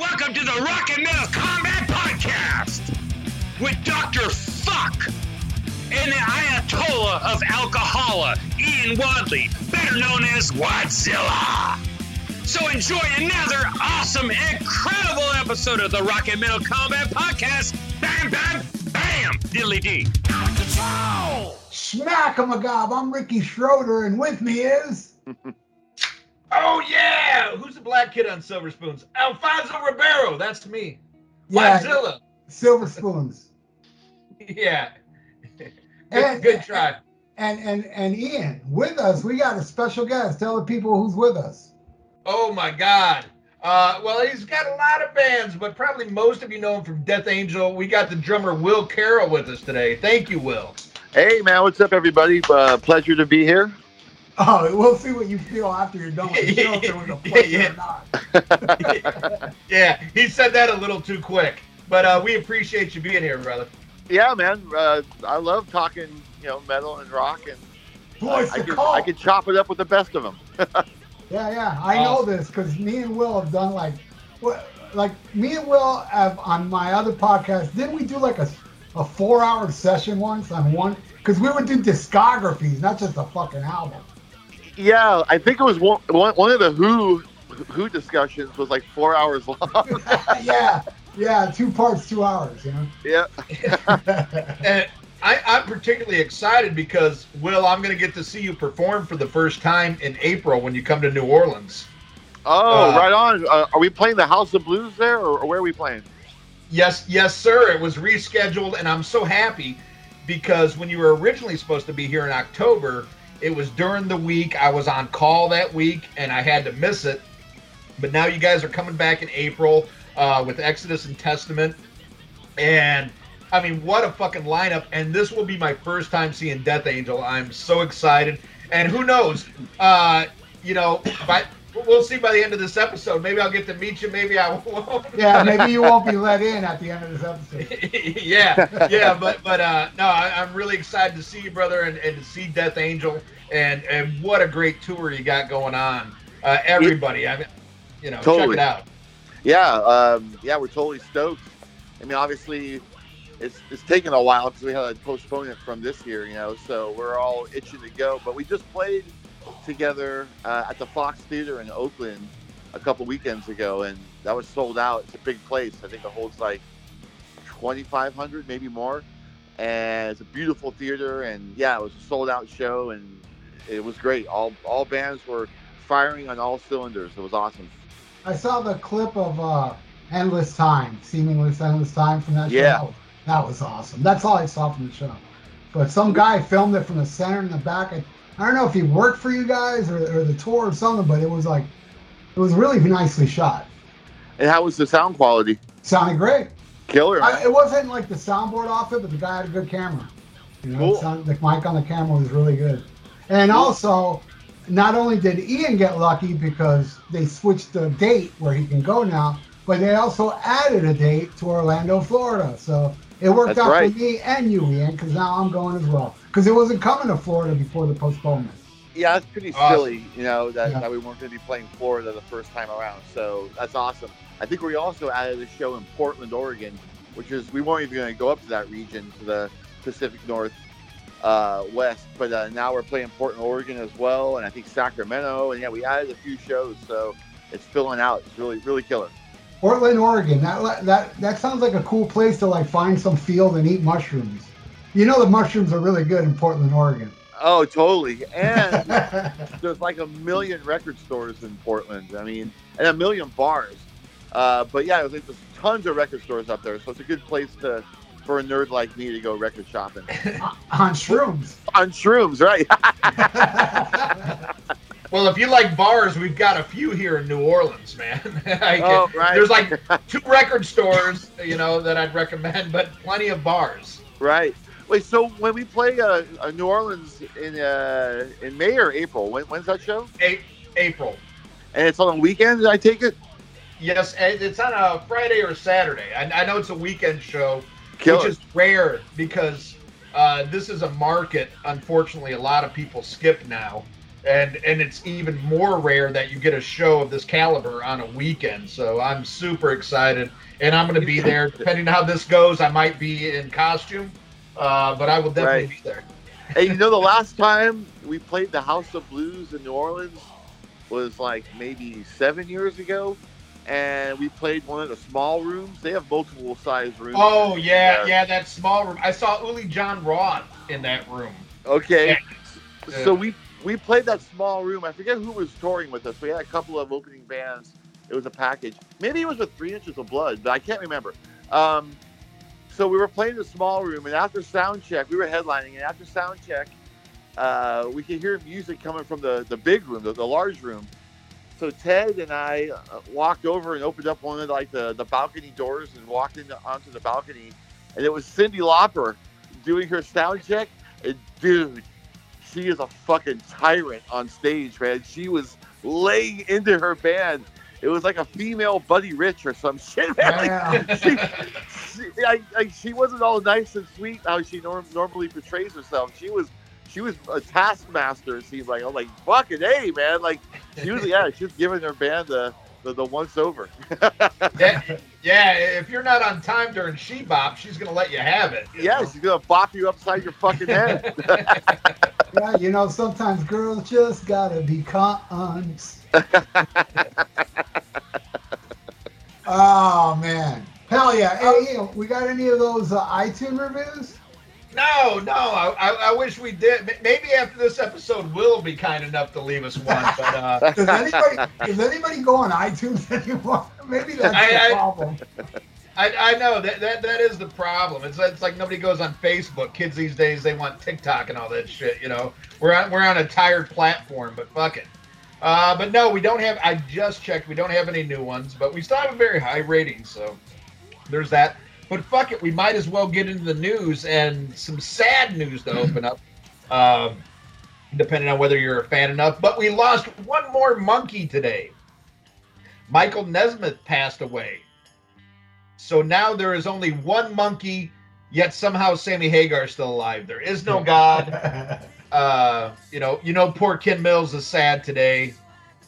Welcome to the Rock and Metal Combat Podcast with Dr. Fuck and the Ayatollah of Alcohola, Ian Wadley, better known as Wadzilla. So enjoy another awesome, incredible episode of the Rock and Metal Combat Podcast. Bam, bam, bam, diddly dee. Control! Smack 'em a gob. I'm Ricky Schroder, and with me is. Oh yeah! Who's the black kid on Silver Spoons? Alfonso Ribeiro. That's me. Yeah, Godzilla. Silver Spoons. Yeah. Good, And- good try. And and and Ian, with us, we got a special guest. Tell the people who's with us. Oh my God. Uh, well, he's got a lot of bands, but probably most of you know him from Death Angel. We got the drummer Will Carroll with us today. Thank you, Will. Hey man, what's up, everybody? Uh, pleasure to be here. Oh, we'll see what you feel after you're done with the show, if it was a pleasure Yeah. or not. Yeah, he said that a little too quick, but uh, we appreciate you being here, brother. yeah, man, uh, I love talking, you know, metal and rock, and Voice I the could call. I could chop it up with the best of them. Yeah, yeah, I know this because me and Will have done like, what, like me and Will have on my other podcast. Didn't we do like a, a four hour session once on one? Because we would do discographies, not just a fucking album. Yeah, I think it was one one, one of the Who Who discussions was like four hours long. yeah, yeah, two parts, two hours. You know. yeah, And I, I'm particularly excited because, Will, I'm going to get to see you perform for the first time in April when you come to New Orleans. Oh, Uh, right on. Uh, are we playing the House of Blues there, or, or where are we playing? Yes, yes, sir. It was rescheduled, and I'm so happy because when you were originally supposed to be here in October, it was during the week. I was on call that week, and I had to miss it. But now you guys are coming back in April uh, with Exodus and Testament, and I mean, what a fucking lineup! And this will be my first time seeing Death Angel. I'm so excited, and who knows? Uh, you know, but we'll see by the end of this episode. Maybe I'll get to meet you. Maybe I won't. Yeah, maybe you won't be let in at the end of this episode. yeah, yeah, but but uh, no, I, I'm really excited to see you, brother, and, and to see Death Angel, and and what a great tour you got going on. Uh, everybody, I mean, you know, check it out. Yeah, um, yeah, we're totally stoked. I mean, obviously, it's it's taken a while because we had to postpone it from this year, you know. So we're all itching to go. But we just played together uh, at the Fox Theater in Oakland a couple weekends ago, and that was sold out. It's a big place. I think it holds like 2,500, maybe more. And it's a beautiful theater, and yeah, it was a sold out show, and it was great. All all bands were firing on all cylinders. It was awesome. I saw the clip of uh, Endless Time, seemingly Endless Time from that show. Yeah. That was, that was awesome. That's all I saw from the show. But some guy filmed it from the center and the back. I, I don't know if he worked for you guys or, or the tour or something, but it was like, it was really nicely shot. And how was the sound quality? Sounded great. Killer. I, it wasn't like the soundboard off it, but the guy had a good camera. You know, Cool. the mic on the camera was really good. And also, not only did Ian get lucky because they switched the date where he can go now, but they also added a date to Orlando, Florida. So it worked That's out right. for me and you, Ian, because now I'm going as well. Because it wasn't coming to Florida before the postponement. yeah, that's pretty Awesome. silly, you know, that, Yeah. that we weren't going to be playing Florida the first time around. So that's awesome. I think we also added a show in Portland, Oregon, which is we weren't even going to go up to that region, to the Pacific North uh, West, but uh, now we're playing Portland, Oregon as well, and I think Sacramento, and yeah, we added a few shows, so it's filling out. It's really, really killer. Portland, Oregon. That that that sounds like a cool place to like find some field and eat mushrooms. You know the mushrooms are really good in Portland, Oregon. Oh, totally. And there's like a million record stores in Portland. I mean, and a million bars. Uh, but yeah, there's, there's tons of record stores up there, so it's a good place to for a nerd like me to go record shopping on shrooms. on shrooms, right? Well, if you like bars, we've got a few here in New Orleans, man. I oh, right. There's like two record stores, you know, that I'd recommend, but plenty of bars. right. Wait, so when we play uh, uh, New Orleans in uh, in May or April, when, when's that show? A- April. And it's on weekends, I take it. Yes, it's on a Friday or Saturday. I, I know it's a weekend show, Killer. which is rare because uh, this is a market. Unfortunately, a lot of people skip now, and and it's even more rare that you get a show of this caliber on a weekend. So I'm super excited, and I'm going to be there. Depending on how this goes, I might be in costume, uh, but I will definitely Right. be there. Hey, you know, the last time we played the House of Blues in New Orleans was like maybe seven years ago, and we played one of the small rooms. They have multiple size rooms. Oh yeah, Yeah. yeah, that small room. I saw Uli John Roth in that room. Okay. Yeah. So we we played that small room. I forget who was touring with us. We had a couple of opening bands. It was a package. Maybe it was with Three Inches of Blood, but I can't remember. Um, so we were playing the small room, and after sound check, we were headlining, and after sound check, uh, we could hear music coming from the, the big room, the, the large room. So Ted and I uh, walked over and opened up one of the, like the, the balcony doors and walked into onto the balcony, and it was Cyndi Lauper doing her sound check. And dude, she is a fucking tyrant on stage, man. She was laying into her band. It was like a female Buddy Rich or some shit, man. Like, she, she, I, I, she wasn't all nice and sweet how she norm, normally portrays herself. She was, she was a taskmaster. It seemed like I'm like fucking hey, man. Like she was, yeah, she was giving her band the the, the once over. yeah, yeah, if you're not on time during She Bop, she's gonna let you have it. you yeah, know? she's gonna bop you upside your fucking head. Yeah, you know, sometimes girls just gotta be cons. Oh man, hell yeah! Hey, Ian, we got any of those uh, iTunes reviews? No, no, I, I, I wish we did. Maybe after this episode, Will be kind enough to leave us one. But uh, Does anybody does anybody go on iTunes anymore? Maybe that's I- the problem. I, I know that, that that is the problem. It's it's like nobody goes on Facebook. Kids these days they want TikTok and all that shit. You know, we're on we're on a tired platform, but fuck it. Uh, but no, we don't have. I just checked. We don't have any new ones, but we still have a very high rating. So there's that. But fuck it, we might as well get into the news and some sad news to open up. Um, depending on whether you're a fan enough. But we lost one more monkey today. Michael Nesmith passed away. So now there is only one monkey, yet somehow Sammy Hagar is still alive. There is no God. Uh, you know, you know, poor Ken Mills is sad today.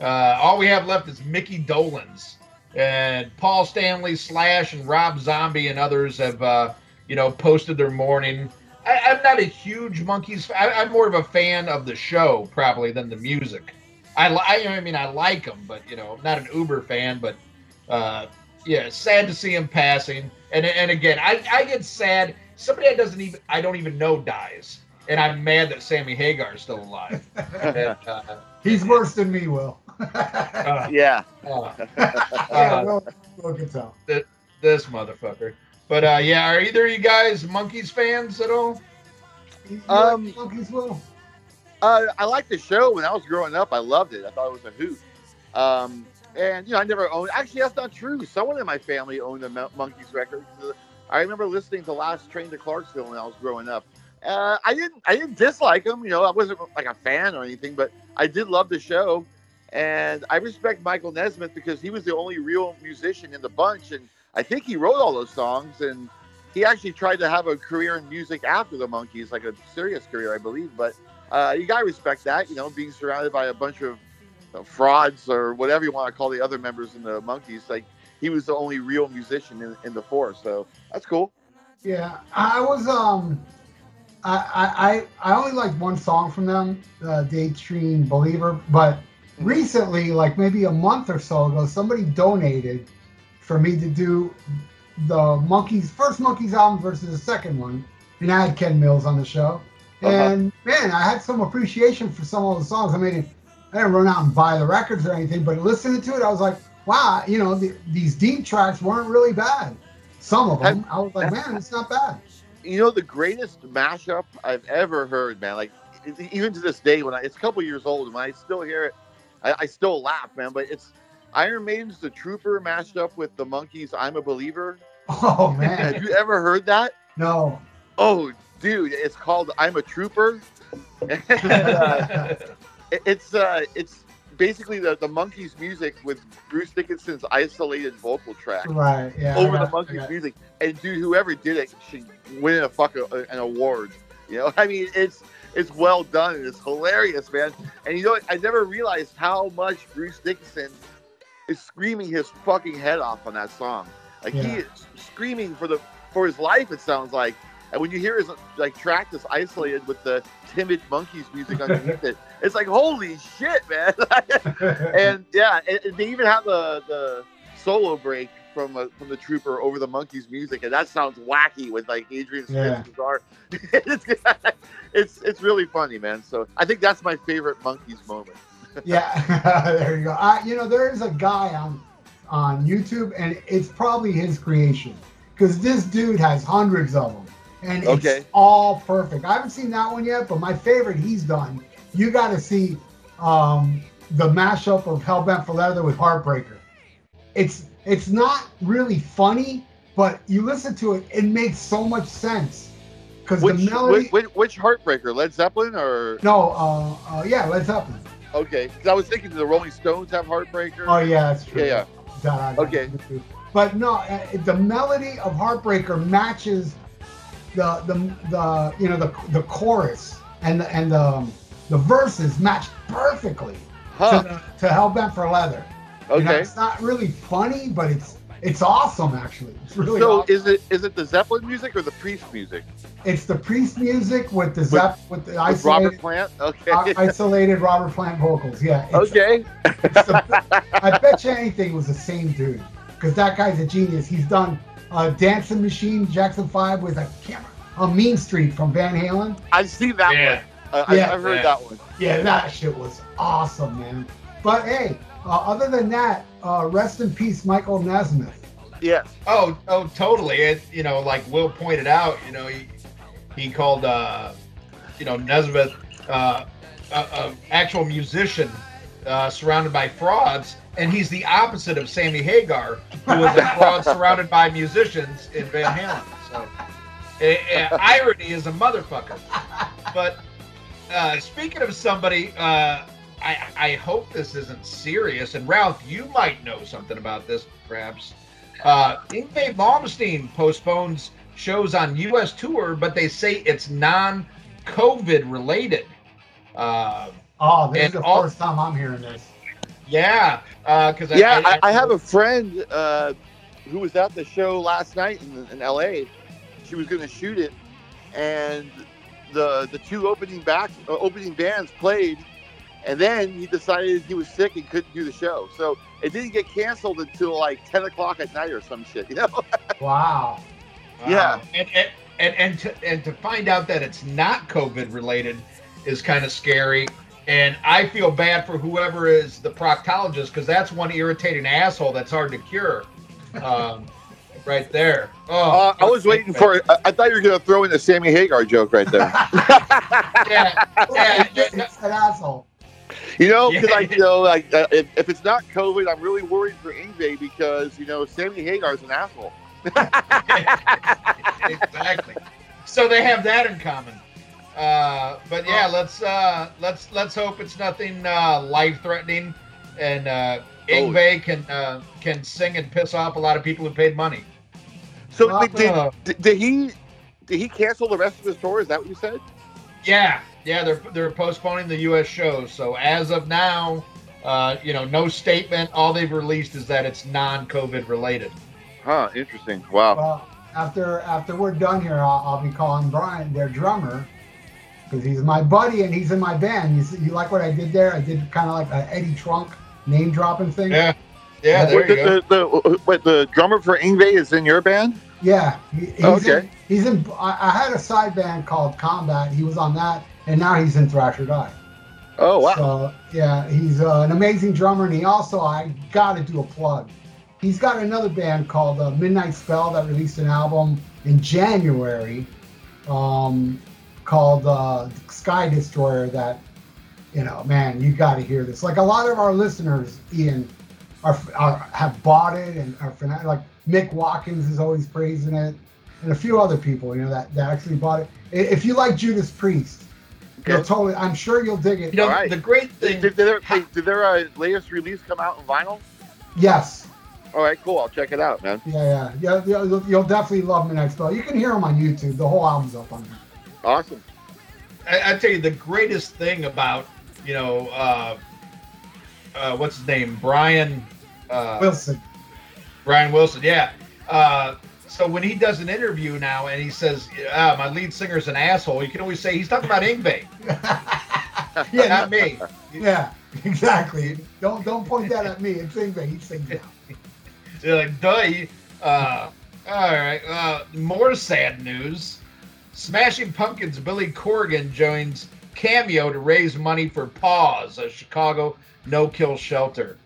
Uh, all we have left is Micky Dolenz and Paul Stanley, Slash, and Rob Zombie and others have, uh, you know, posted their mourning. I, I'm not a huge Monkees. I, I'm more of a fan of the show probably than the music. I, I, I mean, I like them, but you know, I'm not an Uber fan. But uh, yeah, sad to see him passing. And and again, I, I get sad. Somebody that doesn't even I don't even know dies, and I'm mad that Sammy Hagar is still alive. And, uh, He's worse than me, Will. uh, yeah. uh, yeah, uh, Will, Will can tell. this motherfucker. But uh, yeah, are either of you guys Monkees fans at all? Um, like monkeys, Will? Uh, I liked the show when I was growing up. I loved it. I thought it was a hoot. Um, and you know, I never owned. Actually, that's not true. Someone in my family owned a Mon- Monkees record. I remember listening to Last Train to Clarksville when I was growing up. Uh, I didn't. I didn't dislike him. You know, I wasn't like a fan or anything, but I did love the show. And I respect Michael Nesmith because he was the only real musician in the bunch, and I think he wrote all those songs. And he actually tried to have a career in music after the Monkees, like a serious career, I believe. But uh, you gotta respect that. You know, being surrounded by a bunch of uh, frauds or whatever you want to call the other members in the Monkees, like he was the only real musician in, in the force. So that's cool. Yeah, I was um, I I I only like one song from them, uh, Daydream Believer. But recently, like maybe a month or so ago, somebody donated for me to do the Monkees first Monkees album versus the second one, and I had Ken Mills on the show. Uh-huh. And man, I had some appreciation for some of the songs. I mean, I didn't run out and buy the records or anything, but listening to it, I was like, wow, you know, the, these deep tracks weren't really bad. Some of them, I was like, man, it's not bad. You know, the greatest mashup I've ever heard, man. Like even to this day, when I, it's a couple years old, and when I still hear it, I, I still laugh, man. But it's Iron Maiden's "The Trooper" mashed up with the Monkees' "I'm a Believer." Oh man, Have you ever heard that? no. Oh, dude, it's called "I'm a Trooper." And, uh, it- it's uh, it's basically the, the monkees music with Bruce Dickinson's isolated vocal track Right. Yeah. Over the got- I monkees music. And dude, whoever did it should win a fuck uh, an award. You know, I mean, it's it's well done and it's hilarious, man. And you know. I never realized how much Bruce Dickinson is screaming his fucking head off on that song. Like he is screaming for the for his life. It sounds like. And when you hear his like track that's isolated with the timid monkees music underneath it, it's like holy shit, man. and yeah, and, and they even have the the solo break from uh, from the trooper over the monkees music, and that sounds wacky with like Adrian Yeah. Guitar. it's, it's it's really funny, man. So I think that's my favorite monkees moment. yeah, there you go. I, you know, there is a guy on on YouTube, and it's probably his creation because this dude has hundreds of them, and it's all perfect. I haven't seen that one yet, but my favorite he's done. You got to see um, the mashup of Hellbent for Leather with Heartbreaker. It's it's not really funny, but you listen to it, it makes so much sense because the Which, melody. which which heartbreaker? Led Zeppelin or no, uh, uh, yeah, Led Zeppelin. okay? 'Cause I was thinking, the Rolling Stones have heartbreaker? Oh yeah, that's true. Yeah, Da, da, da, Okay. da, da. But no, uh, the melody of Heartbreaker matches the the the you know the the chorus and the and the um, the verses match perfectly Huh? to, the, to Hellbent for Leather. You know, Okay. it's not really funny, but it's it's awesome actually. It's really So awesome. is it is it the Zeppelin music or the Priest music it's the Priest music with the Zepp with the with isolated Robert Plant? Okay. isolated Robert Plant vocals. Yeah. Okay. the- I bet you anything was the same dude because that guy's a genius. He's done uh, Dancing Machine, Jackson Five with a camera, a Mean Street from Van Halen. I see that Yeah. one. Uh, I, Yeah. I've heard Yeah. that one. Yeah, that shit was awesome, man. But hey, uh, other than that, uh, rest in peace, Michael Nesmith. Yes. Oh, oh, totally. It, you know, like Will pointed out, you know, he he called, uh, you know, Nesmith uh, a, a actual musician uh, surrounded by frauds, and he's the opposite of Sammy Hagar, who was a fraud surrounded by musicians in Van Halen. So, eh, eh, irony is a motherfucker. But uh, speaking of somebody, uh, I, I hope this isn't serious. And Ralph, you might know something about this, perhaps. Uh, Yngwie Malmsteen postpones shows on U.S. tour, but they say it's non-COVID related. Uh, Oh, this is the all- first time I'm hearing this. Yeah, because Yeah, I, I have a friend uh, who was at the show last night in, in L.A. She was going to shoot it, and the the two opening back uh, opening bands played, and then he decided he was sick and couldn't do the show. So it didn't get canceled until like ten o'clock at night or some shit. You know? Wow. Yeah. and and and and to, and to find out that it's not COVID related is kind of scary. And I feel bad for whoever is the proctologist because that's one irritating asshole that's hard to cure. Um, right there. Oh, Uh, I was waiting for. I, I thought you were going to throw in the Sammy Hagar joke right there. Yeah, yeah, it's, yeah. it's an asshole. You know, because Yeah. I you know like uh, if, if it's not COVID, I'm really worried for Yngwie because you know Sammy Hagar's an asshole. exactly. So they have that in common. Uh, but yeah, let's uh, let's let's hope it's nothing uh, life threatening, and uh, Yngwie can uh, can sing and piss off a lot of people who paid money. So Uh, did, did, did, did he did he cancel the rest of his tour? Is that what you said? Yeah, yeah, they're they're postponing the U.S. shows. So as of now, uh, you know, no statement. All they've released is that it's non-COVID related. Huh. Interesting. Wow. Well, after after we're done here, I'll, I'll be calling Brian, their drummer, because he's my buddy and he's in my band. You, see- you like what I did there? I did kind of like a Eddie Trunk name dropping thing. Yeah, yeah, there Wait, you the, go. the, the, wait, the drummer for Yngwie is in your band? Yeah, he, he's Okay. In, he's in. I, I had a side band called Combat. He was on that, and now he's in Thrasher Die. Oh wow. So yeah, he's uh, an amazing drummer, and he also I got to do a plug. He's got another band called uh, Midnight Spell that released an album in January, um, called uh, Sky Destroyer. That you know, man, you got to hear this. Like a lot of our listeners, Ian, are, are have bought it and are fanatic. Like Mick Watkins is always praising it, and a few other people, you know, that that actually bought it. If you like Judas Priest, you'll totally. I'm sure you'll dig it. You know, All right. the great thing. did, their, wait, did their uh, latest release come out in vinyl? Yes. All right, cool. I'll check it out, man. Yeah, yeah, yeah. You'll, you'll definitely love Midnight Spell. You can hear them on YouTube. The whole album's up on there. Awesome. I, I tell you the greatest thing about you know uh, uh, what's his name Brian uh, Wilson. Brian Wilson. Yeah. Uh, so when he does an interview now and he says, ah, "My lead singer's an asshole," you can always say he's talking about Yngwie, yeah, not me. yeah, exactly. Don't don't point that at me. It's Yngwie. He sings now. You're like, duh. Uh, all right. Uh, more sad news. Smashing Pumpkins' Billy Corgan joins Cameo to raise money for Paws, a Chicago no-kill shelter.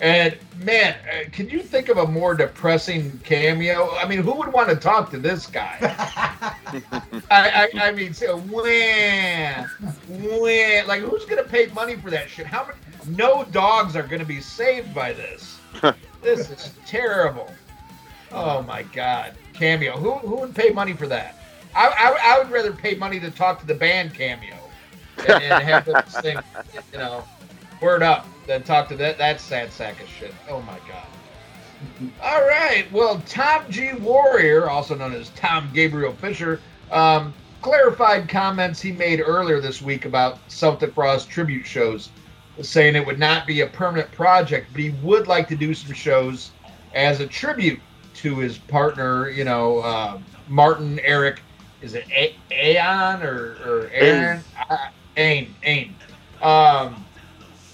And man, uh, can you think of a more depressing cameo? I mean, who would want to talk to this guy? I, I, I mean, so, wah, wah, like who's gonna pay money for that shit? How many? No dogs are gonna be saved by this. this is terrible. Oh my god, cameo. Who who would pay money for that? I, I, I would rather pay money to talk to the band cameo and, and have them sing, you know, word up than talk to that that sad sack of shit. Oh my god. All right. Well, Tom G. Warrior, also known as Tom Gabriel Fischer, um, clarified comments he made earlier this week about Celtic Frost tribute shows, saying it would not be a permanent project, but he would like to do some shows as a tribute to his partner, you know, uh, Martin Eric. Is it A- Aon or, or Aaron? Ain. Ain. Um,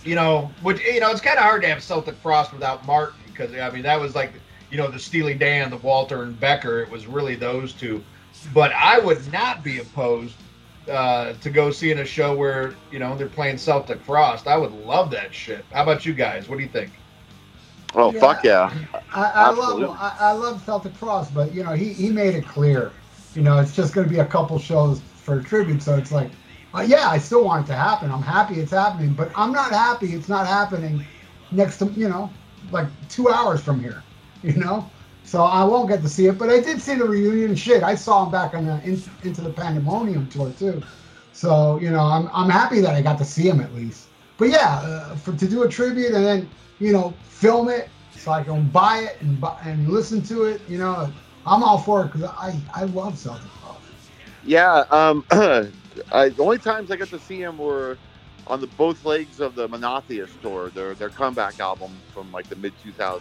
you know, which you know, it's kind of hard to have Celtic Frost without Martin because I mean that was like you know the Steely Dan, the Walter and Becker. It was really those two. But I would not be opposed uh, to go seeing a show where you know they're playing Celtic Frost. I would love that shit. How about you guys? What do you think? Oh Yeah. fuck yeah! I, I love I, I love Celtic Frost, but you know he, he made it clear, you know it's just going to be a couple shows for tribute. So it's like, uh, yeah, I still want it to happen. I'm happy it's happening, but I'm not happy it's not happening next to you know like two hours from here, you know. So I won't get to see it, but I did see the reunion shit. I saw him back on the in, into the Pandemonium tour too. So you know I'm I'm happy that I got to see him at least. But yeah, uh, for to do a tribute and then you know film it so I can buy it and and listen to it. You know, I'm all for it because I I love Celtic Frost. Yeah, um, I, the only times I got to see him were on the both legs of the Monotheist tour, their their comeback album from like the mid 2000s,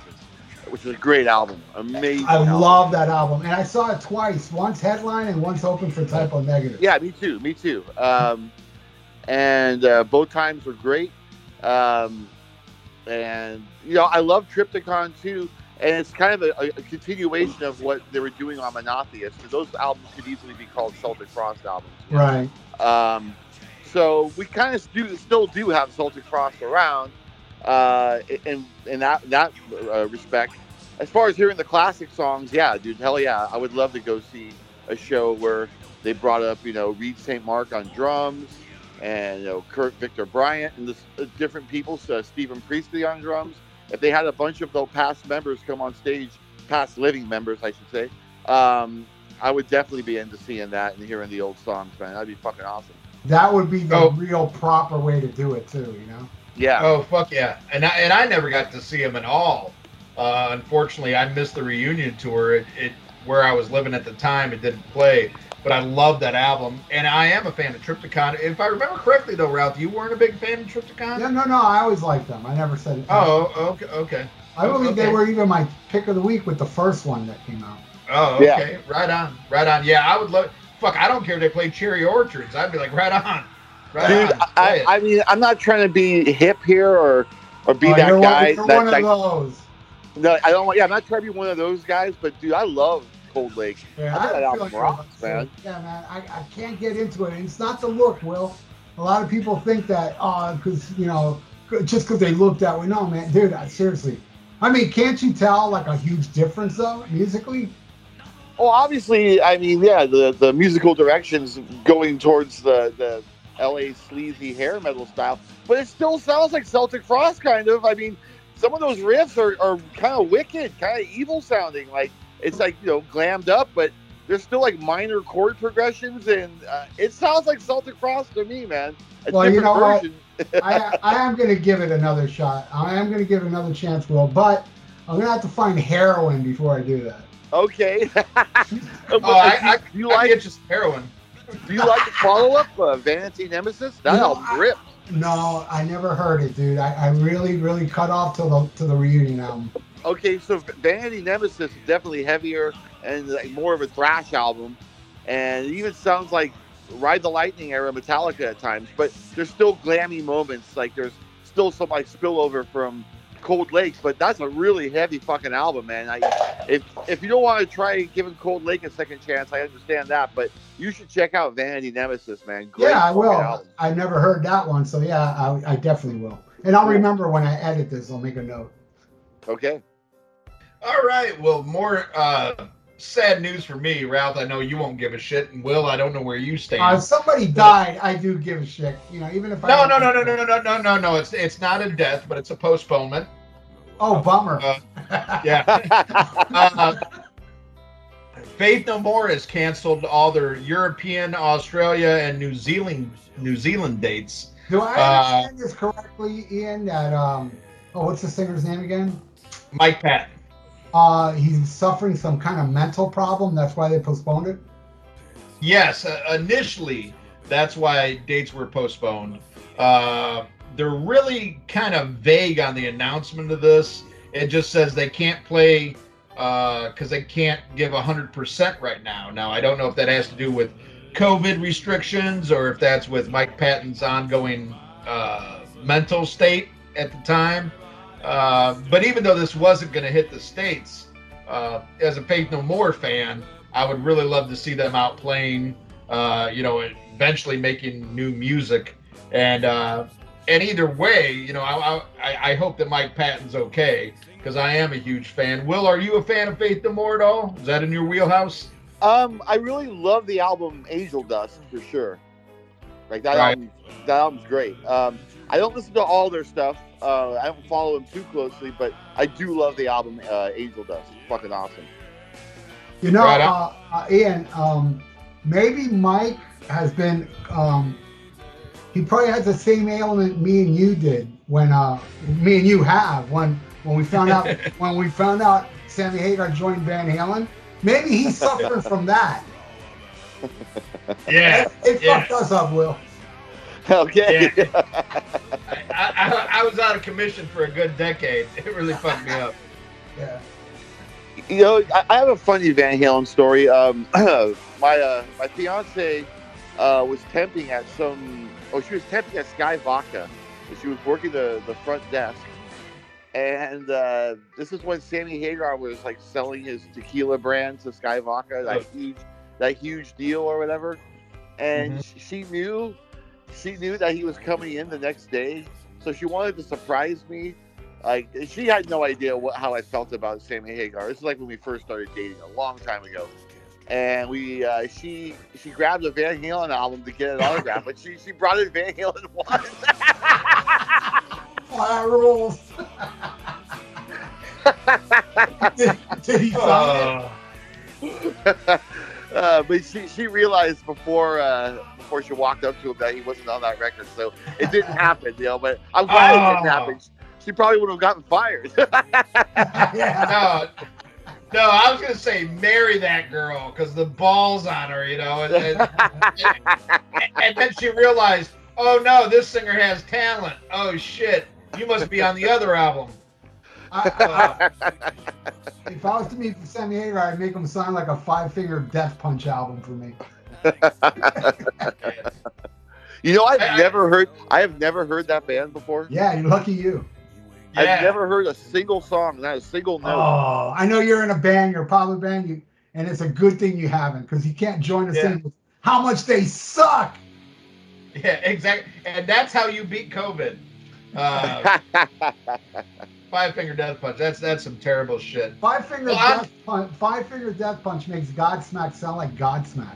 which was a great album, amazing. I album. love that album, and I saw it twice. Once headline and once open for Type O Negative. Yeah, me too, me too. Um, and uh, both times were great. Um, and you know, I love Triptykon too. And it's kind of a, a continuation of what they were doing on Monotheist. So those albums could easily be called Celtic Frost albums. Right. Um, so we kind of do still do have Celtic Frost around, uh, in in that that uh, respect. As far as hearing the classic songs, yeah, dude, hell yeah, I would love to go see a show where they brought up, you know, Reed St. Mark on drums, and you know Kurt Victor Bryant and this uh, different people, so Stephen Priestley on drums. If they had a bunch of the past members come on stage, past living members, I should say, um, I would definitely be into seeing that and hearing the old songs, man. That'd be fucking awesome. That would be the Oh. real proper way to do it too. You know. Yeah. Oh fuck yeah! And I and I never got to see him at all. Uh, unfortunately, I missed the reunion tour. It, it where I was living at the time, it didn't play. But I love that album, and I am a fan of Triptykon. If I remember correctly, though, Ralph, you weren't a big fan of Triptykon. Yeah, no, no. I always liked them. I never said it. Oh, okay, okay. I believe they were even my pick of the week with the first one that came out. Oh, Yeah. okay. Right on, right on. Yeah, I would love. Fuck, I don't care if they play Cherry Orchards. I'd be like, right on, right Dude, on. Play I. I mean, I'm not trying to be hip here or or be Oh, that you're guy. One, you're that, one that- of those. no, I don't want. Yeah, I'm not trying to be one of those guys. But dude, I love Cold Lake. Yeah, I think that album rocks, about to say, man. Yeah, man. I, I can't get into it. And it's not the look, Will. A lot of people think that, uh, oh, because, you know, just because they look that way. No, man, dude, I, seriously. I mean, can't you tell, like, a huge difference, though, musically? Well, obviously, I mean, yeah, the the musical directions going towards the the L.A. sleazy hair metal style, but it still sounds like Celtic Frost, kind of. I mean, some of those riffs are, are kind of wicked, kind of evil sounding. Like it's like you know glammed up, but there's still like minor chord progressions, and uh, it sounds like Celtic Frost to me, man. A Well, you different know what? version. I, I am going to give it another shot. I am going to give it another chance, Will, but I'm going to have to find heroin before I do that. Okay. oh, I, I, you I like get you some heroin. Do you like the follow up, uh, Vanity Nemesis? That You know, album ripped. No, I never heard it, dude. I, I really, really cut off till the to the reunion album. Okay, so Vanity Nemesis is definitely heavier and like more of a thrash album, and it even sounds like Ride the Lightning era Metallica at times. But there's still glammy moments. Like there's still some like spillover from Cold Lake, but that's a really heavy fucking album, man. I, if if you don't want to try giving Cold Lake a second chance, I understand that, but you should check out Vanity Nemesis, man. Great yeah, I will. album. I never heard that one, so yeah, I, I definitely will. And I'll remember when I edit this. I'll make a note. Okay. All right. Well, more uh, sad news for me, Ralph. I know you won't give a shit, and Will, I don't know where you stand. Uh, if somebody died, I do give a shit. You know, even if I no, no, no, no, no, no, no, no, no, no. It's it's not a death, but it's a postponement. Oh, bummer. Uh, Yeah. uh, Faith No More has canceled all their European, Australia, and New Zealand New Zealand dates. do I uh, understand this correctly, Ian? That um, oh, what's the singer's name again? Mike Patton. Uh, he's suffering some kind of mental problem. That's why they postponed it. Yes, uh, initially that's why dates were postponed. Uh, they're really kind of vague on the announcement of this. It just says they can't play because they can't give 100% right now. Now, I don't know if that has to do with COVID restrictions or if that's with Mike Patton's ongoing uh, mental state at the time. Uh, but even though this wasn't going to hit the States, uh, as a Faith No More fan, I would really love to see them out playing, uh, you know, eventually making new music. And uh, and either way, you know, I, I, I hope that Mike Patton's okay because I am a huge fan. Will, are you a fan of Faith No More at all? Is that in your wheelhouse? Um, I really love the album Angel Dust for sure. Like that Right. album, that album's great. Um, I don't listen to all their stuff. Uh, I don't follow them too closely, but I do love the album uh, Angel Dust. It's fucking awesome. You know, Right uh, uh, Ian, um, maybe Mike has been, um, he probably has the same ailment me and you did when, uh, me and you have when, when we found out, when we found out Sammy Hagar joined Van Halen. Maybe he's suffering from that. Yeah. It, it yeah. fucked us up, Will. Okay. I, I, I was out of commission for a good decade. It really fucked me up. Yeah. you know, I, I have a funny Van Halen story. Um, my uh, my fiance uh, was temping at some. Oh, she was temping at Skyy Vodka. She was working the the front desk, and uh, this is when Sammy Hagar was like selling his tequila brand to Skyy Vodka, that Oh. huge that huge deal or whatever. And sh she knew she knew that he was coming in the next day, so she wanted to surprise me like she had no idea what how I felt about Sammy Hagar. This is like when we first started dating a long time ago. And we uh, she she grabbed a Van Halen album to get an autograph, but she she brought in Van Halen once. Oh, that rules. did, did he sign it? Uh, uh, but she she realized before uh, course, she walked up to him that he wasn't on that record, so it didn't happen, you know. But I'm glad it didn't Oh. happen. She probably would have gotten fired. yeah. no, no, I was gonna say marry that girl because the balls on her, you know, and, and, and then she realized, oh no, this singer has talent. Oh shit, you must be on the other album. I, I, if I was to meet Sammy Hagar, I'd make him sign like a five finger death punch album for me. you know, I've I- I- never heard I have never heard that band before. Yeah, you're lucky you. Yeah. I've never heard a single song, not a single note. Oh, I know you're in a band, you're a popular band, you, and it's a good thing you haven't because you can't join us Yeah. in with how much they suck. Yeah, exactly. And that's how you beat COVID. Uh, five finger death punch. That's that's some terrible shit. Five finger Well, I'm- death punch. Five finger death punch makes Godsmack sound like Godsmack.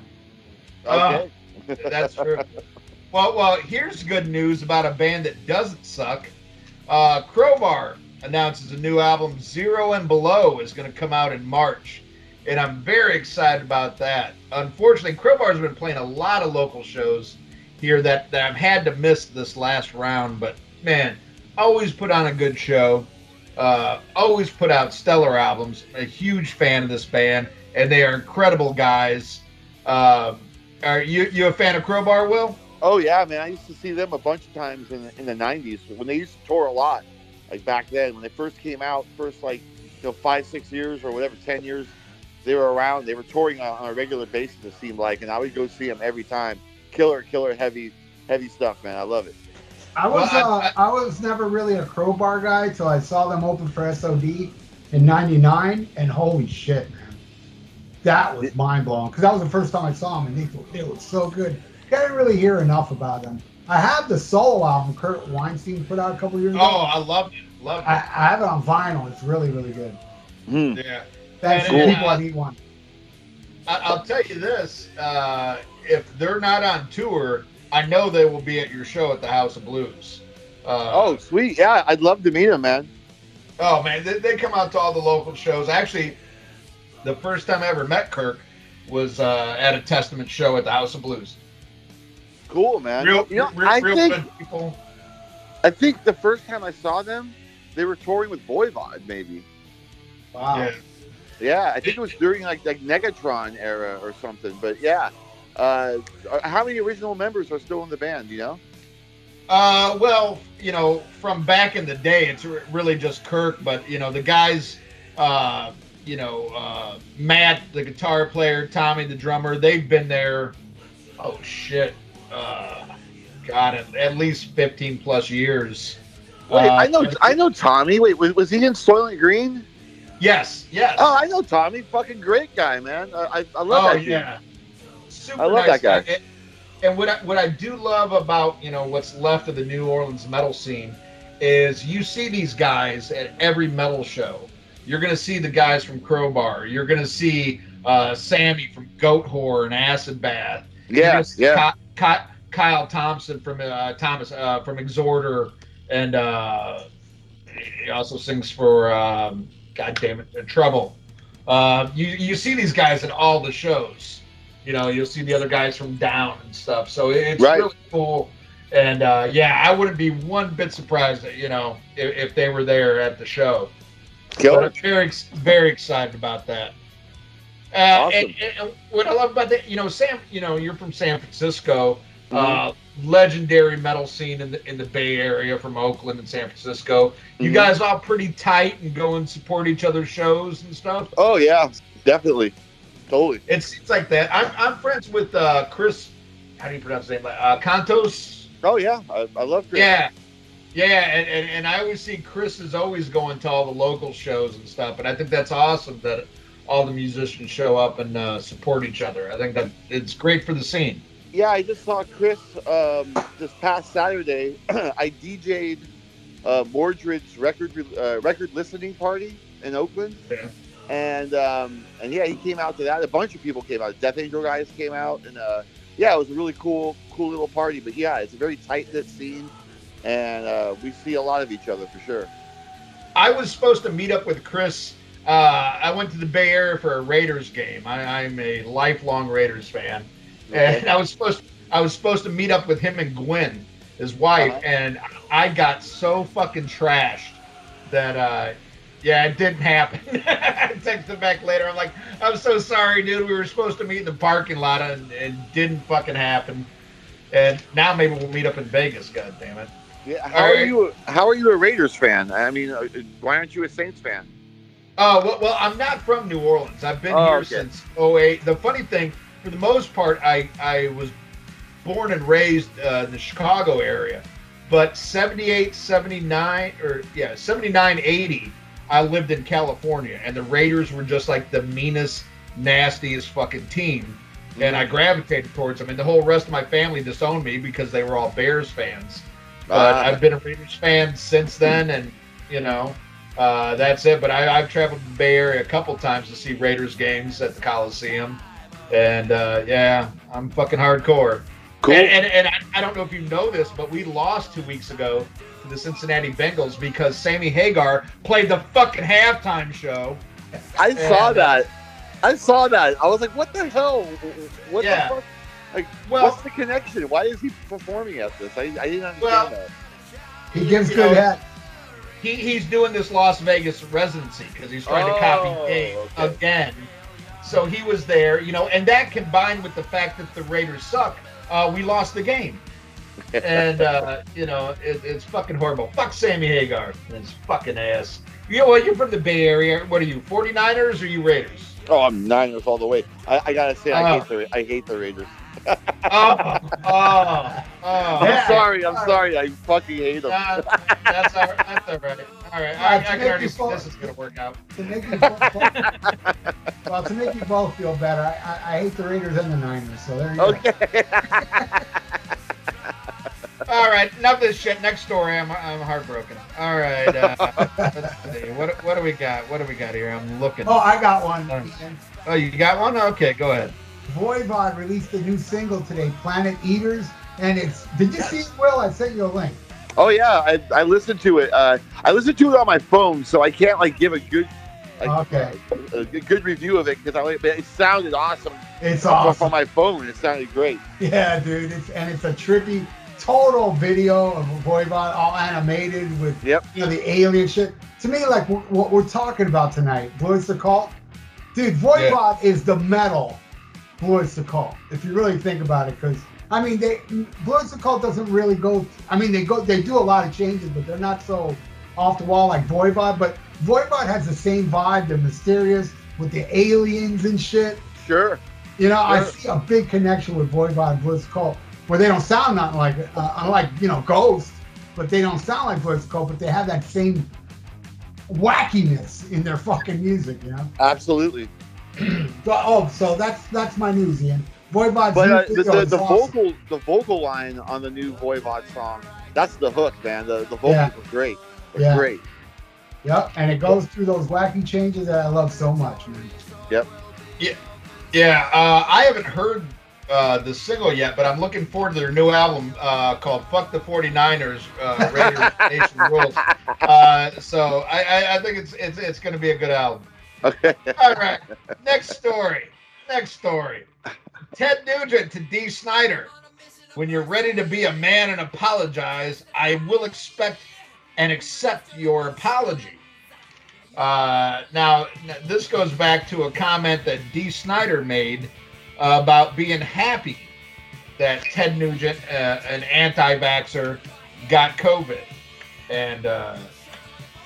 Okay. That's true. Well, well, here's good news about a band that doesn't suck. Uh, Crowbar announces a new album, Zero and Below, is going to come out in March, and I'm very excited about that. Unfortunately, Crowbar's been playing a lot of local shows here that, that I've had to miss this last round, but man, always put on a good show. Uh, always put out stellar albums. A huge fan of this band, and they are incredible guys. Um, Are you you a fan of Crowbar, Will? Oh yeah, man. I used to see them a bunch of times in the, in the '90s when they used to tour a lot. Like back then, when they first came out, first like you know five, six years or whatever, ten years, they were around. They were touring on, on a regular basis. It seemed like, and I would go see them every time. Killer, killer, heavy, heavy stuff, man. I love it. I was Well, I- uh, I, was never really a crowbar guy till I saw them open for SOD in '99, and holy shit, man, that was mind blowing. Because that was the first time I saw him, and they they were so good. I didn't really hear enough about them. I have the solo album Kirk Windstein put out a couple years ago. Oh, I love it. Love it. I, I have it on vinyl. It's really really good. Hmm. yeah. Thanks And, to uh, people. I need one. I, I'll tell you this: uh, if they're not on tour, I know they will be at your show at the House of Blues. Uh, Oh, sweet. Yeah, I'd love to meet them, man. oh man, they, they come out to all the local shows. Actually, the first time I ever met Kirk was uh, at a Testament show at the House of Blues. Cool, man. Real, you know, real, I real think good people. I think the first time I saw them, they were touring with Voivod, maybe. Wow. Yeah. Yeah, I think it was during like like Negatron era or something. But yeah, uh, how many original members are still in the band? You know? Uh, well, you know, from back in the day, it's really just Kirk, but you know, the guys, uh, you know, uh, Matt, the guitar player, Tommy, the drummer, they've been there. Oh shit, uh, God, at, at least fifteen plus years. Wait, Uh, I know I know Tommy. Wait, was, was he in Soilent Green? Yes, yes. Oh, I know Tommy. Fucking great guy, man. I I, I love oh that. dude. yeah, super I love nice that guy. And, and what I, what I do love about you know what's left of the New Orleans metal scene is you see these guys at every metal show. You're gonna see the guys from Crowbar. You're gonna see uh, Sammy from Goatwhore and Acid Bath. Yeah, yeah. Ky- Ky- Kyle Thompson from uh, Thomas uh, from Exhorder, and uh, he also sings for um, God damn it, Trouble. Uh, you you see these guys at all the shows. You know, you'll see the other guys from Down and stuff. So it's Right. really cool. And uh, yeah, I wouldn't be one bit surprised that you know if, if they were there at the show. I'm very very excited about that. Uh, Awesome. and, and- what I love about that, you know, Sam, you know, you're from San Francisco, Mm-hmm. uh, legendary metal scene in the in the Bay Area from Oakland and San Francisco. You Mhm. guys all pretty tight and go and support each other's shows and stuff. Oh yeah, definitely, totally. It seems like that. I'm I'm friends with uh, Chris. How do you pronounce his name? Uh, Kontos. Oh yeah, I, I love Chris. Yeah. Yeah, and, and, and I always see Chris is always going to all the local shows and stuff, and I think that's awesome that all the musicians show up and uh, support each other. I think that it's great for the scene. Yeah, I just saw Chris um, this past Saturday. I DJ'd uh, Mordred's record uh, record listening party in Oakland, Yeah. and um, and yeah, he came out to that. A bunch of people came out. Death Angel guys came out, and uh, yeah, it was a really cool, cool little party. But yeah, it's a very tight knit scene, and uh, we see a lot of each other for sure. I was supposed to meet up with Chris. Uh, I went to the Bay Area for a Raiders game. I, I'm a lifelong Raiders fan, and I was supposed I was supposed to meet up with him and Gwen, his wife, Uh-huh. and I got so fucking trashed that uh, yeah, it didn't happen. I texted him back later. I'm like, I'm so sorry, dude. We were supposed to meet in the parking lot, and it didn't fucking happen. And now maybe we'll meet up in Vegas. God damn it. Yeah, how All are you? How are you a Raiders fan? I mean, uh, why aren't you a Saints fan? Oh well, well, I'm not from New Orleans. I've been Oh, here okay. since 08. The funny thing, for the most part, I I was born and raised uh, in the Chicago area, but 78, 79, or yeah, 79, 80, I lived in California, and the Raiders were just like the meanest, nastiest fucking team, and I gravitated towards them. And the whole rest of my family disowned me because they were all Bears fans. But Ah. I've been a Raiders fan since then, and you know, uh, that's it. But I, I've traveled to the Bay Area a couple times to see Raiders games at the Coliseum, and uh, yeah, I'm fucking hardcore. Cool. And, and, and I, I don't know if you know this, but we lost two weeks ago to the Cincinnati Bengals because Sammy Hagar played the fucking halftime show. I saw And, uh, that. I saw that. I was like, what the hell? What Yeah. the fuck? Like, Well, what's the connection? Why is he performing at this? I, I didn't understand Well, that. He gives good know, head. he, he's doing this Las Vegas residency because he's trying to copy Oh, Dave okay. again. so he was there, you know, and that combined with the fact that the Raiders suck, uh, we lost the game. and uh, you know, it, it's fucking horrible. Fuck Sammy Hagar and his fucking ass. You know what? You're from the Bay Area. What are you, 49ers or you Raiders? Oh, I'm Niners all the way. I, I gotta say, I Oh. hate the I hate the Raiders. Oh, oh, oh. I'm sorry. I'm sorry. I fucking hate them. Uh, that's all right. That's all right. All right. I, I can already see this is gonna work out. To make you both, well, to make you both feel better, I, I, I hate the Raiders and the Niners. So there you go. Okay. All right, enough of this shit. Next story. I'm, I'm heartbroken. All right. Uh, let's see. What, what do we got? What do we got here? I'm looking. Oh, I got one. Nice. Oh, you got one? Okay, go ahead. Voivod released a new single today, Planet Eaters, and it's. Did you see it, Will? I sent you a link. Oh yeah, I, I listened to it. Uh, I listened to it on my phone, so I can't like give a good like, Okay. a, a good review of it because I it sounded awesome It's awesome. from my phone. It sounded great. Yeah, dude. It's and it's a trippy, total video of Voivod, all animated with Yep. you know the alien shit. To me, like wh- what we're talking about tonight, Blue Öyster Cult. Dude, Voivod is the metal Blue Öyster Cult. If you really think about it, because I mean, they Blue Öyster Cult doesn't really go. I mean, they go, they do a lot of changes, but they're not so off the wall like Voivod. But Voivod has the same vibe. They're mysterious with the aliens and shit. Sure. You know, I see a big connection with Voivod and Blitz Cult, where they don't sound nothing like, uh, unlike, you know, Ghost, but they don't sound like Blitz Cult, but they have that same wackiness in their fucking music, you know? Absolutely. So, oh, so that's that's my news, Ian. Voivod's But new uh, the, video the, is the awesome. vocal the vocal line on the new Voivod song, that's the hook, man. The the vocals Yeah. are great. They're Yeah. great. Yep, and it goes through those wacky changes that I love so much, man. Yep. Yeah, uh, I haven't heard uh, the single yet, but I'm looking forward to their new album uh, called "Fuck the 49ers." Uh, Raiders Nation Rules. Uh, so I, I, I think it's it's it's going to be a good album. Okay. All right, next story. Next story. Ted Nugent to Dee Snider. When you're ready to be a man and apologize, I will expect and accept your apology. Uh, now, this goes back to a comment that Dee Snider made uh, about being happy that Ted Nugent, uh, an anti-vaxxer, got COVID, and uh,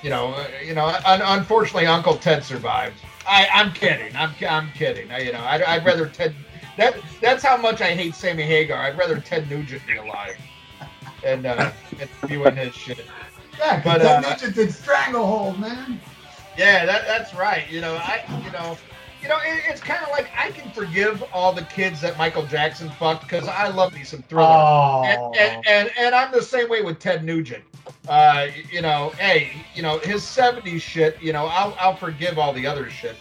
you know, uh, you know, un- unfortunately, Uncle Ted survived. I, I'm kidding. I'm, I'm kidding. I, you know, I'd, I'd rather Ted. That that's how much I hate Sammy Hagar. I'd rather Ted Nugent be alive, and uh, and viewing his shit. Yeah, But, because uh, Ninja did Stranglehold, man. Yeah, that, that's right. You know, I, you know, you know, it, it's kind of like I can forgive all the kids that Michael Jackson fucked because I love me some Thriller, Oh. and, and, and and I'm the same way with Ted Nugent. Uh, you know, hey, you know, his '70s shit. You know, I'll I'll forgive all the other shit.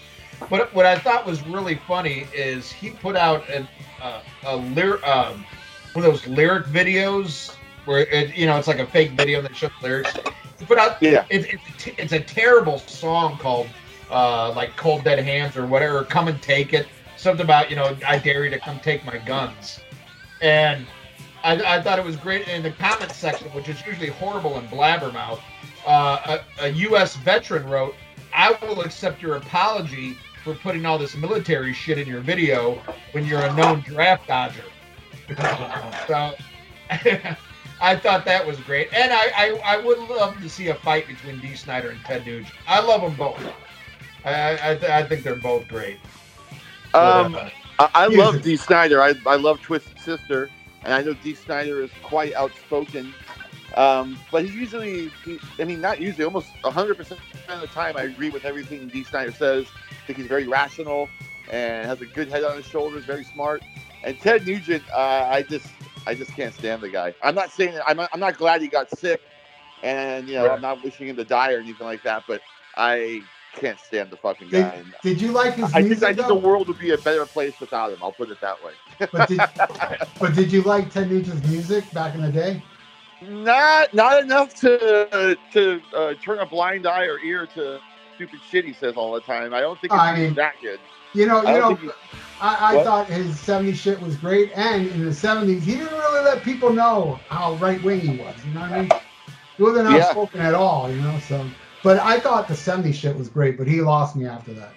But what I thought was really funny is he put out an, uh, a lyric, um, one of those lyric videos where it, you know it's like a fake video that shows lyrics. He put out Yeah. it, it's it's a terrible song called uh, like Cold Dead Hands or whatever. Come and take it. Something about you know I dare you to come take my guns. And I, I thought it was great in the comment section, which is usually horrible and blabbermouth. Uh, a, a U.S. veteran wrote, "I will accept your apology for putting all this military shit in your video when you're a known draft dodger." so. I thought that was great, and I, I, I would love to see a fight between Dee Snider and Ted Nugent. I love them both. I I, I, th- I think they're both great. Um, But, uh, I, I love it. Dee Snider. I, I love Twisted Sister, and I know Dee Snider is quite outspoken. Um, but he usually, he, I mean, not usually, almost 100% of the time, I agree with everything Dee Snider says. I think he's very rational and has a good head on his shoulders, very smart. And Ted Nugent, uh, I just, I just can't stand the guy. I'm not saying that, I'm not, I'm not glad he got sick, and you know, Right. I'm not wishing him to die or anything like that. But I can't stand the fucking Did, guy. And did you like his I think, music? I think the world would be a better place without him. I'll put it that way. but, did, but did you like Ted Nugent's music back in the day? Not not enough to to uh, turn a blind eye or ear to stupid shit he says all the time. I don't think it's I mean- that good. You know, you don't know, I, I thought his 70s shit was great, and in the 70s, he didn't really let people know how right wing he was. You know what I mean? He wasn't Yeah. outspoken at all, you know. So, but I thought the 70s shit was great, but he lost me after that.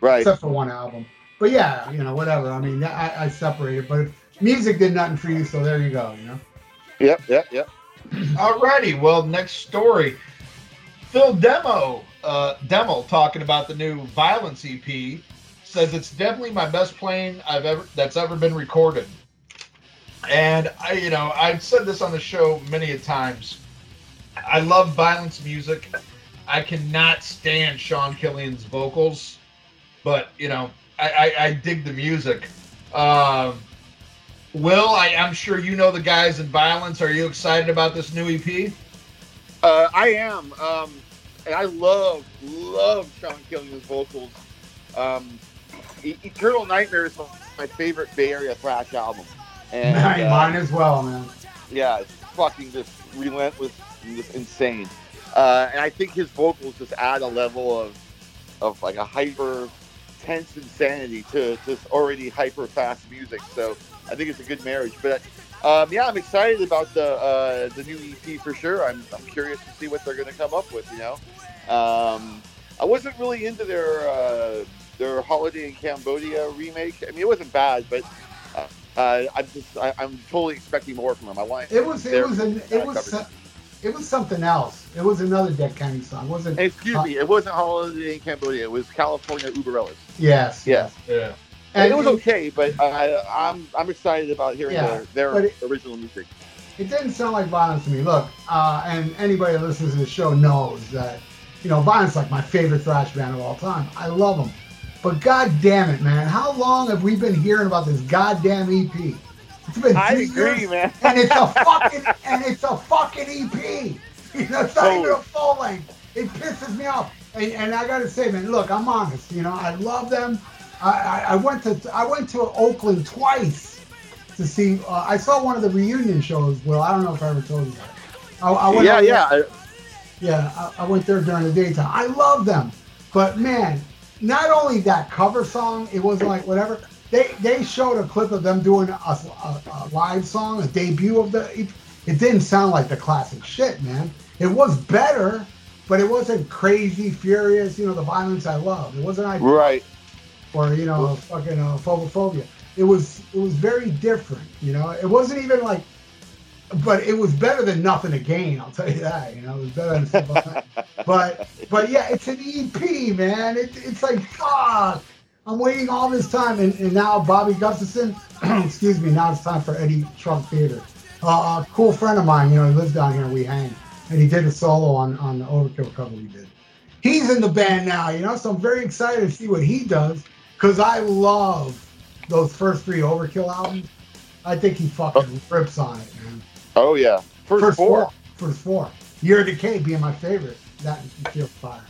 Right. except for one album. But yeah, you know, whatever. I mean, I, I separated, but music did nothing for you, so there you go. You know. Yep. Yep. Yep. Alrighty, well, next story. Phil Demmel, uh, Demmel, talking about the new Vio-lence EP, says it's definitely my best playing I've ever that's ever been recorded. And I, you know, I've said this on the show many a times. I love Vio-lence music. I cannot stand Sean Killian's vocals, but you know, I, I, I dig the music. Um, Will, I, I'm sure you know the guys in Vio-lence. Are you excited about this new EP? Uh, I am, um, and I love love Sean Killian's vocals. Um, E- Eternal Nightmare is my favorite Bay Area thrash album, and mine, uh, mine as well, man. yeah, it's fucking just relentless, and just insane. Uh, and I think his vocals just add a level of of like a hyper tense insanity to to already hyper fast music. So I think it's a good marriage. But um, yeah, I'm excited about the uh, the new EP for sure. I'm I'm curious to see what they're going to come up with. You know, um, I wasn't really into their uh, their Holiday in Cambodia remake. I mean, it wasn't bad, but. Uh, uh, I'm just, I, I'm totally expecting more from them. I want It was, it was, an, uh, it was, coverage. so- it was something else. It was another Dead Kennedys song. It wasn't? Hey, excuse me, it wasn't Holiday in Cambodia. It was California Über Alles. Yes. Yes. Yeah. And And it was it, okay, but I, I'm I'm excited about hearing Yeah, their, their it- original music. it didn't sound like Vio-lence to me. Look, uh, and anybody that listens to the show knows that, you know, Vio-lence is like my favorite thrash band of all time. I love them. But god damn it, man, how long have we been hearing about this goddamn EP? It's been I agree, years, man. and it's a fucking and it's a fucking EP. You know, it's not even a full length. It pisses me off. And, and I gotta say, man, look, I'm honest. You know, I love them. I, I, I went to I went to Oakland twice to see. Uh, I saw one of the reunion shows. Well, I don't know if I ever told you that. I, I went yeah, yeah. Yeah, I, I went there during the daytime. I love them, but man, not only that cover song, it wasn't like whatever. They they showed a clip of them doing a, a, a live song, a debut of the. It, it didn't sound like the classic shit, man. It was better, but it wasn't crazy, furious. You know, the Vio-lence I love. It wasn't like Right. or you know, fucking uh, phobophobia. It was it was very different. You know, it wasn't even like, but it was better than nothing to gain. I'll tell you that. You know, it was better than stuff. But but yeah, it's an EP, man. It, it's like fuck. I'm waiting all this time, and, and now Bobby Gustafson. excuse me. Now it's time for Eddie Trump Theater. Uh, a cool friend of mine, you know, he lives down here. We hang, and he did a solo on on the Overkill cover we did. He's in the band now, you know, so I'm very excited to see what he does because I love those first three Overkill albums. I think he fucking rips on it, man. Oh yeah. First, four. First four. Year of Decay being my favorite. That and Feel Fire.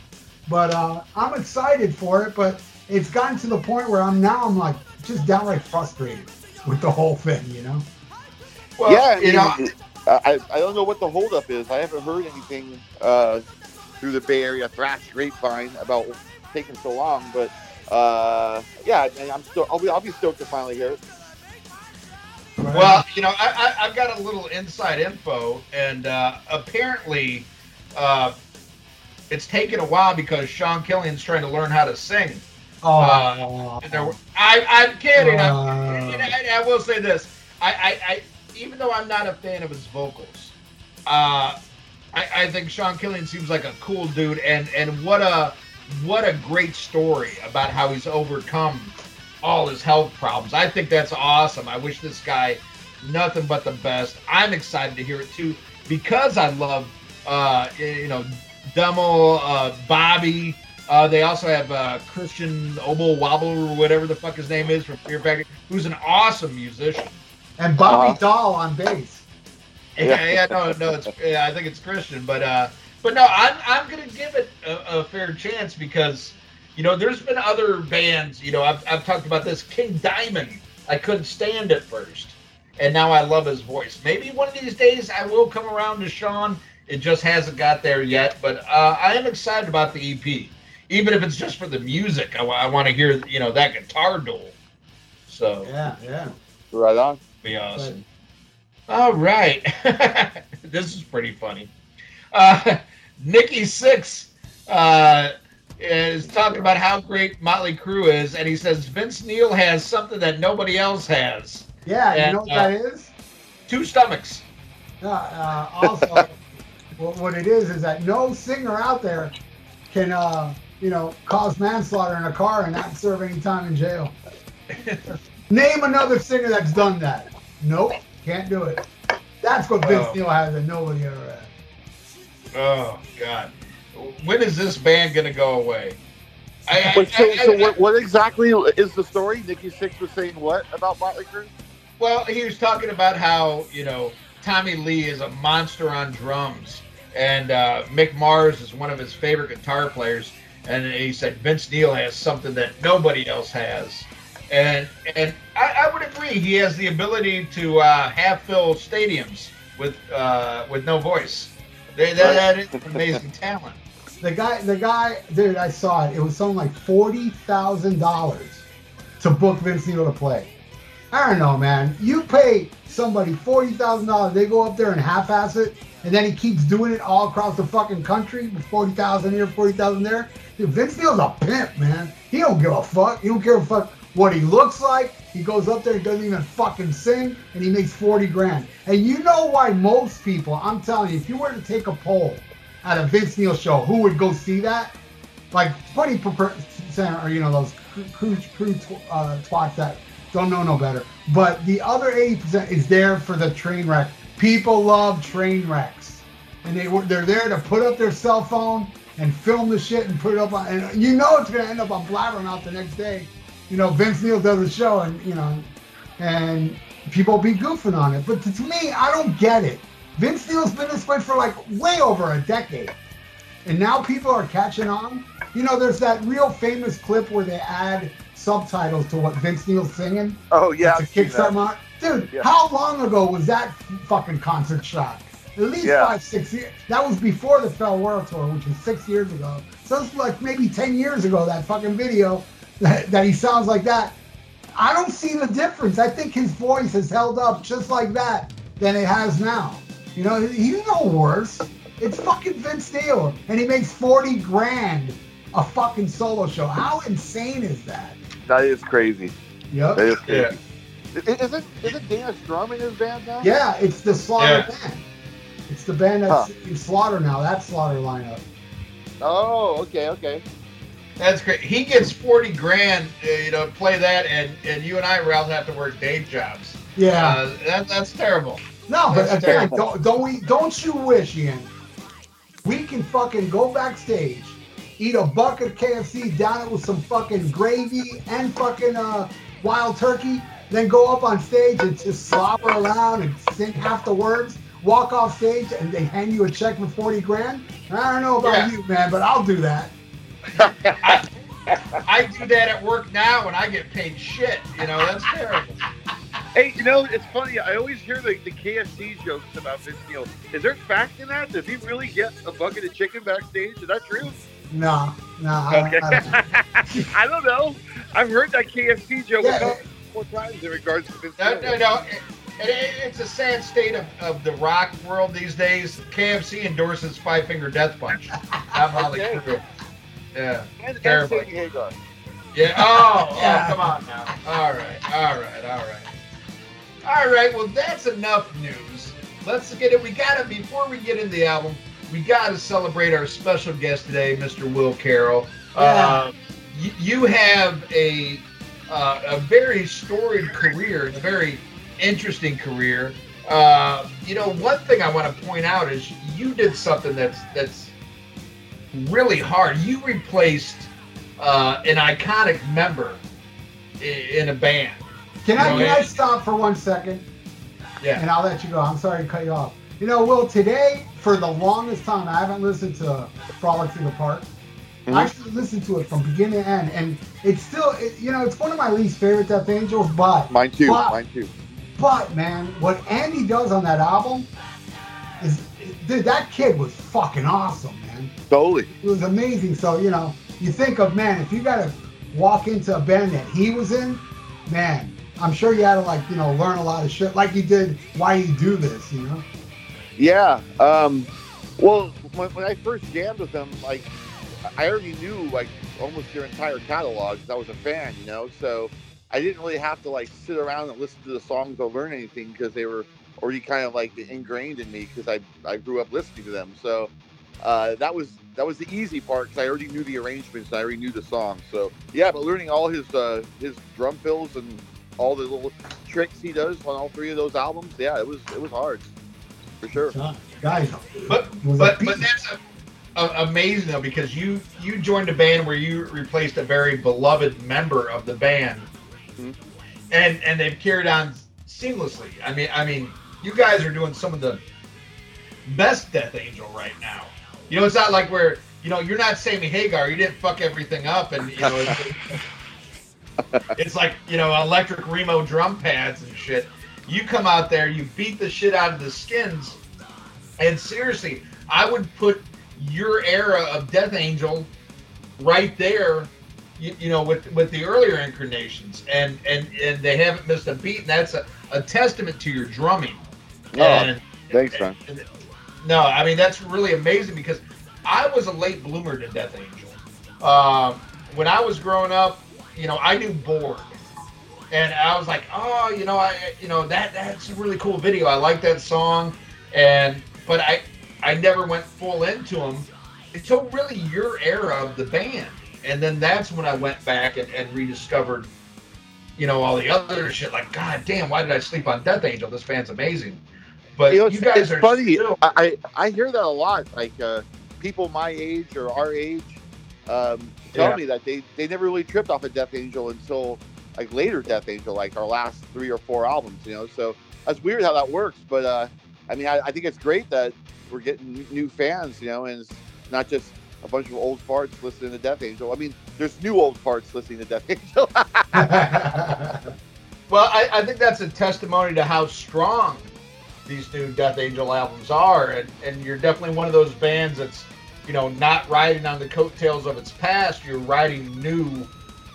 But uh, I'm excited for it, but it's gotten to the point where I'm now I'm like just downright frustrated with the whole thing, you know? Well, yeah, you know, I, I don't know what the holdup is. I haven't heard anything uh, through the Bay Area thrash grapevine about taking so long, but uh, yeah, I- I'm still I'll be I'll be stoked to finally hear it. well, you know, I, I, I've got a little inside info, and uh, apparently, uh, it's taken a while because Sean Killian's trying to learn how to sing. Oh, uh, there were, I, I'm kidding. I'm, Uh. and I, I will say this: I, I, I, even though I'm not a fan of his vocals, uh, I, I think Sean Killian seems like a cool dude, and and what a what a great story about how he's overcome all his health problems. I think that's awesome. I wish this guy nothing but the best. I'm excited to hear it too because I love, uh, you know, Demmel, uh, Bobby. Uh, they also have uh, Christian Obel Wobble or whatever the fuck his name is from Fear Factory, who's an awesome musician. and Bobby Uh-huh. Dahl on bass. Yeah, yeah, no, no, it's yeah, I think it's Christian, but uh, but no, I'm I'm gonna give it a, a fair chance because you know there's been other bands, you know, I've I've talked about this King Diamond, I couldn't stand at first, and now I love his voice. Maybe one of these days I will come around to Sean. It just hasn't got there yet, but uh, I am excited about the EP, even if it's just for the music. I, want to hear you know that guitar duel, so Yeah, yeah. Right on. be awesome. All right. this is pretty funny. Uh, Nikki Sixx uh, is talking about how great Motley Crue is, and he says Vince Neil has something that nobody else has. Yeah, And, you know what uh, that is? Two stomachs. Uh, uh, also, what, what it is is that no singer out there can, uh, you know, cause manslaughter in a car and not serve any time in jail. Name another singer that's done that. Nope, can't do it. That's what Vince Oh. Neil has that nobody ever had. Oh God, when is this band gonna go away? I, I- But so, I- so what, what exactly is the story? Nikki Sixx was saying what about Motley Crue? Well, he was talking about how you know Tommy Lee is a monster on drums, and uh, Mick Mars is one of his favorite guitar players, and he said Vince Neil has something that nobody else has, and and I, I would agree he has the ability to uh, half fill stadiums with uh, with no voice. They, that, that is amazing talent. The guy, the guy, dude, I saw it. It was something like forty thousand dollars to book Vince Neil to play. I don't know, man. You pay somebody forty thousand dollars, they go up there and half-ass it, and then he keeps doing it all across the fucking country with forty thousand here, forty thousand there. Dude, Vince Neil's a pimp, man. He don't give a fuck. He don't care a fuck what he looks like. He goes up there and doesn't even fucking sing, and he makes forty grand. And you know why most people? I'm telling you, if you were to take a poll at a Vince Neil show, who would go see that? Like 20 percent or, you know those crew crew uh, twats that don't know no better. But the other 80 percent is there for the train wreck. People love train wrecks, and they, they're there to put up their cell phone and film the shit and put it up on. And you know it's gonna end up on Blabbermouth the next day. You know Vince Neil does a show, and you know, and people be goofing on it. But to, to me, I don't get it. Vince Neil's been this way for like way over a decade. And now people are catching on. You know, there's that real famous clip where they add subtitles to what Vince Neil's singing Oh yeah, to seen kickstart dude. Yeah. How long ago was that fucking concert shot? At least Yeah. five, six years. That was before the Fell World Tour, which was six years ago. So it's like maybe ten years ago that fucking video that, that he sounds like that. I don't see the difference. I think his voice has held up just like that than it has now. You know, he's no worse. It's fucking Vince Neil, and he makes forty grand a fucking solo show. How insane is that? That is crazy. Yep. That is Yeah. crazy. I- Isn't isn't Dana Strum in his band now? Yeah, it's the Slaughter Yeah. band. It's the band that's in Slaughter now. That Slaughter lineup. Oh, okay, okay. That's great. He gets forty grand, uh, you know, play that, and and you and I rather have to work day jobs. Yeah. Uh, that, that's terrible. no, but that's again, terrible. don't, don't we? Don't you wish, Ian? We can fucking go backstage, eat a bucket of KFC, down it with some fucking gravy and fucking uh, wild turkey, then go up on stage and just slobber around and sing half the words. Walk off stage and they hand you a check for forty grand. I don't know about Yeah. you, man, but I'll do that. I do that at work now, and I get paid shit. You know, that's terrible. Hey, you know, it's funny. I always hear the, the KFC jokes about Vince Neil. Is there fact in that? Does he really get a bucket of chicken backstage? Is that true? Nah, no. I- Okay. I- I don't know. I've heard that KFC joke Yeah. a couple times in regards to this. No, no, no. It, it, it's a sad state of, of the rock world these days. KFC endorses Five Finger Death Punch. Not Motley Okay. Crue. Yeah. And, and Terrible. Sammy Hagar. Yeah. Oh, oh Yeah. oh, come on now. All right. All right. All right. All right. Well, that's enough news. Let's get it. We got to, before we get into the album, we got to celebrate our special guest today, Mr. Will Carroll. Yeah. Uh, you, you have a, uh, a very storied career, a very interesting career. Uh, you know, one thing I want to point out is you did something that's that's really hard. You replaced uh, an iconic member in a band. Can I No, can yeah. I stop for one second Yeah. and I'll let you go. I'm sorry to cut you off. You know, Will, today for the longest time I haven't listened to Frolic Through the Park. Mhm. I actually listened to it from beginning to end, and it's still, it, you know, it's one of my least favorite Death Angels. But, Mine too. But- Mine too. but man, what Andy does on that album is, dude, that kid was fucking awesome, man. Totally. It was amazing. So, you know, you think of, man, if you got to walk into a band that he was in, man, I'm sure you had to, like, you know, learn a lot of shit like you did why you do this, you know? Yeah. Um, well, when, when I first jammed with him, like I already knew like almost their entire catalog because I was a fan, you know. So I didn't really have to like sit around and listen to the songs or learn anything because they were already kind of like ingrained in me because I I grew up listening to them. So uh, that was that was the easy part because I already knew the arrangements. I already knew the songs. So yeah, but learning all his uh, his drum fills and all the little tricks he does on all three of those albums, yeah, it was it was hard for sure. Guys, but but but that's a, a, amazing though because you you joined a band where you replaced a very beloved member of the band, mm-hmm. and and they've carried on seamlessly. I mean I mean you guys are doing some of the best Death Angel right now. You know, it's not like we're, you know, you're not Sammy Hagar. You didn't fuck everything up, and you know, it's, it's like you know, electric Remo drum pads and shit. You come out there, you beat the shit out of the skins, and seriously, I would put your era of Death Angel right there. You, you know, with with the earlier incarnations, and and and they haven't missed a beat, and that's a, a testament to your drumming. Oh, and, thanks, man. And, and, no, I mean that's really amazing because I was a late bloomer to Death Angel. Um, when I was growing up, you know, I knew Bored, and I was like, oh, you know, I, you know, that that's a really cool video. I like that song, and but I, I never went full into them until really your era of the band, and then that's when I went back and, and rediscovered, you know, all the other shit. Like, god damn, why did I sleep on Death Angel? This band's amazing. But you, know, you guys it's funny. Still... I I hear that a lot. Like uh, people my age or our age um, tell yeah. me that they they never really tripped off a of Death Angel until like later Death Angel, like our last three or four albums. You know, so that's weird how that works. But uh, I mean, I, I think it's great that we're getting new fans. You know, and it's not just a bunch of old farts listening to Death Angel. I mean, there's new old farts listening to Death Angel. well, I, I, think that's a testimony to how strong these new Death Angel albums are, and, and you're definitely one of those bands that's, you know, not riding on the coattails of its past. You're writing new,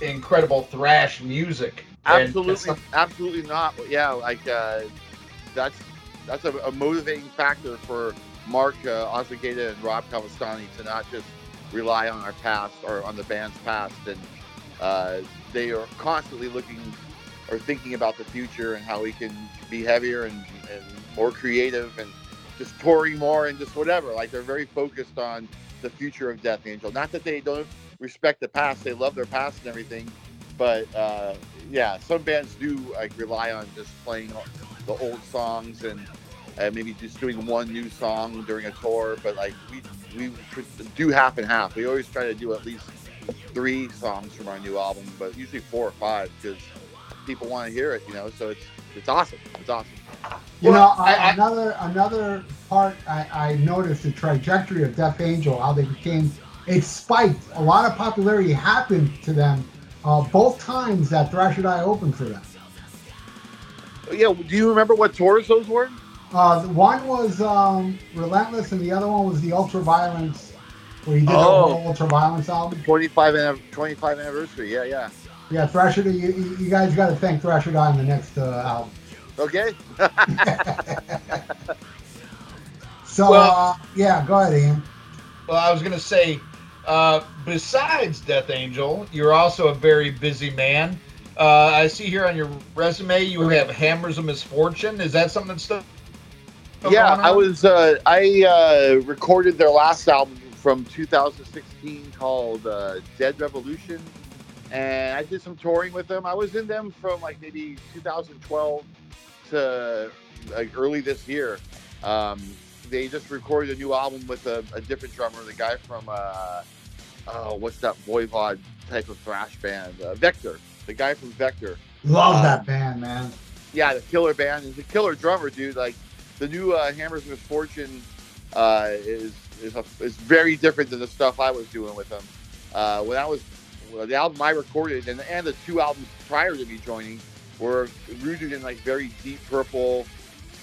incredible thrash music. Absolutely, absolutely not. But yeah, like uh, that's that's a, a, motivating factor for Mark uh, and Rob Cavestany to not just rely on our past or on the band's past, and uh, they are constantly looking or thinking about the future and how we can be heavier and, and more creative and just touring more and just whatever. Like they're very focused on the future of Death Angel. Not that they don't respect the past; they love their past and everything. But uh, yeah, some bands do like rely on just playing the old songs and uh, maybe just doing one new song during a tour. But like we we do half and half. We always try to do at least three songs from our new album, but usually four or five because people want to hear it. You know, so it's it's awesome. It's awesome. You well, know, I, I, another another part I, I noticed the trajectory of Death Angel, how they became it spiked. A lot of popularity happened to them uh, both times that Thrash or Die opened for them. Yeah, do you remember what tours those were? Uh, one was um, Relentless, and the other one was the Ultraviolence, where he did oh, the Ultraviolence album. 25, 25 anniversary, yeah, yeah. Yeah, Thrasher, you, you guys got to thank Thrash or Die in the next uh, album. Okay. so, well, uh, yeah, go ahead, Ian. Well, I was going to say, uh, besides Death Angel, you're also a very busy man. Uh, I see here on your resume you have Hammers of Misfortune. Is that something that's still? Yeah, I was. Uh, I uh, recorded their last album from 2016 called uh, Dead Revolution, and I did some touring with them. I was in them from like maybe 2012 to like early this year. Um, they just recorded a new album with a, a different drummer, the guy from uh, oh, what's that Voivod type of thrash band? Uh, Vektor, the guy from Vektor. Love um, that band, man. Yeah, the killer band and the killer drummer, dude. Like the new uh, Hammers Misfortune uh, is is, a, is very different than the stuff I was doing with them. Uh, when I was well, the album I recorded and and the two albums prior to me joining were rooted in like very deep purple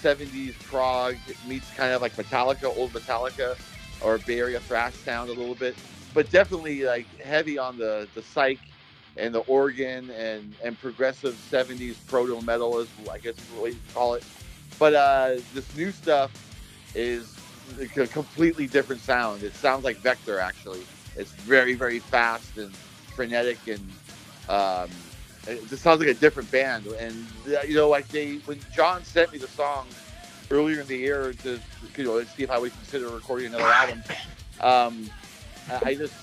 70s prog meets kind of like Metallica, old Metallica, or Bay Area thrash sound a little bit, but definitely like heavy on the the psych and the organ and and progressive 70s proto metal is I guess what you call it. But uh, this new stuff is a completely different sound. It sounds like Vektor actually, It's very very fast and frenetic and um, it just sounds like a different band. And uh, you know, like they when John sent me the song earlier in the year to you know see if I would consider recording another album. Um, I just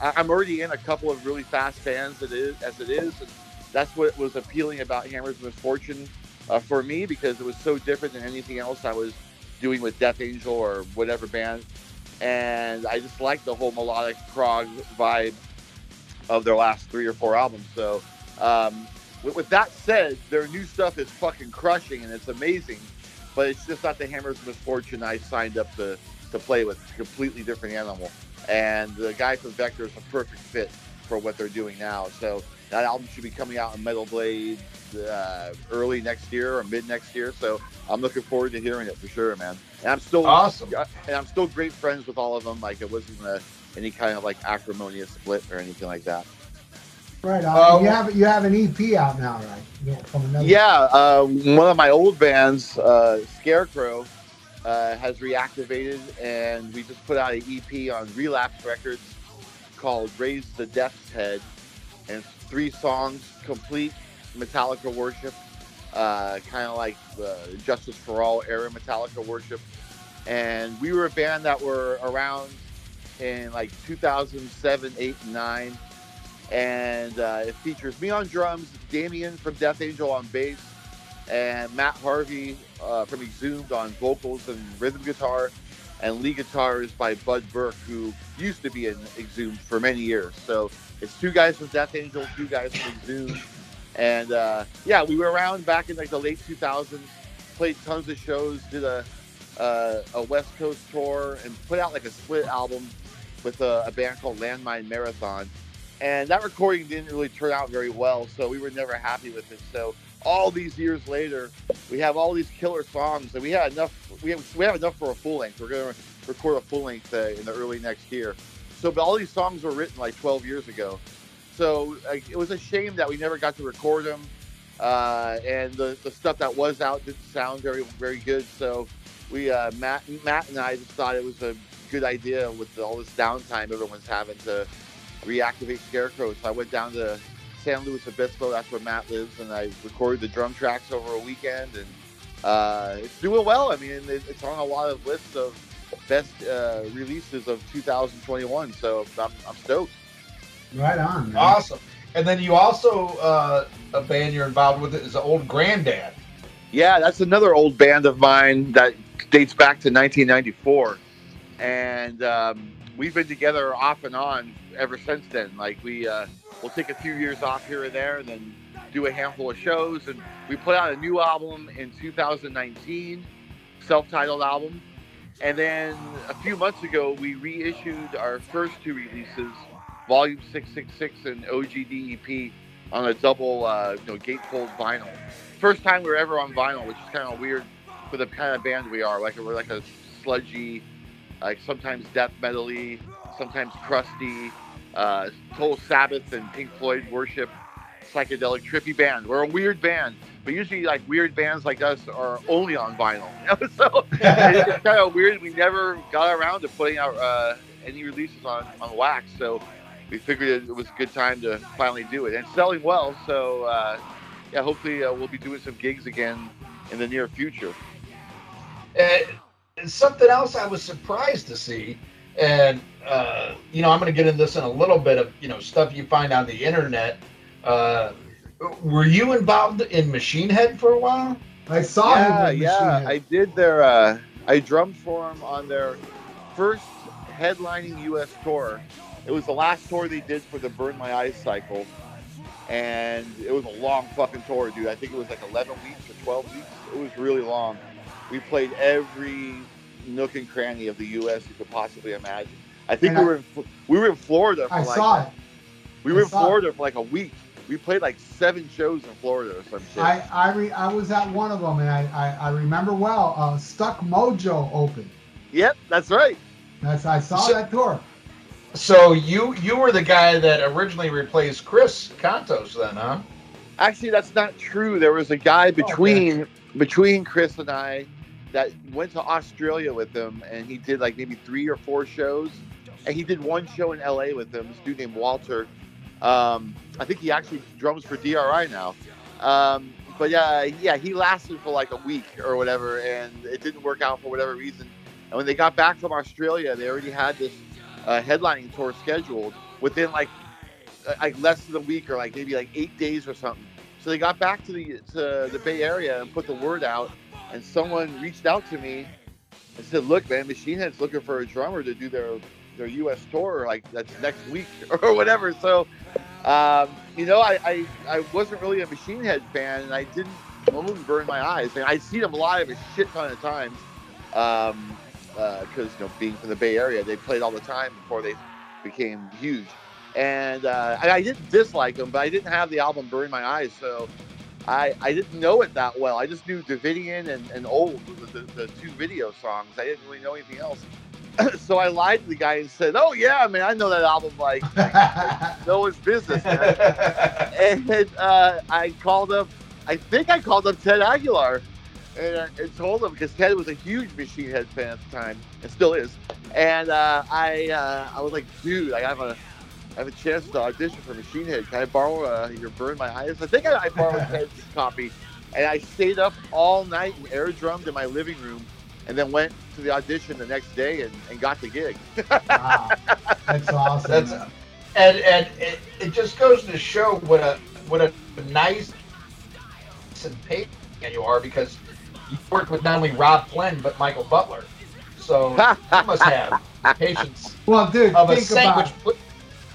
I'm already in a couple of really fast bands as it is, as it is, and that's what was appealing about Hammer's Misfortune uh, for me because it was so different than anything else I was doing with Death Angel or whatever band. And I just like the whole melodic prog vibe of their last three or four albums. So, um, with, with, that said, their new stuff is fucking crushing and it's amazing, but it's just not the Hammer's Misfortune I signed up to, to play with. It's a completely different animal. And the guy from Vektor is a perfect fit for what they're doing now. So, that album should be coming out in Metal Blade uh, early next year or mid next year. So I'm looking forward to hearing it for sure, man. And I'm still awesome. And I'm still great friends with all of them. Like it wasn't a, any kind of like acrimonious split or anything like that. Right. Uh, um, you have you have an EP out now, right? Yeah. From. Yeah. Uh, one of my old bands, uh, Scarecrow, uh, has reactivated, and we just put out an EP on Relapse Records called "Raise the Death's Head." and three songs, complete Metallica worship, uh, kind of like the Justice for All era Metallica worship. And we were a band that were around in like 2007, 8, and 9. And uh, it features me on drums, Damien from Death Angel on bass, and Matt Harvey uh, from Exhumed on vocals and rhythm guitar, and lead guitar is by Bud Burke, who used to be in Exhumed for many years. So it's two guys from Death Angel, two guys from Exhumed, and uh, yeah, we were around back in like the late 2000s. Played tons of shows, did a uh, a West Coast tour, and put out like a split album with a, a band called Landmine Marathon. And that recording didn't really turn out very well, so we were never happy with it. So all these years later, we have all these killer songs, and we had enough. We have, we have enough for a full length. We're going to record a full length uh, in the early next year. So, but all these songs were written like 12 years ago. So like, it was a shame that we never got to record them. Uh, and the, the stuff that was out didn't sound very very good. So we uh, Matt Matt and I just thought it was a good idea with all this downtime everyone's having to reactivate Scarecrow. So I went down to San Luis Obispo. That's where Matt lives, and I recorded the drum tracks over a weekend, and uh, it's doing well. I mean, it's on a lot of lists of best uh, releases of 2021. So I'm, I'm stoked. Right on. Man. Awesome. And then you also uh, a band you're involved with is Old Granddad. Yeah, that's another old band of mine that dates back to 1994, and um, we've been together off and on ever since then. Like we uh, we'll take a few years off here and there, and then do a handful of shows. And we put out a new album in 2019, self-titled album, and then a few months ago, we reissued our first two releases, Volume 666 and OGDEP, on a double, uh, you know, gatefold vinyl. First time we were ever on vinyl, which is kind of weird for the kind of band we are. Like we're like a sludgy, like sometimes death metally, sometimes crusty, uh, Total Sabbath and Pink Floyd worship, psychedelic trippy band. We're a weird band but usually like weird bands like us are only on vinyl. So it's kind of weird. We never got around to putting out uh, any releases on, on wax. So we figured it was a good time to finally do it and selling well. So uh, yeah, hopefully uh, we'll be doing some gigs again in the near future. And something else I was surprised to see, and uh, you know, I'm going to get into this in a little bit of you know stuff you find on the internet. Uh, were you involved in Machine Head for a while? I saw yeah, him. yeah, I did their. Uh, I drummed for them on their first headlining U.S. tour. It was the last tour they did for the Burn My Eyes cycle, and it was a long fucking tour, dude. I think it was like 11 weeks or 12 weeks. It was really long. We played every nook and cranny of the U.S. you could possibly imagine. I think and we I, were in, we were in Florida. For I like, saw it. We I were in Florida it. for like a week we played like seven shows in Florida or some shit. I I, re, I was at one of them and I I, I remember well. Uh, Stuck Mojo opened. Yep, that's right. That's I saw so, that tour. So you you were the guy that originally replaced Chris Kontos, then, huh? Actually, that's not true. There was a guy between okay. between Chris and I that went to Australia with him, and he did like maybe three or four shows, and he did one show in LA with them. This dude named Walter. Um, I think he actually drums for DRI now. Um, but yeah, yeah, he lasted for like a week or whatever, and it didn't work out for whatever reason. And when they got back from Australia, they already had this uh, headlining tour scheduled within like uh, like less than a week or like maybe like eight days or something. So they got back to the to the Bay Area and put the word out, and someone reached out to me and said, "Look, man, Machine Head's looking for a drummer to do their their U.S. tour, like that's next week or whatever." So, um, you know, I, I I wasn't really a Machine Head fan, and I didn't Moon burn my eyes. I mean, I'd seen them live a shit ton of times, um, because you know, being from the Bay Area, they played all the time before they became huge. And uh, I, I didn't dislike them, but I didn't have the album burn my eyes, so I, I didn't know it that well. I just knew Davidian and, and Old, the, the, the two video songs. I didn't really know anything else. so I lied to the guy and said, "Oh yeah, man, I know that album like no one's business." And uh, I called up. I think I called up Ted Aguilar and, uh, and told him because Ted was a huge Machine Head fan at the time and still is. And uh, I uh, I was like, "Dude, I have a I have a chance to audition for Machine Head. Can I borrow uh, your Burn My Eyes?" I think I, I borrowed Ted's copy, and I stayed up all night and air drummed in my living room and then went to the audition the next day and, and got the gig. wow, that's awesome. That's and and it, it just goes to show what a what a nice and patient you are because you worked with not only Robb Flynn but Michael Butler, so you must have patience well, dude, of a think about sandwich.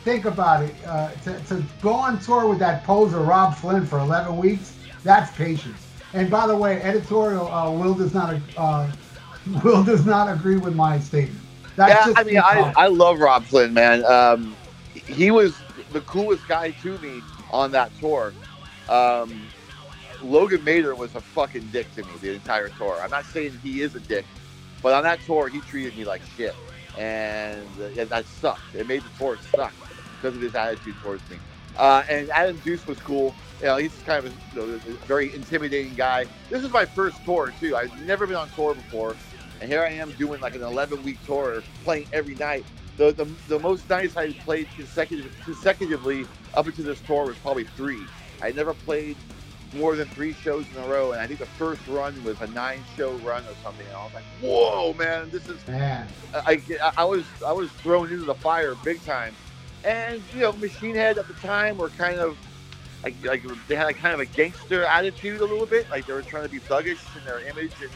Think about it. Uh, to, to go on tour with that poser Robb Flynn for 11 weeks, that's patience. And by the way, editorial uh, Will does not uh, Will does not agree with my statement. That's yeah, just I mean, I. I love Robb Flynn, man. Um, he was the coolest guy to me on that tour. Um, Logan Mader was a fucking dick to me the entire tour. I'm not saying he is a dick, but on that tour, he treated me like shit. And uh, that sucked. It made the tour suck because of his attitude towards me. Uh, and Adam Deuce was cool. You know, he's kind of a, you know, a very intimidating guy. This is my first tour too. I've never been on tour before, and here I am doing like an 11 week tour, playing every night. The, the, the most nights I played consecutive, consecutively up until this tour was probably three. I never played more than three shows in a row, and I think the first run was a nine show run or something. And I was like, "Whoa, man, this is Man, I, I, I was I was thrown into the fire big time, and you know Machine Head at the time were kind of like, like they had like kind of a gangster attitude a little bit, like they were trying to be thuggish in their image and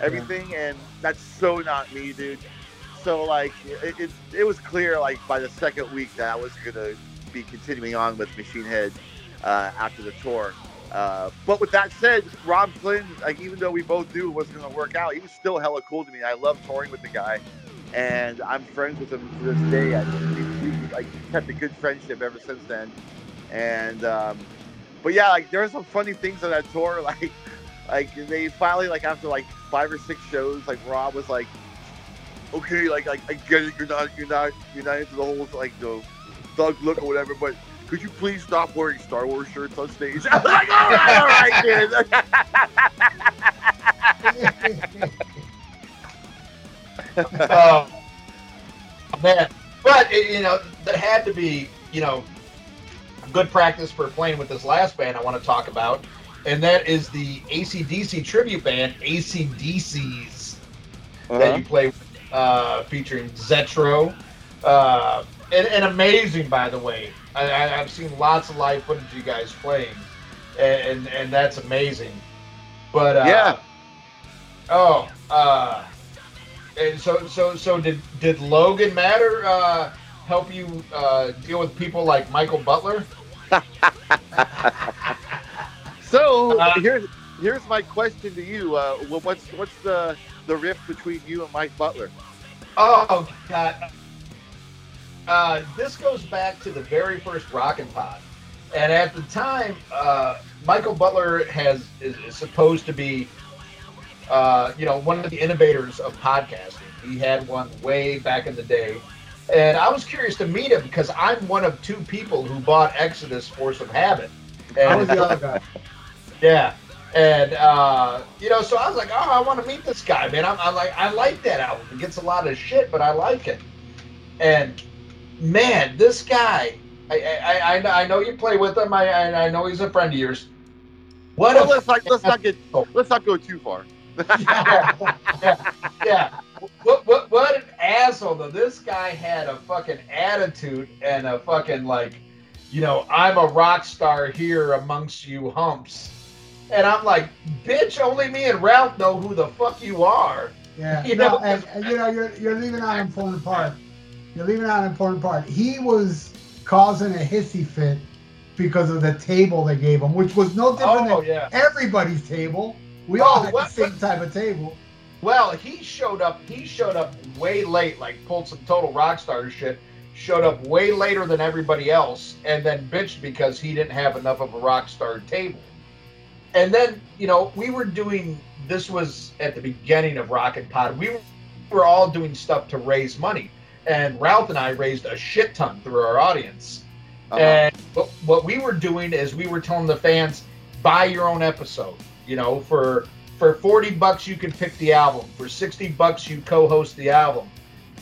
everything, and that's so not me, dude. So like it, it, it was clear like by the second week that I was gonna be continuing on with Machine Head uh, after the tour. Uh, but with that said, Robb Flynn, like even though we both knew it wasn't going to work out, he was still hella cool to me. I love touring with the guy, and I'm friends with him to this day. I, we, like kept a good friendship ever since then. And um, but yeah, like there were some funny things on that tour. Like like they finally like after like five or six shows, like Rob was like, okay, like like I get it, you're not you're not you're not into the whole like the thug look or whatever, but could you please stop wearing Star Wars shirts on stage? I like, all right, all right. oh man but it, you know that had to be you know good practice for playing with this last band i want to talk about and that is the acdc tribute band acdcs that Uh-huh. you play with, uh, featuring zetro uh, and, and amazing by the way I, I, i've seen lots of live footage of you guys playing and and, and that's amazing but uh, Yeah. oh uh and so, so, so did did Logan Mader uh, help you uh, deal with people like Michael Butler? So Uh, here's here's my question to you. Uh, what's what's the the rift between you and Mike Butler? Oh God! Uh, this goes back to the very first Rockin' Pod, and at the time, uh, Michael Butler has is, is supposed to be, uh, you know, one of the innovators of podcasting. He had one way back in the day, and I was curious to meet him because I'm one of two people who bought Exodus: Force of Habit. I was the other guy. Yeah. And uh, you know, so I was like, oh, I want to meet this guy, man. I'm, I'm like, I like that album. It gets a lot of shit, but I like it. And man, this guy, I I, I, I know you play with him. I, I know he's a friend of yours. What well, let's not let's not get let's not go too far. Yeah, yeah, yeah. What, what what an asshole though. This guy had a fucking attitude and a fucking like, you know, I'm a rock star here amongst you humps. And I'm like, bitch, only me and Ralph know who the fuck you are. Yeah, you know, and, and, you know, you're you're leaving out an important part. You're leaving out an important part. He was causing a hissy fit because of the table they gave him, which was no different oh, than yeah. everybody's table. We all had the same type of table. Well, he showed up. He showed up way late, like pulled some total rock star shit. Showed up way later than everybody else, and then bitched because he didn't have enough of a rock star table. And then, you know, we were doing this was at the beginning of Rocket Pod. We were all doing stuff to raise money, and Ralph and I raised a shit ton through our audience. Uh-huh. And what, what we were doing is we were telling the fans, buy your own episode. You know, for for 40 bucks you can pick the album. For 60 bucks you co-host the album.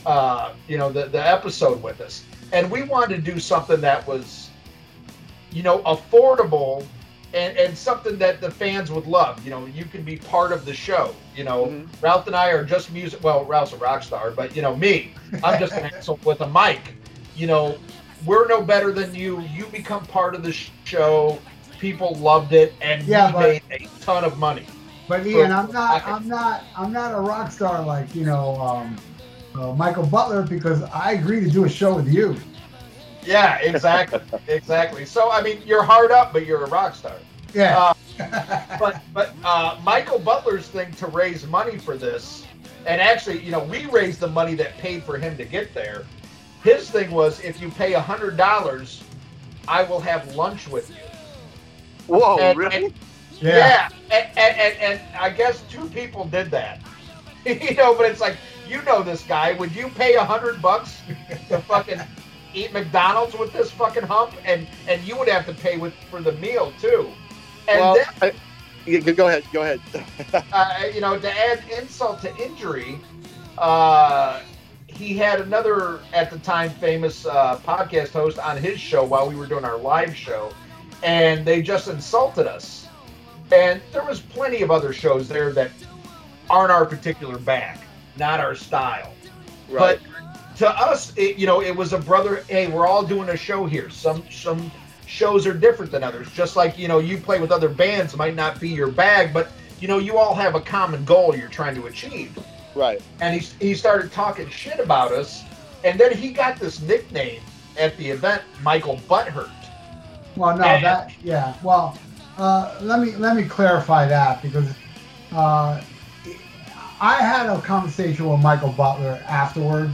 Uh, you know, the the episode with us. And we wanted to do something that was, you know, affordable and, and something that the fans would love. You know, you can be part of the show. You know, mm-hmm. Ralph and I are just music. Well, Ralph's a rock star, but you know me, I'm just an asshole with a mic. You know, we're no better than you. You become part of the show. People loved it, and yeah, we made a ton of money. But Ian, I'm not, I'm not, I'm not a rock star like you know um, uh, Michael Butler because I agree to do a show with you. Yeah, exactly, exactly. So I mean, you're hard up, but you're a rock star. Yeah. Uh, but but uh, Michael Butler's thing to raise money for this, and actually, you know, we raised the money that paid for him to get there. His thing was, if you pay a hundred dollars, I will have lunch with you. Whoa, and, really? And, yeah. yeah. And, and, and, I guess two people did that. you know, but it's like, you know this guy. Would you pay a hundred bucks to fucking eat McDonald's with this fucking hump, and and you would have to pay with for the meal too. And well, then, I, go ahead, go ahead. uh, you know, to add insult to injury, uh, he had another at the time famous uh, podcast host on his show while we were doing our live show, and they just insulted us. And there was plenty of other shows there that aren't our particular bag, not our style. Right. But to us, it, you know, it was a brother. Hey, we're all doing a show here. Some some shows are different than others. Just like you know, you play with other bands might not be your bag, but you know, you all have a common goal you're trying to achieve. Right. And he he started talking shit about us, and then he got this nickname at the event, Michael Butthurt. Well, no, that yeah. Well, uh, let me let me clarify that because uh, I had a conversation with Michael Butler afterwards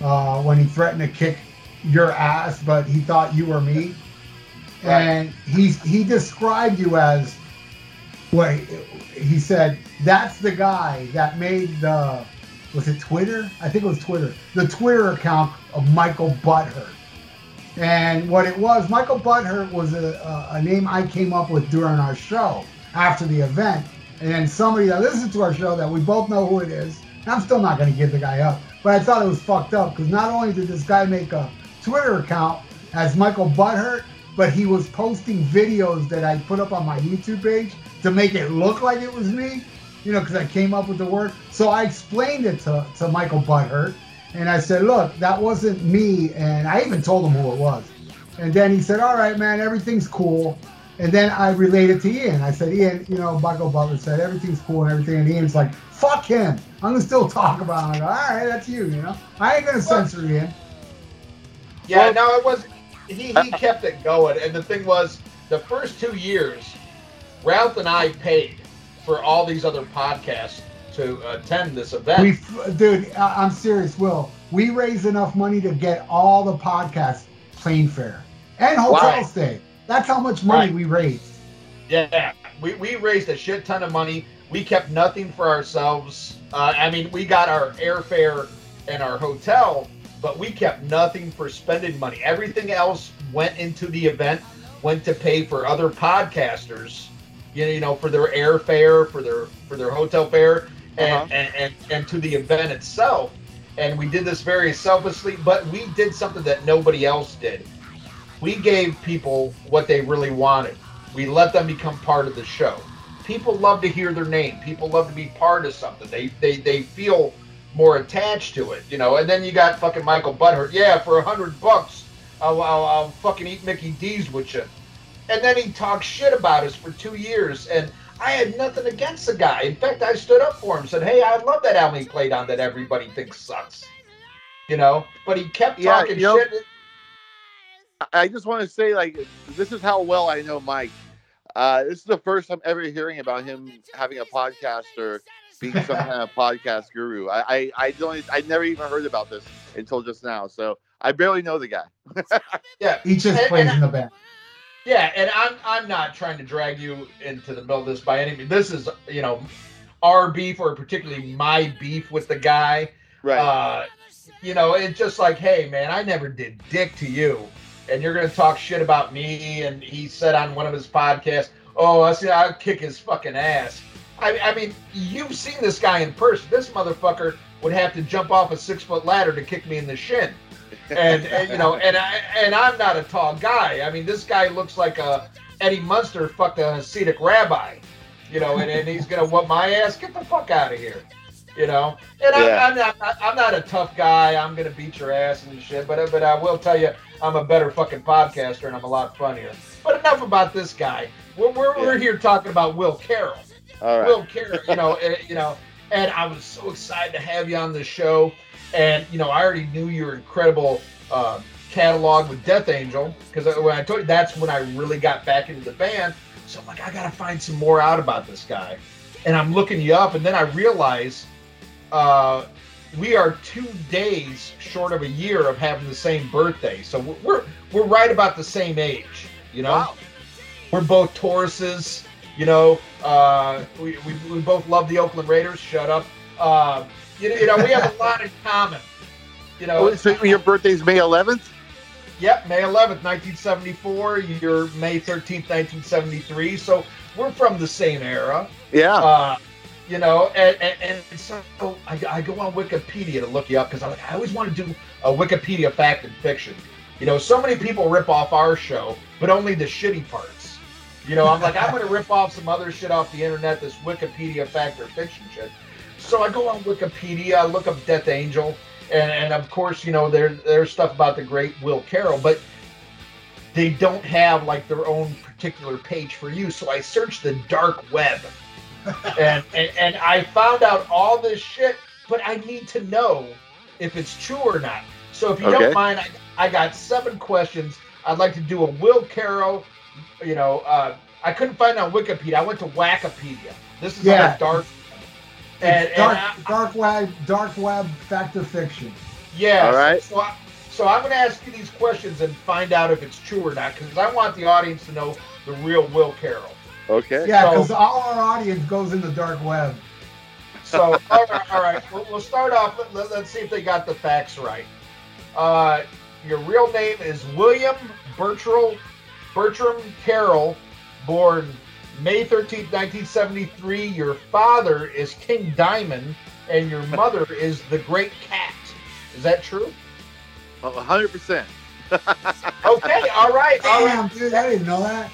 uh, when he threatened to kick your ass, but he thought you were me. Right. And he he described you as what he said. That's the guy that made the was it Twitter? I think it was Twitter. The Twitter account of Michael Butthurt. And what it was, Michael Butthurt was a, a, name I came up with during our show after the event. And somebody that listened to our show that we both know who it is. I'm still not going to give the guy up. But I thought it was fucked up because not only did this guy make a Twitter account as Michael Butthurt, but he was posting videos that I put up on my YouTube page to make it look like it was me, you know, because I came up with the word. So I explained it to, to Michael Butthurt, and I said, look, that wasn't me, and I even told him who it was. And then he said, all right, man, everything's cool. And then I related to Ian. I said, Ian, you know, Michael Butler said everything's cool and everything. And Ian's like, fuck him. I'm gonna still talk about him. Go, all right, that's you. You know, I ain't gonna censor Ian. Yeah, well, no, it was. He he kept it going, and the thing was, the first two years, Ralph and I paid for all these other podcasts to attend this event. We, dude, I'm serious, Will. We raised enough money to get all the podcasts plane fare and hotel right. stay. That's how much money right. we raised. Yeah, we, we raised a shit ton of money. We kept nothing for ourselves. Uh, I mean, we got our airfare and our hotel, but we kept nothing for spending money. Everything else went into the event, went to pay for other podcasters, you know, for their airfare, for their for their hotel fare, and, uh-huh. and, and, and to the event itself. and we did this very selflessly, but we did something that nobody else did. We gave people what they really wanted. We let them become part of the show. People love to hear their name. People love to be part of something. They they they feel more attached to it, you know. And then you got fucking Michael Butthurt. Yeah, for a hundred bucks, I'll, I'll, I'll fucking eat Mickey D's with you. And then he talked shit about us for two years, and I had nothing against the guy. In fact, I stood up for him, said, "Hey, I love that album he played on that everybody thinks sucks," you know. But he kept Yeah, talking you know- shit. I just want to say, like, this is how well I know Mike. Uh, this is the first time ever hearing about him having a podcast or being some kind of podcast guru. I, I, I don't, I never even heard about this until just now. So I barely know the guy. Yeah, He just And- plays and in the band. Yeah, and I'm I'm not trying to drag you into the middle of this by any means. This is you know our beef or particularly my beef with the guy. Right. Uh, you know, it's just like, hey man, I never did dick to you, and you're gonna talk shit about me. And he said on one of his podcasts, "Oh, I see, I'll kick his fucking ass." I, I mean, you've seen this guy in person. This motherfucker would have to jump off a six foot ladder to kick me in the shin and, and you know, and I and I'm not a tall guy. I mean, this guy looks like a Eddie Munster fucked a Hasidic rabbi, you know, and, and he's gonna whoop my ass. Get the fuck out of here, you know. And Yeah. I'm, I'm not I'm not a tough guy. I'm gonna beat your ass and shit. But but I will tell you, I'm a better fucking podcaster and I'm a lot funnier. But enough about this guy. We're we're, we're here talking about Will Carroll. All right. Will Carroll, you know, eh, you know, and I was so excited to have you on the show. And you know, I already knew your incredible uh, catalog with Death Angel because when I told you that's when I really got back into the band. So I'm like, I gotta find some more out about this guy. And I'm looking you up, and then I realize uh, we are two days short of a year of having the same birthday. So we're we're, we're right about the same age, you know. Wow. We're both Tauruses, you know. Uh, we, we, we both love the Oakland Raiders. Shut up. Uh, you, know, you know, we have a lot in common. You know, Oh, so your birthday's May 11th? Yep, May 11th, 1974. You're May 13th, 1973. So we're from the same era. Yeah. Uh, you know, and, and, and so I, I go on Wikipedia to look you up because I, I always want to do a Wikipedia fact and fiction. You know, so many people rip off our show, but only the shitty parts. You know, I'm like, I'm going to rip off some other shit off the internet, this Wikipedia fact or fiction shit. So I go on Wikipedia, I look up Death Angel, and, and of course, you know, there, there's stuff about the great Will Carroll, but they don't have like their own particular page for you. So I searched the dark web and, and and I found out all this shit, but I need to know if it's true or not. So if you Okay. don't mind, I, I got seven questions. I'd like to do a Will Carroll. You know, uh, I couldn't find it on Wikipedia. I went to Wikipedia. This is Yeah. on the dark. And, It's dark, and I- dark web, dark web, fact or fiction. yeah. All right. So, I, so I'm going to ask you these questions and find out if it's true or not, because I want the audience to know the real Will Carroll. Okay. Yeah, So- because all our audience goes in the dark web. So, all right, all right. We'll, we'll start off. Let, us see if they got the facts right. Uh, your real name is William Bertram Bertram Carroll, born May 13th, 1973. Your father is King Diamond, and your mother is the Great Cat. Is that true? A 100%. Okay, all right, all right. Damn, dude, I didn't know that.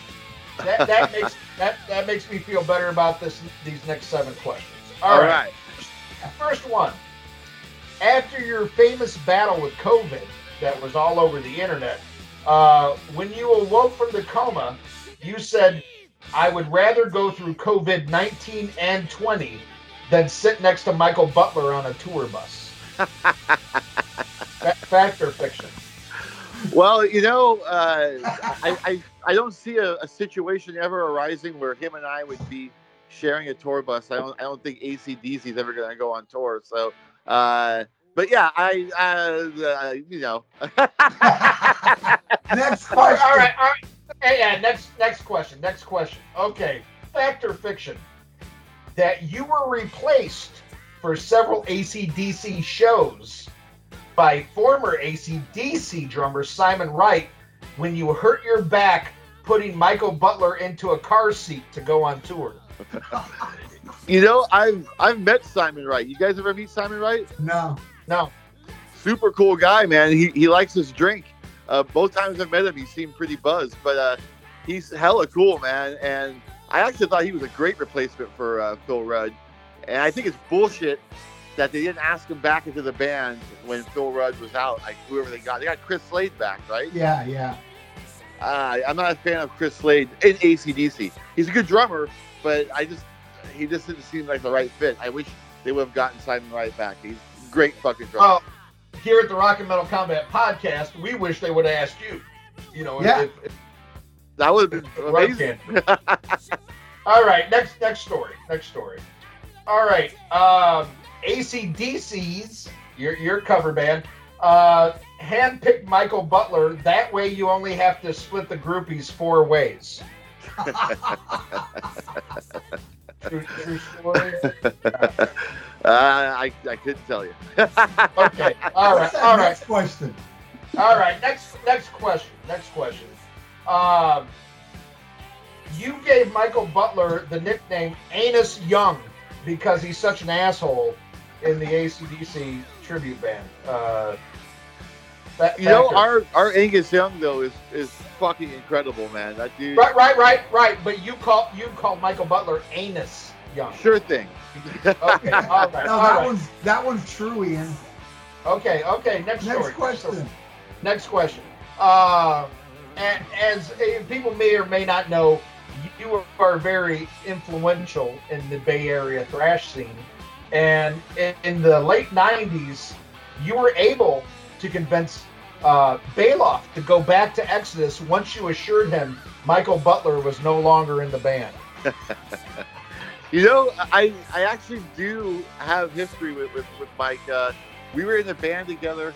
That, that makes that that makes me feel better about this these next seven questions. All right. First one. After your famous battle with COVID that was all over the internet, uh, when you awoke from the coma, you said, I would rather go through COVID 19 and 20 than sit next to Michael Butler on a tour bus. Fa- Fact or fiction? Well, you know, uh, I, I I don't see a, a situation ever arising where him and I would be sharing a tour bus. I don't I don't think ACDC is ever going to go on tour. So, uh, but yeah, I uh, uh, you know, Next question. all right, all right. Hey, yeah, next next question. Next question. Okay, fact or fiction? That you were replaced for several ACDC shows by former ACDC drummer Simon Wright when you hurt your back putting Michael Butler into a car seat to go on tour. you know, I've I've met Simon Wright. You guys ever meet Simon Wright? No. No, super cool guy, man. He he likes his drink. Uh, both times I've met him, he seemed pretty buzzed, but uh, he's hella cool, man. And I actually thought he was a great replacement for uh, Phil Rudd. And I think it's bullshit that they didn't ask him back into the band when Phil Rudd was out. Like whoever they got, they got Chris Slade back, right? Yeah, yeah. Uh, I'm not a fan of Chris Slade in ACDC. He's a good drummer, but I just he just didn't seem like the right fit. I wish they would have gotten Simon Wright back. He's a great fucking drummer. Well, here at the Rock and Metal Combat Podcast, we wish they would have asked you. You know, Yeah. if, if that would have been amazing. All right, next next story. Next story. All right, um, ACDC's your your cover band uh, handpicked Michael Butler. That way, you only have to split the groupies four ways. True, true story. uh, I I couldn't tell you. Okay. All right. All right. next question? All right. Next next question. Next question. Um, you gave Michael Butler the nickname Anus Young because he's such an asshole in the ACDC tribute band. Uh, that, You know, our our Angus Young though is is fucking incredible, man. That dude. right, right, right, right. But you call you call Michael Butler Anus Young. Sure thing. Okay. All right. No, all that right. one's that one's true, Ian. Okay. Okay. Next, Next story. question. Next question. Uh, and as uh, people may or may not know, you are very influential in the Bay Area thrash scene. And in, in the late 90s, you were able to convince uh, Baloff to go back to Exodus once you assured him Michael Butler was no longer in the band. You know, I I actually do have history with with, with Mike. Uh, we were in a band together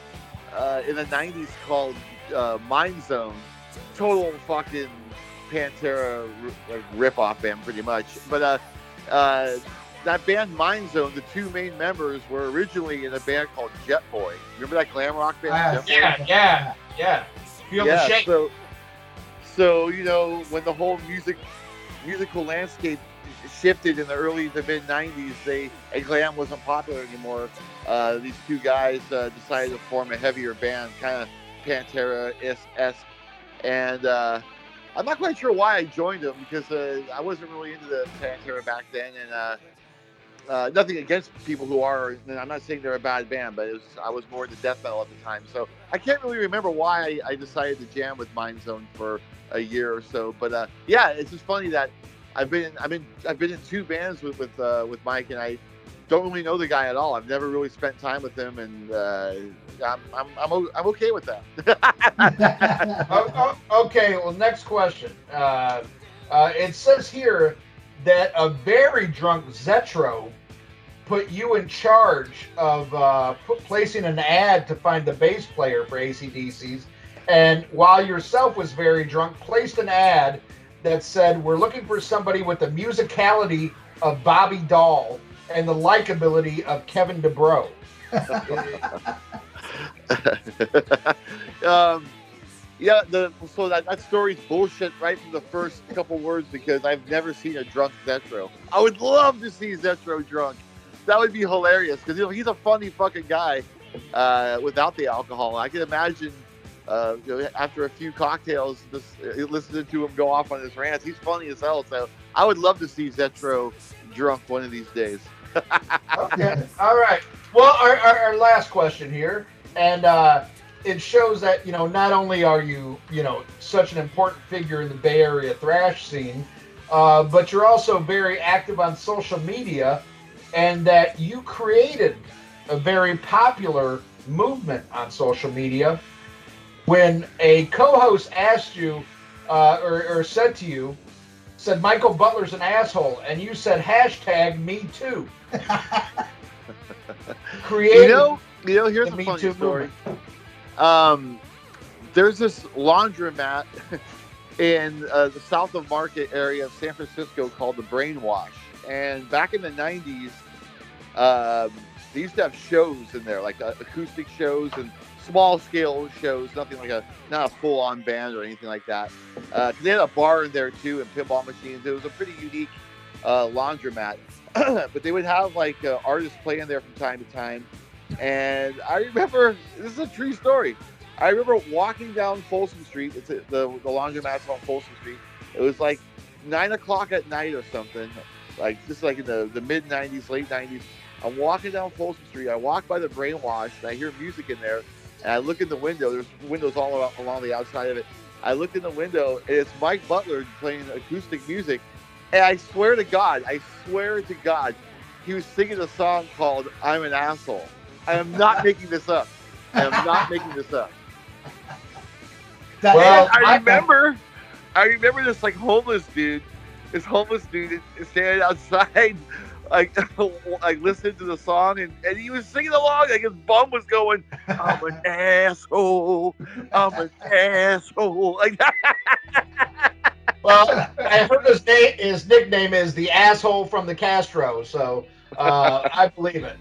uh, in the '90s called uh, Mind Zone. Total fucking Pantera like rip-off band, pretty much. But uh, uh, that band Mind Zone, the two main members were originally in a band called Jet Boy. Remember that glam rock band? Ah, Jetboy? Yeah, yeah, yeah. Feel the shake. so so you know when the whole music musical landscape shifted in the early to mid '90s, they and glam wasn't popular anymore. Uh, these two guys uh, decided to form a heavier band, kind of Pantera esque, and uh, I'm not quite sure why I joined them because uh, I wasn't really into the Pantera back then, and. Uh, nothing against people who are. I'm not saying they're a bad band, but was, I was more into death metal at the time, so I can't really remember why I, I decided to jam with Mind Zone for a year or so. But uh, yeah, it's just funny that I've been I've been I've been in two bands with with uh, with Mike, and I don't really know the guy at all. I've never really spent time with him, and uh, I'm, I'm I'm I'm okay with that. Okay, well, next question. Uh, uh, it says here that a very drunk Zetro put you in charge of uh, placing an ad to find the bass player for ACDC's, and while yourself was very drunk, placed an ad that said, "We're looking for somebody with the musicality of Bobby Dall and the likability of Kevin DuBrow." um, yeah, the so that, that story's bullshit right from the first couple words because I've never seen a drunk Zetro. I would love to see Zetro drunk. That would be hilarious because you know he's a funny fucking guy uh, without the alcohol. I can imagine uh, you know, after a few cocktails, just uh, listening to him go off on his rants. He's funny as hell. So I would love to see Zetro drunk one of these days. Okay. All right. Well, our, our, our last question here, and uh, it shows that you know not only are you you know such an important figure in the Bay Area thrash scene, uh, but you're also very active on social media, and that you created a very popular movement on social media. When a co-host asked you, uh, or, or said to you, said Michael Butler's an asshole, and you said hashtag Me Too. Created. You know, you know. Here's the a Me funny Too story. Um, there's this laundromat in uh, the south of Market area of San Francisco called the Brainwash, and back in the '90s, um, they used to have shows in there, like uh, acoustic shows and small scale shows, nothing like a not a full on band or anything like that. Uh, they had a bar in there too and pinball machines. It was a pretty unique uh, laundromat. but they would have like uh, artists playing there from time to time. And I remember this is a true story. I remember walking down Folsom Street. It's a, the the laundromat's on Folsom Street. It was like nine o'clock at night or something. Like just like in the, the mid '90s, late '90s. I'm walking down Folsom Street. I walk by the Brainwash, and I hear music in there. And I look in the window. There's windows all along the outside of it. I look in the window, and it's Mike Butler playing acoustic music. And I swear to God, I swear to God, he was singing a song called "I'm an Asshole." I am not making this up. I am not making this up. Well, I I- remember, I remember this like homeless dude, this homeless dude standing outside, like like listening to the song, and, and he was singing along. Like his bum was going, "I'm an asshole, I'm an asshole," like that. Well, I heard his name, his nickname is the asshole from the Castro, so uh, I believe it.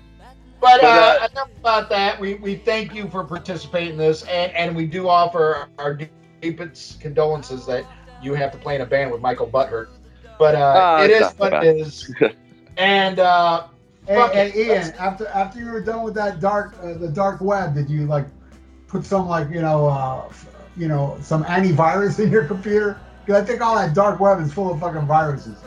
But But, uh, uh, enough about that. We, we thank you for participating in this, and, and we do offer our deepest condolences that you have to play in a band with Michael Butler. But uh, Ah, it is what bad. it is. And uh, Hey, Fuck hey, it. Ian, after after you were done with that dark uh, the dark web, did you like put some like you know uh, you know some antivirus in your computer? Because I think all that dark web is full of fucking viruses.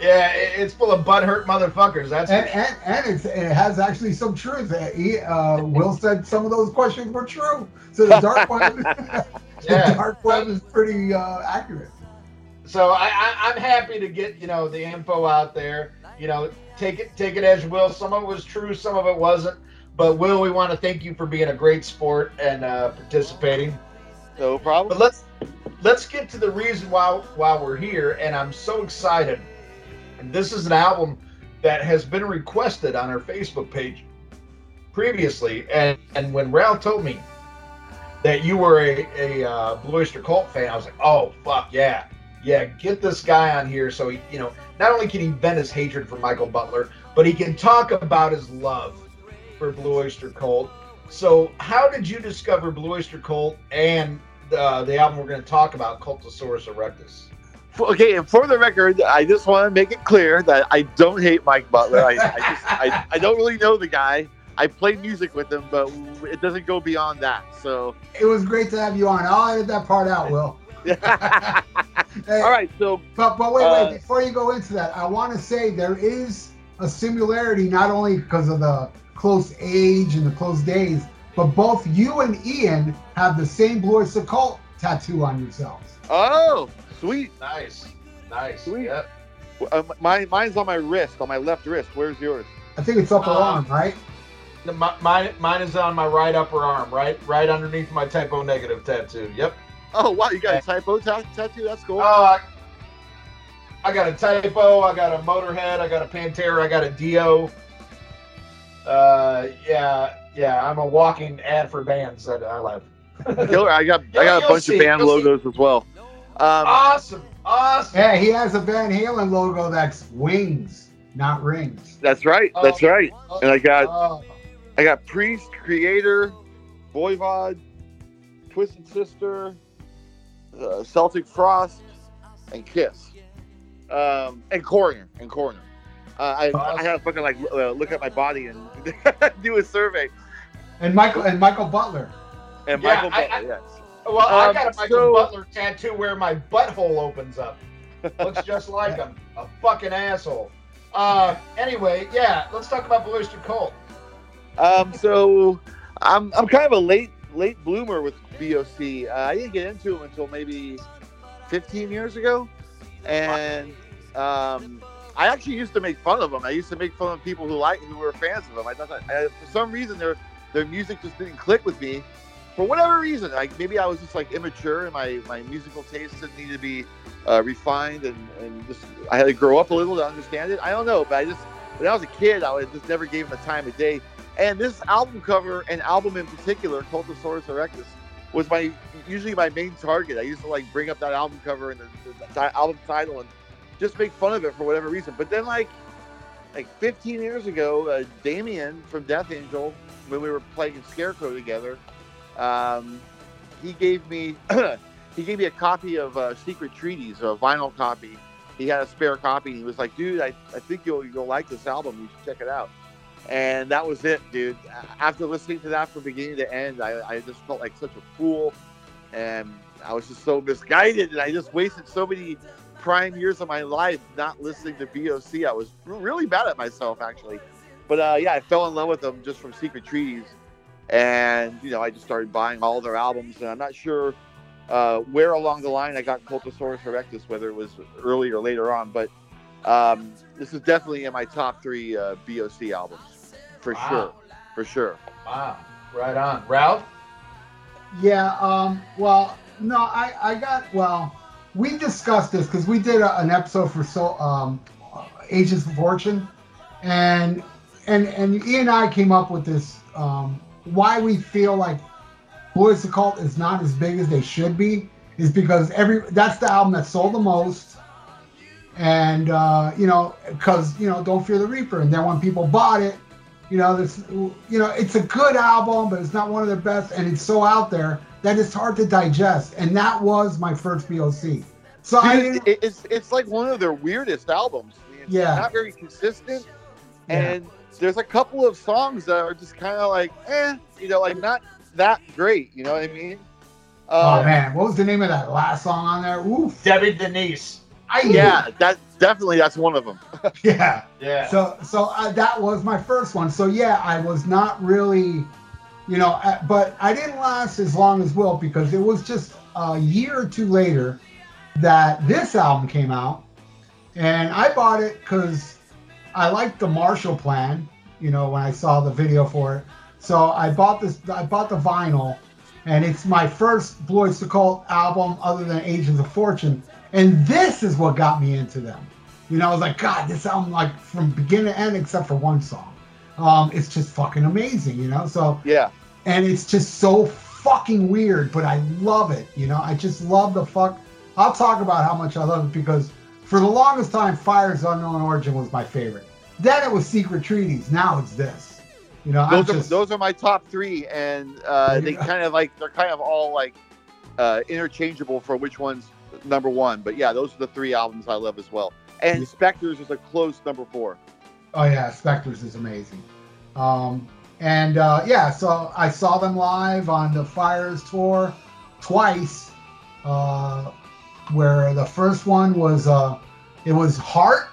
Yeah, it's full of butthurt motherfuckers. That's And and, and it's, it has actually some truth. Uh, he, uh, Will said some of those questions were true. So the dark web, the dark web is pretty uh, accurate. So I, I, I'm happy to get you know the info out there. You know, take it take it as you will. Some of it was true, some of it wasn't. But Will, we want to thank you for being a great sport and uh, participating. No problem. But let's let's get to the reason why why we're here, and I'm so excited. And this is an album that has been requested on our Facebook page previously, and and when Ralph told me that you were a a uh, Blue Öyster Cult fan, I was like, oh fuck yeah, yeah, get this guy on here so he you know not only can he vent his hatred for Michael Butler, but he can talk about his love for Blue Öyster Cult. So, how did you discover Blue Öyster Cult and uh, the album we're going to talk about, Cultosaurus Erectus? Okay, and for the record, I just want to make it clear that I don't hate Mike Butler. I, I just I, I don't really know the guy. I play music with him, but it doesn't go beyond that. So, It was great to have you on. I'll edit that part out, Will. all Hey, right. So, But but wait Uh, wait before you go into that, I want to say there is a similarity not only because of the close age and the close days, but both you and Ian have the same Blue Öyster Cult tattoo on yourselves. oh, sweet. Nice, nice. Sweet. Yep. Uh, mine, mine's on my wrist, on my left wrist. Where's yours? I think it's upper Uh, arm, right? The- mi- Mine, mine is on my right upper arm, right, right underneath my Type O Negative tattoo. Yep. Oh, wow, you got a Type O ta- tattoo? That's cool. Uh, I got a Type O. I got a Motorhead. I got a Pantera. I got a Dio. Uh, yeah, yeah. I'm a walking ad for bands that I love. Killer. I got I got a bunch see, of band you'll see. logos as well. Um, awesome, awesome. Yeah, he has a Van Halen logo that's wings, not rings. that's right. That's Oh. right. And I got Oh, I got Priest, Kreator, Voivod, Twisted Sister, uh, Celtic Frost, and Kiss, um, and Coroner, and Coroner. Uh, I, I had to fucking like uh, look at my body and do a survey. And Michael and Michael Butler. And Yeah, Michael I- Butler, yes. Well, I Um, got a Michael so- Butler tattoo where my butthole opens up. Looks just like him. A fucking asshole. Uh, anyway, yeah. Let's talk about Blue Öyster Cult. Um, so I'm I'm kind of a late late bloomer with BOC. Uh, I didn't get into them until maybe 15 years ago, and um, I actually used to make fun of them. I used to make fun of people who like who were fans of them. I thought I, for some reason their their music just didn't click with me. For whatever reason, like maybe I was just like immature and my, my musical tastes didn't need to be uh, refined and, and just I had to grow up a little to understand it. I don't know, but I just when I was a kid, I was just never gave him the time of day. And this album cover and album in particular, Cultosaurus Erectus, was my usually my main target. I used to like bring up that album cover and the, the, ti- album title and just make fun of it for whatever reason. But then like like 15 years ago, uh, Damien from Death Angel, when we were playing Scarecrow together, um, he gave me he gave me a copy of uh, Secret Treaties, a vinyl copy. He had a spare copy, and he was like, "Dude, I, I think you'll you'll like this album. You should check it out." and that was it, dude. After listening to that from beginning to end, I, I just felt like such a fool, and I was just so misguided, and I just wasted so many prime years of my life not listening to BOC. I was really bad at myself, actually. But uh, yeah, I fell in love with them just from Secret Treaties, and you know, I just started buying all their albums, and I'm not sure uh, where along the line I got Cultosaurus Erectus, whether it was early or later on, but um, this is definitely in my top three uh, BOC albums, for Wow. sure, for sure. Wow. Right on. Ralph? Yeah. Um. Well, no, I I got well. We discussed this because we did a, an episode for so um, Agents of Fortune, and and and Ian and I came up with this um, why we feel like Boys the Cult is not as big as they should be is because every that's the album that sold the most, and uh, you know because you know Don't Fear the Reaper, and then when people bought it, you know this you know it's a good album, but it's not one of their best, and it's so out there that it's hard to digest, and that was my first BOC. So I Dude, didn't, it's it's like one of their weirdest albums. It's Yeah. not very consistent, Yeah. and there's a couple of songs that are just kind of like, eh, you know, like not that great. You know what I mean? oh Uh, man, what was the name of that last song on there? Oof, Debbie Denise. I Yeah, that definitely that's one of them. yeah. Yeah. So so uh, that was my first one. So yeah, I was not really, you know, uh, but I didn't last as long as Will because it was just a year or two later that this album came out, and I bought it because I liked the Marshall Plan. You know, when I saw the video for it, so I bought this. I bought the vinyl, and it's my first Blue Öyster Cult album other than Agents of Fortune, and this is what got me into them. You know, I was like, God, this album, like from beginning to end, except for one song, um, it's just fucking amazing. You know, so Yeah, and it's just so fucking weird, but I love it. You know, I just love the fuck. I'll talk about how much I love it because for the longest time, Fire of Unknown Origin was my favorite. Then it was Secret Treaties. Now it's this. You know, those are just those are my top three, and uh, they kind of like they're kind of all like uh, interchangeable for which one's number one. But yeah, those are the three albums I love as well. And Yeah. Spectres is a close number four. Oh yeah, Spectres is amazing. Um, and uh, yeah, so I saw them live on the Fires tour twice. Uh, where the first one was uh, it was Heart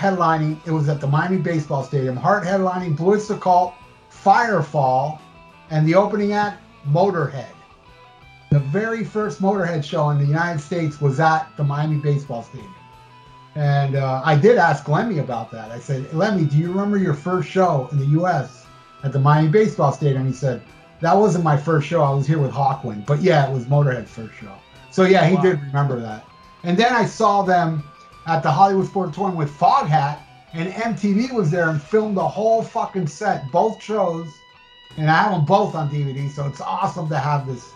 headlining. It was at the Miami Baseball Stadium. Heart headlining, Blue Öyster Cult, Firefall, and the opening act Motorhead. The very first Motorhead show in the United States was at the Miami Baseball Stadium. And uh, I did ask Lemmy about that. I said, Lemmy, do you remember your first show in the U.S. at the Miami Baseball Stadium? He said, that wasn't my first show. I was here with Hawkwind. But yeah, it was Motorhead's first show. So yeah, he Wow. did remember that. And then I saw them at the Hollywood Sportatorium with Foghat, and MTV was there and filmed the whole fucking set, both shows. And I have them both on DVD, so it's awesome to have this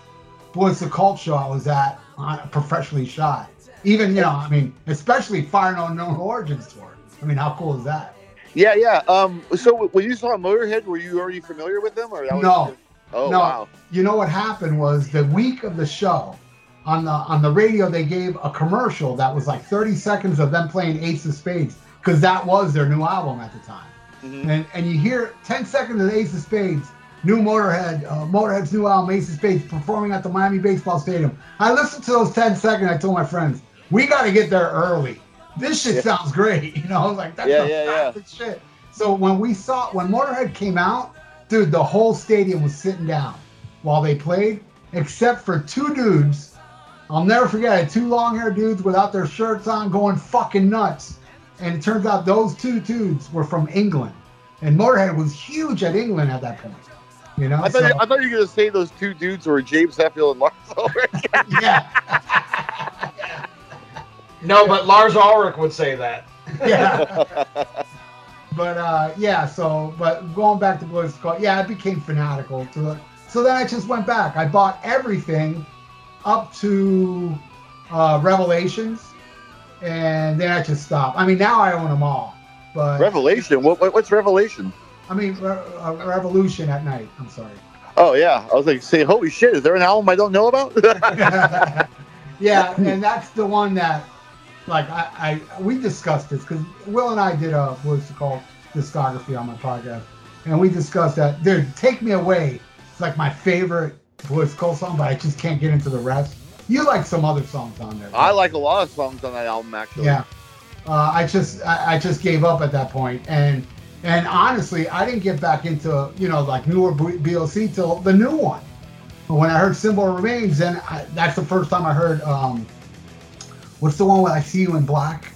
Boys the Cult show I was at on professionally shot. Even, you know, I mean, especially Fire of Unknown Origins tour. I mean, how cool is that? Yeah, yeah. Um, so when you saw Motorhead, were you already familiar with them, or that No. just- oh No. wow. You know what happened was the week of the show, on the on the radio they gave a commercial that was like 30 seconds of them playing Ace of Spades because that was their new album at the time. Mhm. And and you hear 10 seconds of Ace of Spades, new Motorhead, uh, Motorhead's new album Ace of Spades performing at the Miami Baseball Stadium. I listened to those 10 seconds. I told my friends, we got to get there early. This shit Yeah. sounds great. You know, I was like, that's Yeah, the yeah, yeah. shit. So when we saw when Motorhead came out, dude, the whole stadium was sitting down while they played, except for two dudes. I'll never forget it. Two long-haired dudes without their shirts on, going fucking nuts. And it turns out those two dudes were from England, and Motorhead was huge at England at that point. You know, I thought so- you, I thought you were gonna say those two dudes were James Hetfield and Lars Ulrich. yeah, No, but Lars Ulrich would say that. yeah. But uh, yeah, so but going back to Blue Skull, yeah, I became fanatical to it. So then I just went back. I bought everything up to uh, Revelations, and then I just stopped. I mean, now I own them all. But Revelation. What, what what's Revelation? I mean, Re- uh, Revolution at night. I'm sorry. Oh yeah, I was like, say, holy shit, is there an album I don't know about? yeah, and that's the one that, like, I, I we discussed this because Will and I did a what's it called discography on my podcast, and we discussed that. Dude, "Take Me Away" It's like my favorite Blue Öyster Cult song, but I just can't get into the rest. You like some other songs on there? I like a lot of songs on that album actually. Yeah. Uh, I just I, I just gave up at that point, and and honestly, I didn't get back into you know like newer B- BOC till the new one. But when I heard Symbol Remains, and I, that's the first time I heard um, what's the one with I See You in Black?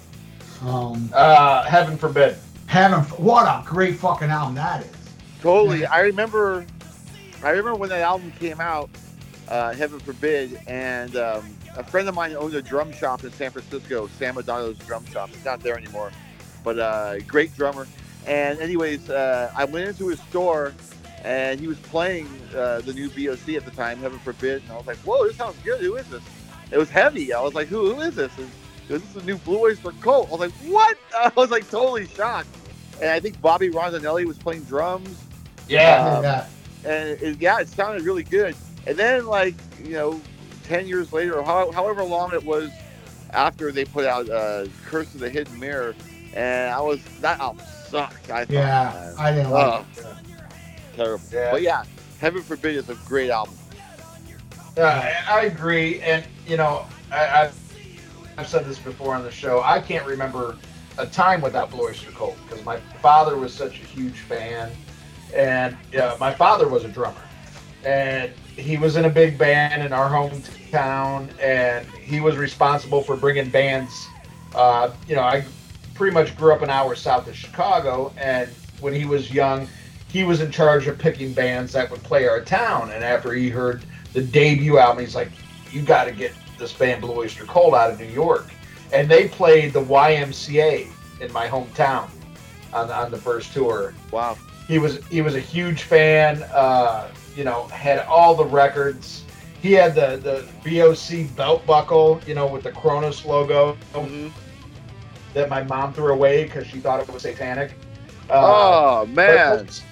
Um, Uh, heaven forbid. Heaven, what a great fucking album that is. Totally. Yeah. I remember. I remember when that album came out, uh, Heaven Forbid, and um, a friend of mine owned a drum shop in San Francisco, Sam Adato's drum shop. It's not there anymore, but uh, great drummer. And anyways, uh, I went into his store, and he was playing uh, the new BOC at the time, Heaven Forbid, and I was like, "Whoa, this sounds good. Who is this?" It was heavy. I was like, "Who? Who is this?" And this is a new Blue Öyster Cult. I was like, "What?" I was like totally shocked. And I think Bobby Rondinelli was playing drums Yeah. Um, yeah, and it, yeah, it sounded really good. And then, like you know, ten years later, how, however long it was after they put out uh, "Curse of the Hidden Mirror," and I was that album sucked. I thought, yeah, man. I didn't Oh, like it. terrible. Yeah. But yeah, Heaven Forbid is a great album. Yeah, I I agree, and you know, I, I've, I've said this before on the show. I can't remember a time without Blue Öyster Cult because my father was such a huge fan, and yeah, my father was a drummer, and he was in a big band in our hometown, and he was responsible for bringing bands. Uh, you know, I pretty much grew up an hour south of Chicago, and when he was young, he was in charge of picking bands that would play our town. And after he heard the debut album, he's like, "You got to get this band Blue Öyster Cult out of New York." And they played the YMCA in my hometown on on the first tour. Wow. He was he was a huge fan. Uh, you know, had all the records. He had the the BOC belt buckle, you know, with the Kronos logo Mhm. that my mom threw away because she thought it was satanic. Uh, oh man. but-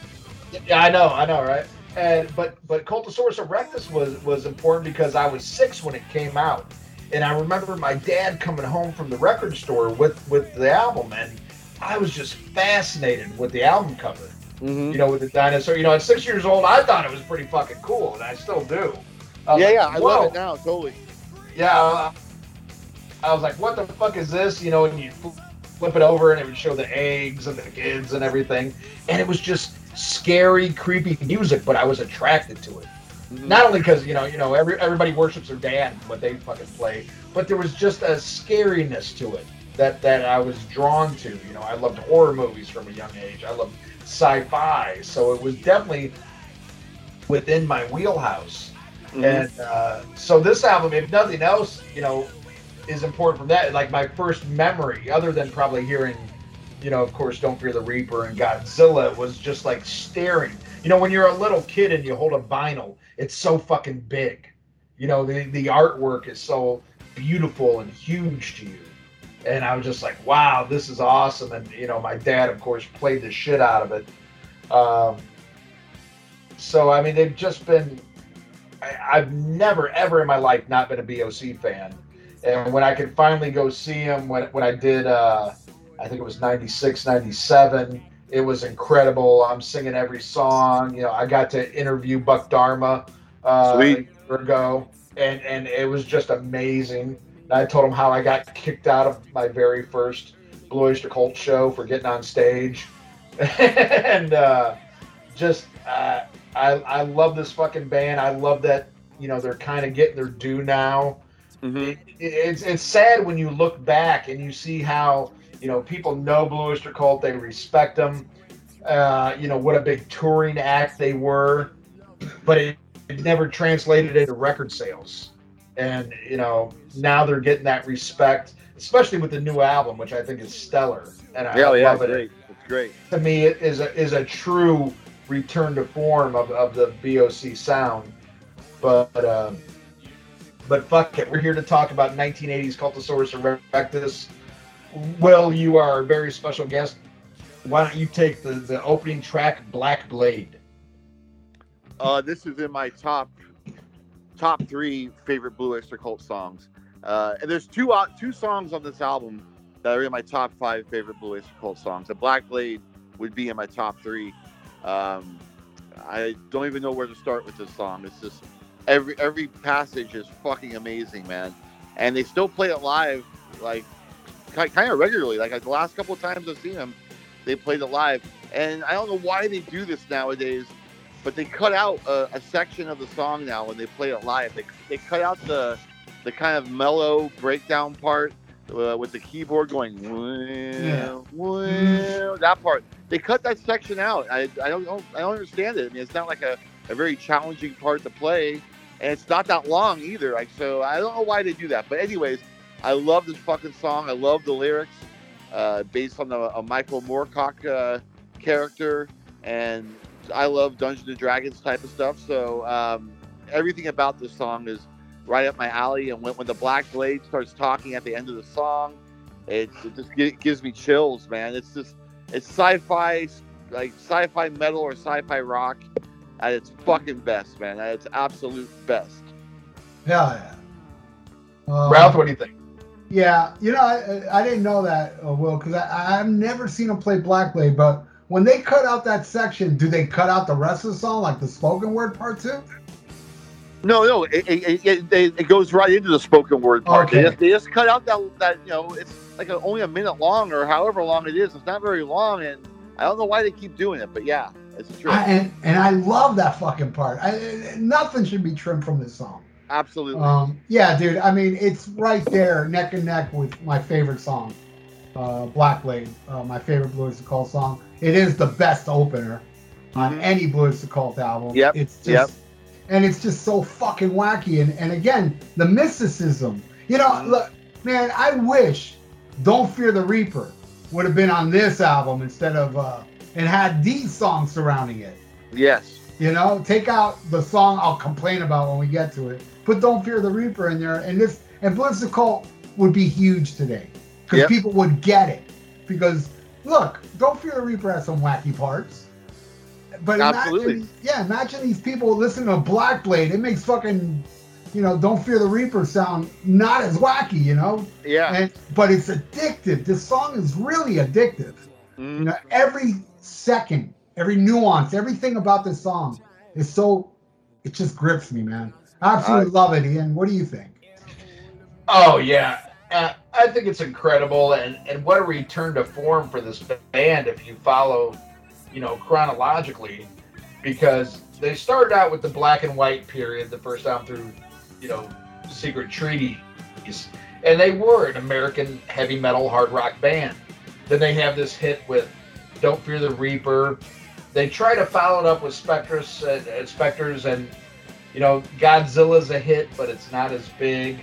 yeah, I know, I know, right? And but but Cultosaurus erectus was was important because I was six when it came out, and I remember my dad coming home from the record store with with the album, and I was just fascinated with the album cover. Mhm. You know, with the dinosaur. You know, at six years old, I thought it was pretty fucking cool, and I still do. I Yeah, like, yeah, I "Whoa." love it now. Totally. Yeah, I was like, "What the fuck is this?" You know, and you flip it over, and it would show the eggs and the kids and everything, and it was just scary, creepy music. But I was attracted to it, Mhm. not only because you know, you know, every everybody worships their dad, what they fucking play, but there was just a scariness to it that that I was drawn to. You know, I loved horror movies from a young age. I loved sci-fi, so it was definitely within my wheelhouse. Mhm. And uh, so this album, if nothing else, you know, is important from that. Like my first memory, other than probably hearing, you know, of course, Don't Fear the Reaper and Godzilla, was just like staring. You know, when you're a little kid and you hold a vinyl, it's so fucking big. You know, the the artwork is so beautiful and huge to you. And I was just like, wow, this is awesome. And you know, my dad, of course, played the shit out of it. Um, so I mean, they've just been I, I've never ever in my life not been a BOC fan, and when I could finally go see him, when when I did, uh, I think it was 96, 97, it was incredible. I'm singing every song. You know, I got to interview Buck Dharma uh, Sweet. a year ago, and and it was just amazing. And I told him how I got kicked out of my very first Blue Öyster Cult show for getting on stage, and uh, just. Uh, I, I love this fucking band. I love that you know they're kind of getting their due now. Mhm. It, it's it's sad when you look back and you see how you know people know Blue Öyster Cult, they respect them. Uh, you know what a big touring act they were, but it, it never translated into record sales. And you know now they're getting that respect, especially with the new album, which I think is stellar. And I Yeah, yeah, love it's it great. It's great. to me it is a is a true return to form of, of the BOC sound. But um, but fuck it, we're here to talk about 1980s Cultosaurus erectus. Will, you are a very special guest. Why don't you take the, the opening track, Black Blade? Uh, this is in my top top three favorite Blue Öyster Cult songs. Uh, and there's two uh, two songs on this album that are in my top five favorite Blue Öyster Cult songs. The Black Blade would be in my top three. Um, I don't even know where to start with this song. It's just every every passage is fucking amazing, man. And they still play it live, like kind of regularly. Like the last couple of times I've seen them, they played it live. And I don't know why they do this nowadays, but they cut out a, a section of the song now when they play it live. They, they cut out the the kind of mellow breakdown part uh, with the keyboard going yeah. that part. They cut that section out. I, I don't I don't understand it. I mean, it's not like a, a very challenging part to play, and it's not that long either. Like so, I don't know why they do that. But anyways, I love this fucking song. I love the lyrics, uh, based on the, a Michael Moorcock uh, character, and I love Dungeons and Dragons type of stuff. So um, everything about this song is right up my alley. And when, when the Black Blade starts talking at the end of the song, it, it just g- gives me chills, man. It's just it's sci-fi, like sci-fi metal or sci-fi rock at its fucking best, man. At its absolute best. Hell yeah. Um, Ralph, what do you think? Yeah, you know, I, I didn't know that, uh, Will, because I've never seen him play Black Blade. But when they cut out that section, do they cut out the rest of the song, like the spoken word part too? No, no, it, it, it, it, goes right into the spoken word part. Okay. They, just, they just cut out that that you know it's like a, only a minute long or however long it is. It's not very long, and I don't know why they keep doing it, but yeah, it's true. I, and and I love that fucking part. I, nothing should be trimmed from this song. Absolutely. Um, yeah, dude. I mean, it's right there, neck and neck with my favorite song, uh, Black Blade, uh, my favorite Blue Öyster Cult song. It is the best opener on mm-hmm. any Blue Öyster Cult album. Yep. It's just yep and it's just so fucking wacky. And, and again, the mysticism. You know, mm-hmm. look, man, I wish Don't Fear the Reaper would have been on this album instead of uh and had these songs surrounding it. Yes. You know, take out the song I'll complain about when we get to it. Put Don't Fear the Reaper in there, and this and Blue Öyster Cult would be huge today because yep. people would get it. Because look, Don't Fear the Reaper has some wacky parts. But Absolutely. Imagine, yeah, imagine these people listening to Black Blade. It makes fucking, you know, Don't Fear the Reaper sound not as wacky, you know? Yeah. And, but it's addictive. This song is really addictive. Mm. You know, every second, every nuance, everything about this song is so, it just grips me, man. I absolutely uh, love it, Ian. What do you think? Oh, yeah. Uh, I think it's incredible, and, and what a return to form for this band if you follow you know, chronologically, because they started out with the black and white period, the first album through, you know, Secret Treaties, and they were an American heavy metal hard rock band. Then they have this hit with Don't Fear the Reaper. They try to follow it up with Spectres, uh, Spectres, and you know, Godzilla's a hit, but it's not as big.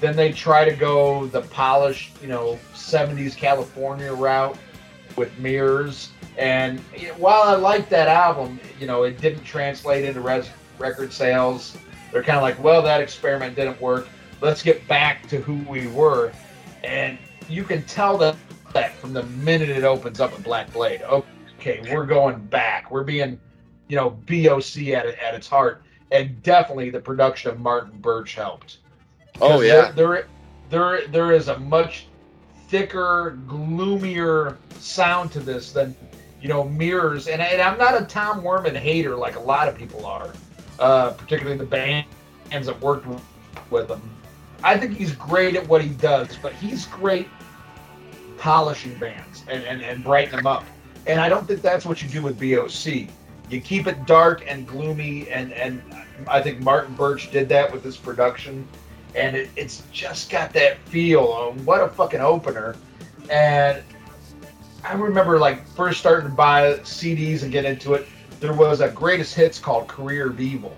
Then they try to go the polished, you know, 70s California route with Mirrors and while I like that album, you know, it didn't translate into res- record sales. They're kind of like, well, that experiment didn't work. Let's get back to who we were. And you can tell that, that from the minute it opens up in Black Blade. Okay, we're going back. We're being, you know, BOC at, at its heart. And definitely the production of Martin Birch helped. Oh, yeah. There, there, there, there is a much thicker, gloomier sound to this than you know, mirrors. And, and I'm not a Tom Werman hater like a lot of people are, uh, particularly the bands that worked with him. I think he's great at what he does, but he's great polishing bands and, and, and brightening them up. And I don't think that's what you do with BOC. You keep it dark and gloomy, and, and I think Martin Birch did that with this production. And it, it's just got that feel. what a fucking opener. And I remember like first starting to buy CDs and get into it. There was a greatest hits called Career of Evil.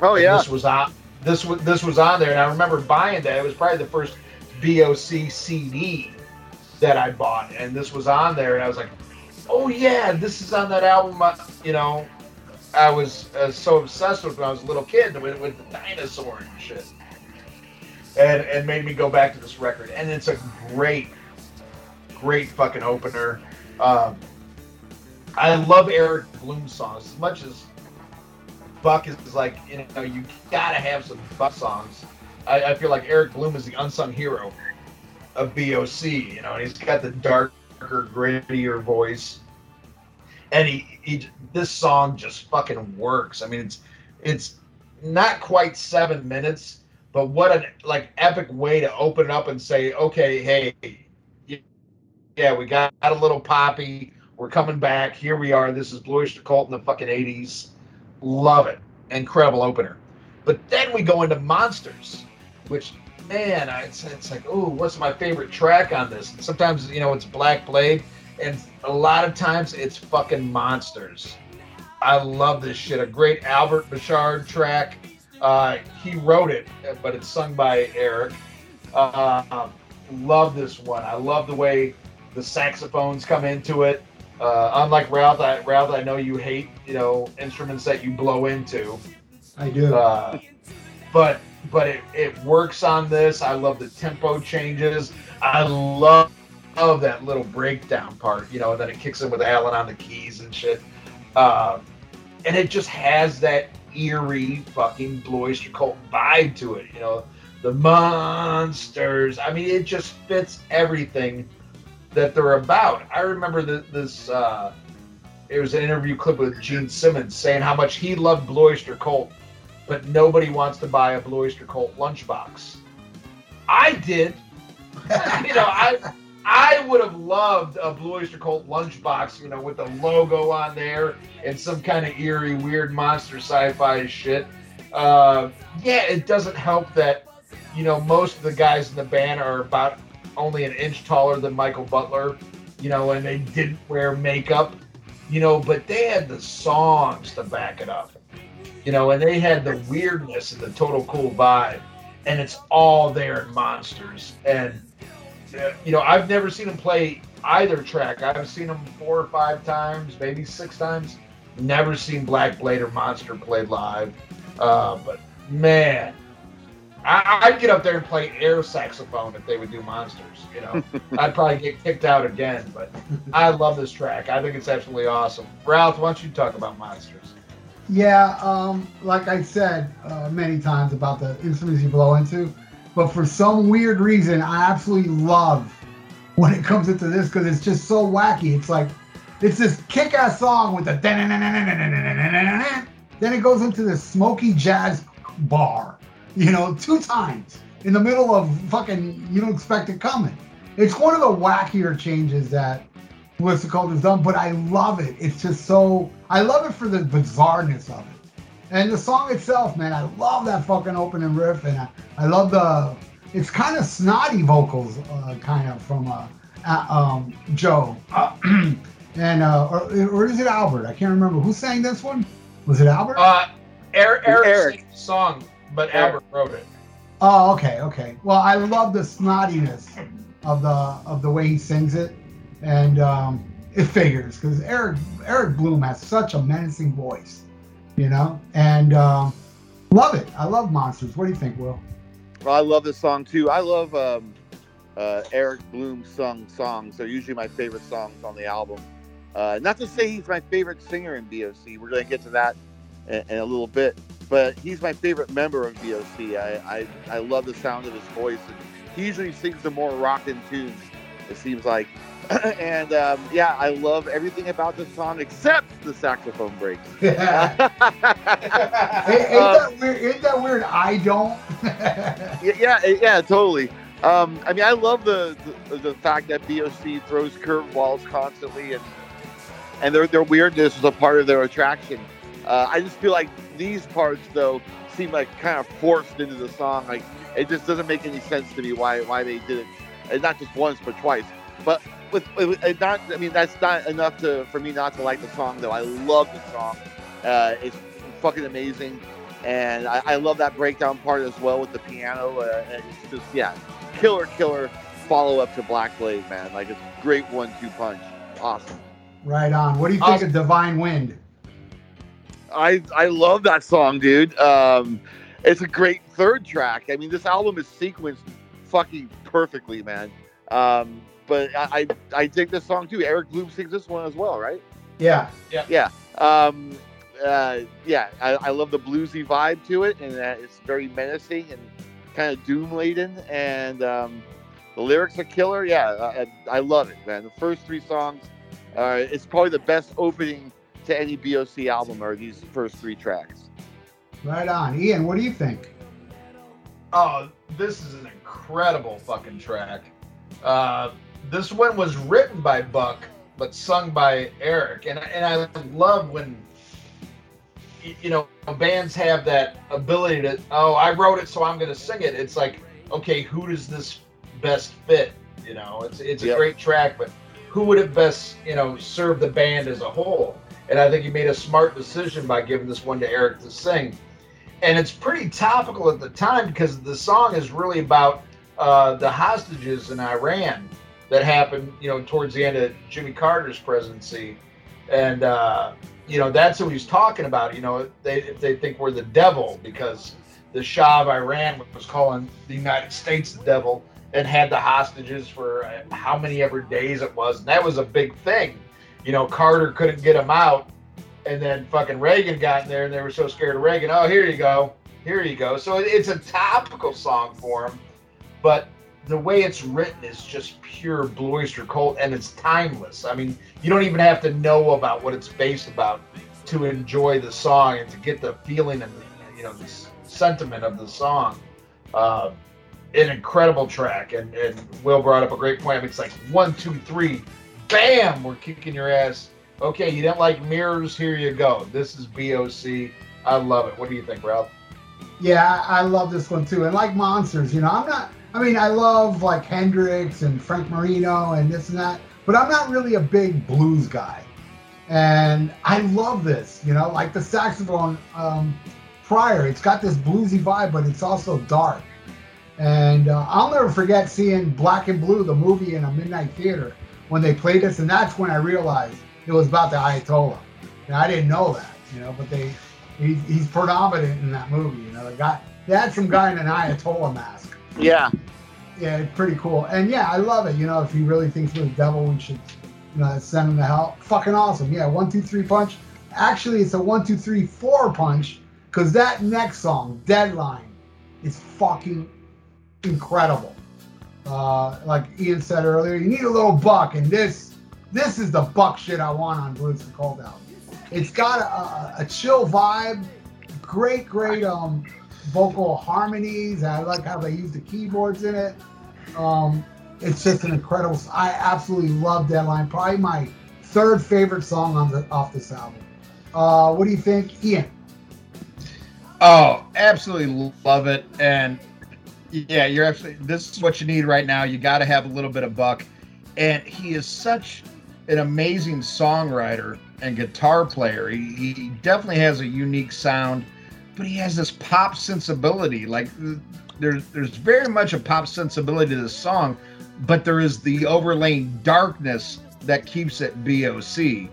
Oh yeah. And this was on this was this was on there, and I remember buying that. It was probably the first BOC CD that I bought, and this was on there, and I was like, "Oh yeah, this is on that album." Uh, you know, I was uh, so obsessed with when I was a little kid with, with the dinosaur and shit, and and made me go back to this record. And it's a great great fucking opener. Um, I love Eric Bloom songs as much as Buck is like you know you gotta have some Buck songs. I, I feel like Eric Bloom is the unsung hero of BOC. You know, and he's got the darker, grittier voice. and he, he this song just fucking works. I mean, it's it's not quite seven minutes, but what an like epic way to open it up and say, okay, hey, yeah, we got a little poppy. We're coming back. Here we are. This is Blue Oyster Cult in the fucking 80s. Love it. Incredible opener. But then we go into Monsters, which, man, I, it's, it's like, oh, what's my favorite track on this? And sometimes, you know, it's Black Blade, and a lot of times it's fucking Monsters. I love this shit. A great Albert Bouchard track. Uh, he wrote it, but it's sung by Eric. Uh, love this one. I love the way the saxophones come into it. Uh, unlike Ralph, I, Ralph, I know you hate you know instruments that you blow into. I do. Uh, but but it, it works on this. I love the tempo changes. I love love that little breakdown part. You know, and then it kicks in with Alan on the keys and shit. Uh, and it just has that eerie fucking Blue Oyster Cult vibe to it. You know, the monsters. I mean, it just fits everything that they're about. I remember the, this. Uh, it was an interview clip with Gene Simmons saying how much he loved Blue Oyster Cult, but nobody wants to buy a Blue Oyster Cult lunchbox. I did. you know, I I would have loved a Blue Oyster Cult lunchbox, you know, with the logo on there and some kind of eerie, weird monster sci-fi shit. Uh, yeah, it doesn't help that you know most of the guys in the band are about only an inch taller than Michael Butler, you know, and they didn't wear makeup, you know, but they had the songs to back it up, you know, and they had the weirdness and the total cool vibe, and it's all there in Monsters. And, you know, I've never seen him play either track. I've seen him four or five times, maybe six times. Never seen Black Blade or Monster played live. Uh, but man, I, would get up there and play air saxophone if they would do monsters. You know, I'd probably get kicked out again, but I love this track. I think it's absolutely awesome. Ralph, why don't you talk about monsters? Yeah, um, like I said uh, many times about the instruments you blow into, but for some weird reason, I absolutely love when it comes into this because it's just so wacky. It's like it's this kick-ass song with the then it goes into this smoky jazz bar you know, two times in the middle of fucking, you don't expect it coming. It's one of the wackier changes that Blue Öyster Cult has done, but I love it. It's just so, I love it for the bizarreness of it. And the song itself, man, I love that fucking opening riff, and I, I love the, it's kind of snotty vocals, uh, kind of from uh, uh, um, Joe. and, uh, or, or is it Albert? I can't remember. Who sang this one? Was it Albert? Uh, Eric, Eric, Eric. song but Albert wrote it. Oh, okay, okay. Well, I love the snottiness of the of the way he sings it, and um, it figures because Eric Eric Bloom has such a menacing voice, you know, and um, love it. I love Monsters. What do you think, Will? Well, I love this song too. I love um, uh, Eric Bloom sung songs. They're usually my favorite songs on the album. Uh, not to say he's my favorite singer in BOC. We're going to get to that in, in a little bit but he's my favorite member of BOC. I, I, I love the sound of his voice. He usually sings the more rockin' tunes, it seems like. and um, yeah, I love everything about the song except the saxophone breaks. Yeah. ain't, ain't, um, that weird, ain't that weird? I don't. yeah, yeah, yeah, totally. Um, I mean, I love the, the, the fact that BOC throws curveballs constantly, and and their their weirdness is a part of their attraction. Uh, I just feel like these parts though seem like kind of forced into the song. Like it just doesn't make any sense to me why why they did it, and not just once but twice. But with, with not, I mean that's not enough to for me not to like the song though. I love the song. Uh, it's fucking amazing, and I, I, love that breakdown part as well with the piano. Uh, it's just yeah, killer killer follow up to Black Blade, man. Like it's great one two punch. Awesome. Right on. What do you think awesome. of Divine Wind? I I love that song, dude. Um, it's a great third track. I mean, this album is sequenced fucking perfectly, man. Um, but I, I, I dig this song too. Eric Bloom sings this one as well, right? Yeah, yeah, yeah. Um, uh, yeah, I, I love the bluesy vibe to it, and uh, it's very menacing and kind of doom laden. And um, the lyrics are killer. Yeah, I, I love it, man. The first three songs Uh, it's probably the best opening to any BOC album are these first three tracks. Right on, Ian. What do you think? Oh, this is an incredible fucking track. Uh, this one was written by Buck, but sung by Eric, and and I love when you know bands have that ability to oh I wrote it so I'm going to sing it. It's like okay, who does this best fit? You know, it's it's a Yep. great track, but who would it best you know serve the band as a whole? And I think he made a smart decision by giving this one to Eric to sing. And it's pretty topical at the time because the song is really about uh, the hostages in Iran that happened, you know, towards the end of Jimmy Carter's presidency, and uh, you know that's who he's talking about. You know, they they think we're the devil because the Shah of Iran was calling the United States the devil and had the hostages for uh, how many ever days it was, and that was a big thing. You know, Carter couldn't get them out, and then fucking Reagan got in there, and they were so scared of Reagan. Oh, here you go, here you go. So it's a topical song for him, but the way it's written is just pure Blue Oyster Cult, and it's timeless. I mean, you don't even have to know about what it's based about to enjoy the song and to get the feeling and the, you know the sentiment of the song. Uh, an incredible track, and and Will brought up a great point. It's like one, two, three, bam, we're kicking your ass. Okay, you didn't like mirrors? Here you go. This is BOC. I love it. What do you think, Ralph? Yeah, I love this one too. And like monsters, you know, I'm not. I mean, I love like Hendrix and Frank Marino and this and that, but I'm not really a big blues guy. And I love this, you know, like the saxophone um, prior. It's got this bluesy vibe, but it's also dark. And uh, I'll never forget seeing Black and Blue, the movie, in a midnight theater when they played this, and that's when I realized it was about the Ayatollah. And I didn't know that, you know, but they he, he's predominant in that movie. You know, the guy they had some guy in an Ayatollah mask. Yeah, Yeah, pretty cool. And yeah, I love it. You know, if he really thinks we're the devil, we should, you know, send him to hell. Fucking awesome. Yeah, one, two, three punch. Actually, it's a one, two, three, four punch because that next song, Deadline, is fucking incredible. Uh, like Ian said earlier, you need a little buck, and this, this is the buck shit I want on Blues and Cold Out. It's got a, a, a chill vibe, great, great um vocal harmonies. I like how they use the keyboards in it. Um, it's just an incredible. I absolutely love Deadline. Probably my third favorite song on the off this album. Uh, what do you think, Ian? Oh, absolutely love it. And yeah, you're absolutely. This is what you need right now. You got to have a little bit of Buck, and he is such an amazing songwriter and guitar player. He, he definitely has a unique sound, but he has this pop sensibility. Like there's there's very much a pop sensibility to this song, but there is the overlaying darkness that keeps it BOC.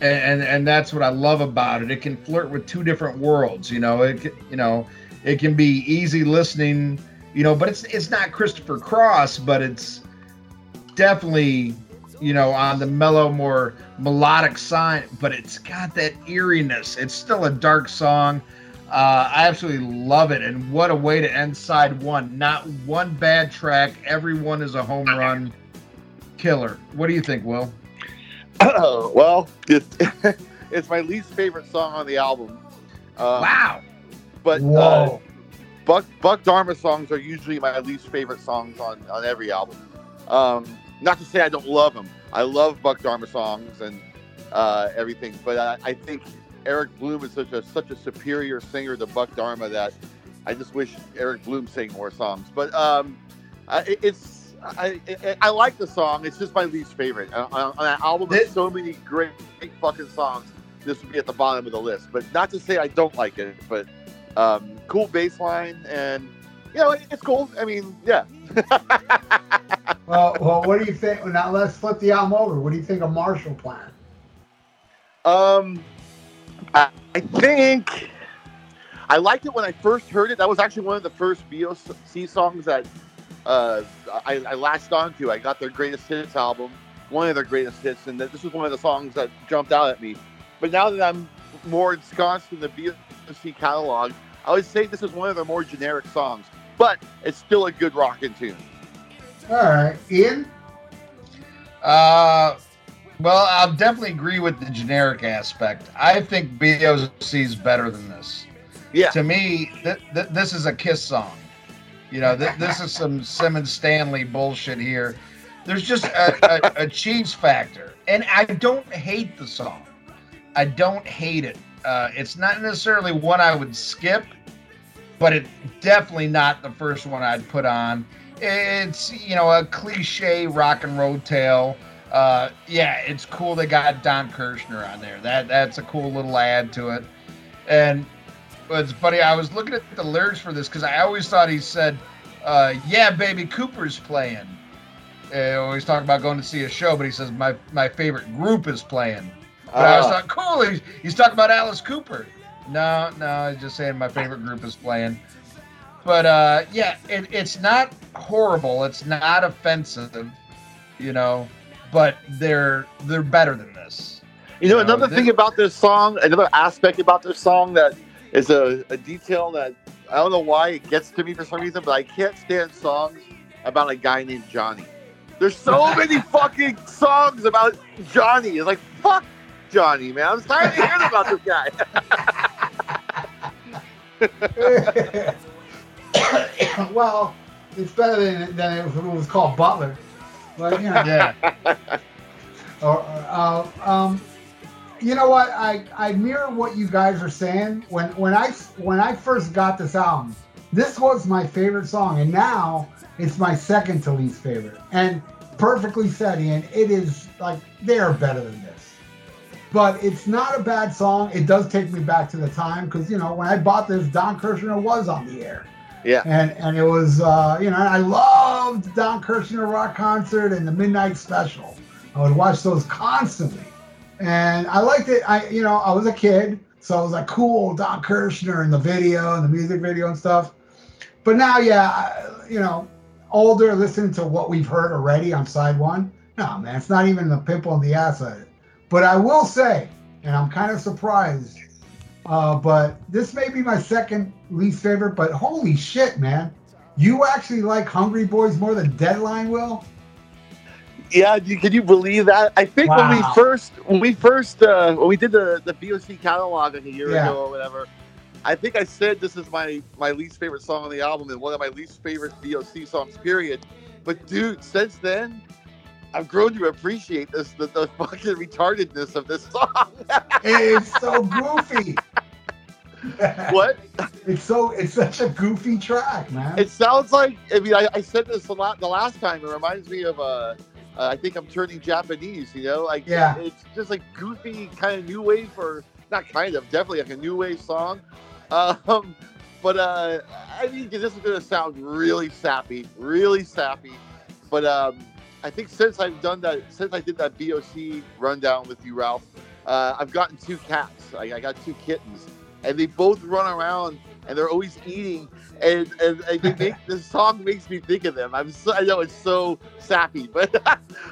And, and and that's what I love about it. It can flirt with two different worlds. You know, it you know, it can be easy listening. You know, but it's it's not Christopher Cross, but it's definitely you know on the mellow, more melodic side. But it's got that eeriness. It's still a dark song. Uh, I absolutely love it, and what a way to end side one. Not one bad track. Everyone is a home run killer. What do you think, Will? well, it's, it's my least favorite song on the album. Uh, wow. But uh, Buck Buck Dharma songs are usually my least favorite songs on, on every album. Um, not to say I don't love them. I love Buck Dharma songs and uh, everything, but I, I think Eric Bloom is such a such a superior singer to Buck Dharma that I just wish Eric Bloom sang more songs. But um, I, it's I, I I like the song. It's just my least favorite on, on an album with so many great, great fucking songs. This would be at the bottom of the list. But not to say I don't like it, but um, cool bass line and you know it, it's cool. I mean, yeah. Well, well, what do you think? Now let's flip the album over. What do you think of Marshall Plan? Um, I, think I liked it when I first heard it. That was actually one of the first BOC songs that uh, I, I latched onto. I got their greatest hits album, one of their greatest hits, and this was one of the songs that jumped out at me. But now that I'm more ensconced in the BOC catalog, I would say this is one of their more generic songs, but it's still a good rocking tune. All right, Ian. Uh, Well, I'll definitely agree with the generic aspect. I think BOC is better than this. Yeah. To me, th- th- this is a Kiss song. You know, th- this is some Simmons Stanley bullshit here. There's just a, a, a cheese factor, and I don't hate the song. I don't hate it. Uh, it's not necessarily one I would skip, but it's definitely not the first one I'd put on. It's you know a cliche rock and roll tale. Uh, yeah, it's cool they got Don Kirshner on there. That that's a cool little add to it. And it's funny. I was looking at the lyrics for this because I always thought he said, uh, "Yeah, baby, Cooper's playing." Uh, always talking about going to see a show, but he says my my favorite group is playing. But I was Ah. like, cool. He's, he's talking about Alice Cooper. No, no, he's just saying my favorite group is playing. But uh, yeah, it, it's not horrible. It's not offensive, you know. But they're they're better than this. You know, You know, another this- thing about this song, another aspect about this song that is a, a detail that I don't know why it gets to me for some reason, but I can't stand songs about a guy named Johnny. There's so many fucking songs about Johnny. It's like, fuck Johnny, man. I'm tired of hearing about this guy. well, it's better than, than if it was called Butler. But you know, Yeah, or, uh, um, you know what? I, I mirror what you guys are saying. When when I when I first got this album, this was my favorite song, and now it's my second to least favorite. And perfectly said, Ian. It is like they are better than this. But it's not a bad song. It does take me back to the time because you know when I bought this, Don Kirshner was on the air. Yeah. And and it was uh, you know I loved Don Kirshner rock concert and the midnight special. I would watch those constantly, and I liked it. I you know I was a kid, so I was like cool Don Kirshner and the video and the music video and stuff. But now, yeah, you know, older, listening to what we've heard already on side one. No, man, it's not even the pimple in the ass of it. But I will say, and I'm kind of surprised, uh, but this may be my second least favorite. But holy shit, man, you actually like Hungry Boys more than Deadline will? Yeah, can you believe that? I think when we first when we first uh, when we did the the BOC catalog like a year Yeah. ago or whatever, I think I said this is my my least favorite song on the album and one of my least favorite BOC songs. Period. But dude, since then, I've grown to appreciate this the, the fucking retardedness of this song. It's so goofy. what? It's so it's such a goofy track, man. It sounds like I mean I, I said this a lot the last time. It reminds me of uh, uh I think I'm turning Japanese. You know, like Yeah. it's just like goofy kind of new wave or not kind of definitely like a new wave song. Um, but uh, I mean this is gonna sound really sappy, really sappy. But um, I think since I've done that, since I did that BOC rundown with you, Ralph, uh, I've gotten two cats. I, I got two kittens, and they both run around and they're always eating and and, and they make the song makes me think of them. I'm so, I know it's so sappy, but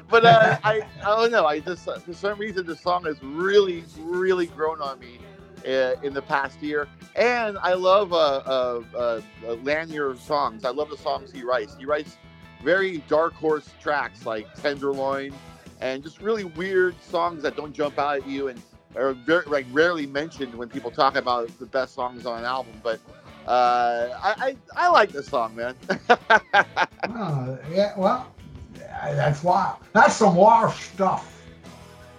but uh, I I don't know. I just for some reason the song has really really grown on me uh, in the past year, and I love uh, uh, uh, uh, Lanier songs. I love the songs he writes. He writes very dark horse tracks like Tenderloin, and just really weird songs that don't jump out at you and are very like rarely mentioned when people talk about the best songs on an album. But uh, I, I I like this song, man. Oh, yeah, well, that's wild. That's some wild stuff.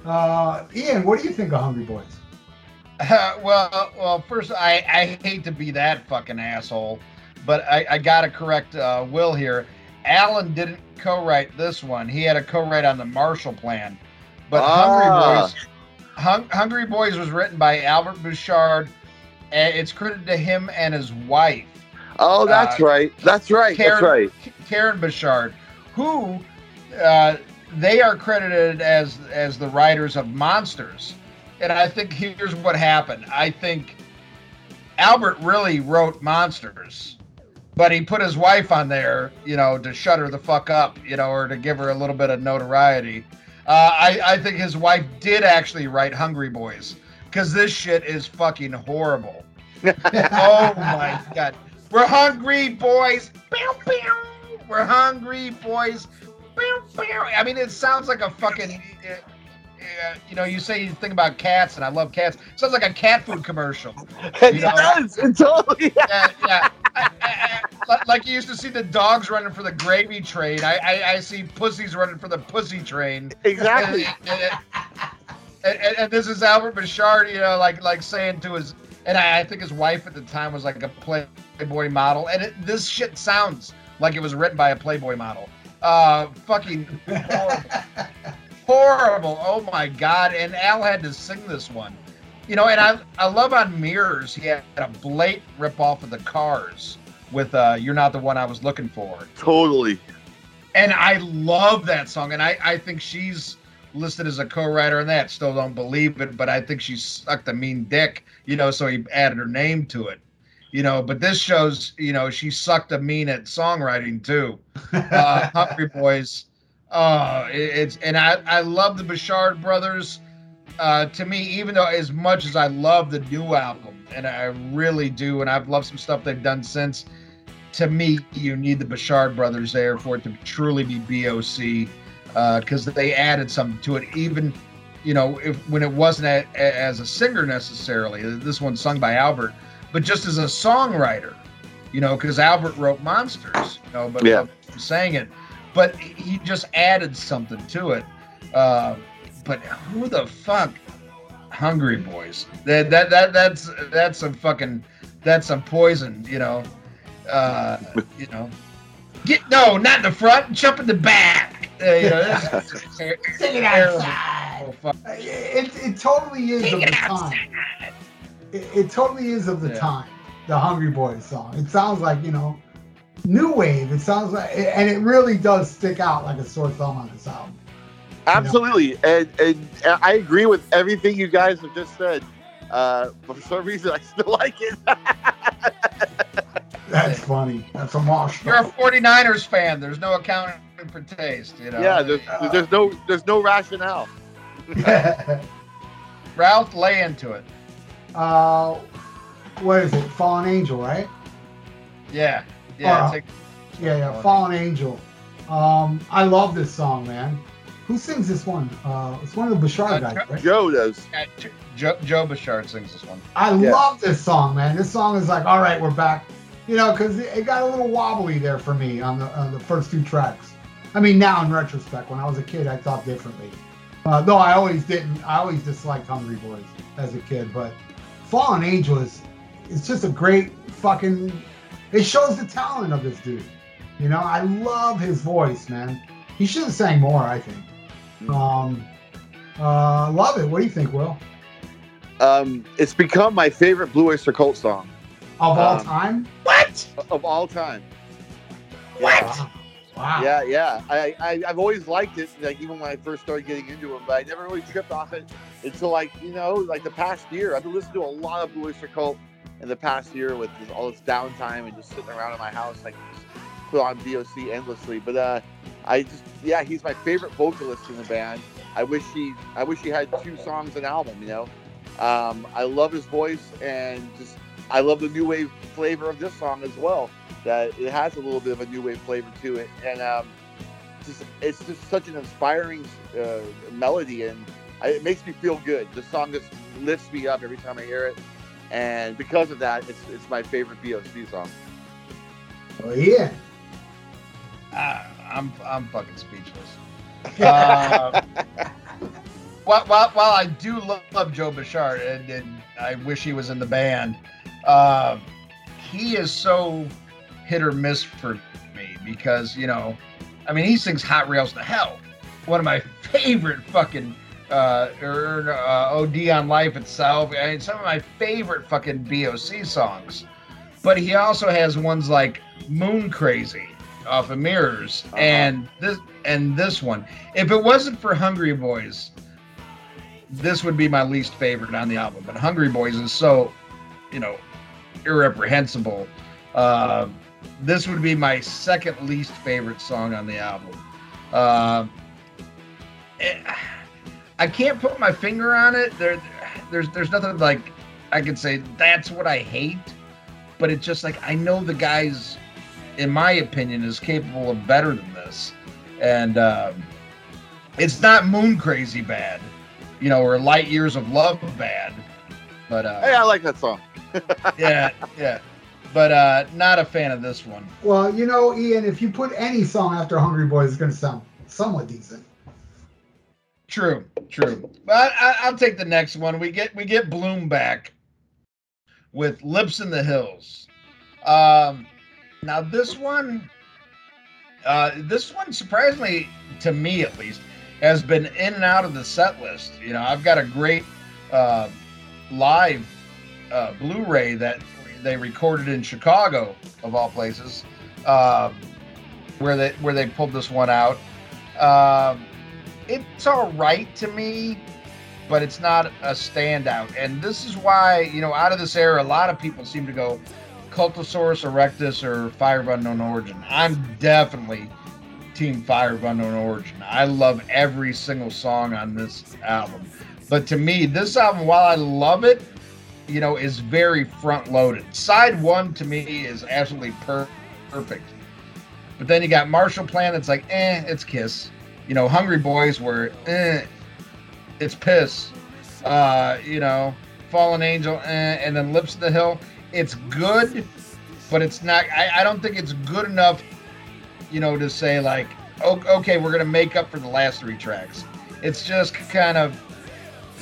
Uh, Ian, what do you think of Hungry Boys? Uh, well, well, first, I, I hate to be that fucking asshole, but I, I gotta correct uh, Will here. Alan didn't co-write this one. He had a co-write on the Marshall Plan, but Ah. Hungry Boys, Hung, Hungry Boys was written by Albert Bouchard, and it's credited to him and his wife, oh, that's Uh, right. That's right. Karen, That's right. Karen Bouchard, who uh, they are credited as as the writers of Monsters. And I think here's what happened. I think Albert really wrote Monsters, but he put his wife on there, you know, to shut her the fuck up, you know, or to give her a little bit of notoriety. Uh, I, I think his wife did actually write Hungry Boys because this shit is fucking horrible. oh my god. We're hungry boys. Pew, pew. We're hungry boys. Pew. I mean, it sounds like a fucking. It, uh, you know, you say you think about cats, and I love cats. Sounds like a cat food commercial. It You know? does. It totally. Yeah, yeah. I- I- I- like you used to see the dogs running for the gravy train. I, I, I see pussies running for the pussy train. Exactly. And, and, and, and this is Albert Bouchard, you know, like like saying to his, and I, I think his wife at the time was like a Playboy model, and it, this shit sounds like it was written by a Playboy model. Uh, fucking horrible. horrible. Oh my god! And Al had to sing this one, you know. And I I love on Mirrors he had a blatant rip off of the Cars with uh, "You're Not the One I Was Looking For." Totally. and I love that song, and I, I think she's listed as a co-writer on that. Still don't believe it, but I think she sucked a mean dick, you know, so he added her name to it, you know. But this shows, you know, she sucked a mean at songwriting too. Uh, Hungry Boys, uh, it- it's and I I love the Bouchard brothers. Uh, to me, even though as much as I love the new album, and I really do, and I've loved some stuff they've done since to me, you need the Bouchard brothers there for it to truly be BOC because they added something to it. Even, you know, if when it wasn't a, a- as a singer necessarily, this one's sung by Albert, but just as a songwriter, you know, because Albert wrote Monsters, you know, but Yeah. but sang it, but he just added something to it. Uh, but who the fuck? Hungry Boys. That that that that's that's some fucking that's some poison, you know. Uh, you know, get no, not in the front, jump in the back. Uh, you know, that's just Take it outside. Oh, fuck. It, it totally is Take of it the time. outside. It, it totally is of the Yeah. time. The Hungry Boys song. It sounds like you know, new wave. It sounds like, and it really does stick out like a sore thumb on this album. Absolutely, and and I agree with everything you guys have just said. Uh, but for some reason, I still like it. That's funny. That's a mosh. You're a 49ers fan. There's no accounting for taste, you know. yeah, there's, there's no there's no rationale. Ralph, lay into it. uh, what is it? Fallen Angel, right? Yeah, yeah. Uh, take- Yeah, yeah. Fallen Fallen Angel. Um, I love this song, man. Who sings this one? Uh, it's one of the Uh, Bouchard guys, right? Joe does. yeah, Joe, Joe Bouchard sings this one. I Yeah. love this song, man. This song is like, all right, we're back. You know, because it it got a little wobbly there for me on the on the first two tracks. I mean, now in retrospect, when I was a kid, I thought differently. Uh, though I always didn't. I always disliked Hungry Boys as a kid, but Fallen Angel is it's just a great fucking. It shows the talent of this dude. You know, I love his voice, man. He should have sang more. I think. Um, uh, love it. What do you think, Will? Um, it's become my favorite Blue Oyster Cult song Of all Um, time? What? of all time. Wow. Wow. Yeah, yeah. I, I I've always liked it. Like even when I first started getting into them, but I never really tripped off it until like you know like the past year. I've been listening to a lot of Blue Oyster Cult in the past year with this, all this downtime and just sitting around in my house. like, put on BOC endlessly. But uh, I just yeah, he's my favorite vocalist in the band. I wish he I wish he had two songs an album. You know, um, I love his voice and just I love the new wave flavor of this song as well. That it has a little bit of a new wave flavor to it, and um, just it's just such an inspiring uh, melody, and I, it makes me feel good. The song just lifts me up every time I hear it, and because of that, it's it's my favorite BOC song. Well, yeah. Uh, I'm I'm fucking speechless. Uh, while, while, while I do love, love Joe Bouchard, and, and I wish he was in the band, uh, he is so hit or miss for me because you know, I mean, he sings "Hot Rails to Hell," one of my favorite fucking uh, or, uh, OD on Life itself, and some of my favorite fucking BOC songs. But he also has ones like "Moon Crazy" off of Mirrors, Uh-huh. and this and this one. If it wasn't for Hungry Boys, this would be my least favorite on the album. But Hungry Boys is so, you know, irreprehensible. Uh, this would be my second least favorite song on the album. Uh, it- I can't put my finger on it. There, there's there's nothing like I could say that's what I hate, but it's just like I know the guys, in my opinion, is capable of better than this, and um, it's not moon crazy bad, you know, or Light Years of Love bad. But uh, Hey, I like that song. yeah, yeah. But uh, not a fan of this one. Well, you know, Ian, if you put any song after Hungry Boys, it's going to sound somewhat decent. True, true. But I, I'll take the next one. We get we get Bloom back with Lips in the Hills. Um, now this one, uh, this one surprisingly to me at least has been in and out of the set list. You know, I've got a great uh, live uh, Blu-ray that they recorded in Chicago of all places, um, where they where they pulled this one out. Um, it's all right to me, but it's not a standout. And this is why, you know, out of this era, a lot of people seem to go Cultosaurus erectus or Fire of Unknown Origin. I'm definitely Team Fire of Unknown Origin. I love every single song on this album. But to me, this album, while I love it, you know, is very front loaded. Side one to me is absolutely per- perfect. But then you got Marshall Plan that's like, eh, it's Kiss you know, Hungry Boys were, eh, it's piss. Uh, you know, Fallen Angel, eh, and then Lips of the Hill. It's good, but it's not. I, I don't think it's good enough, you know, to say like, okay, we're gonna make up for the last three tracks. It's just kind of.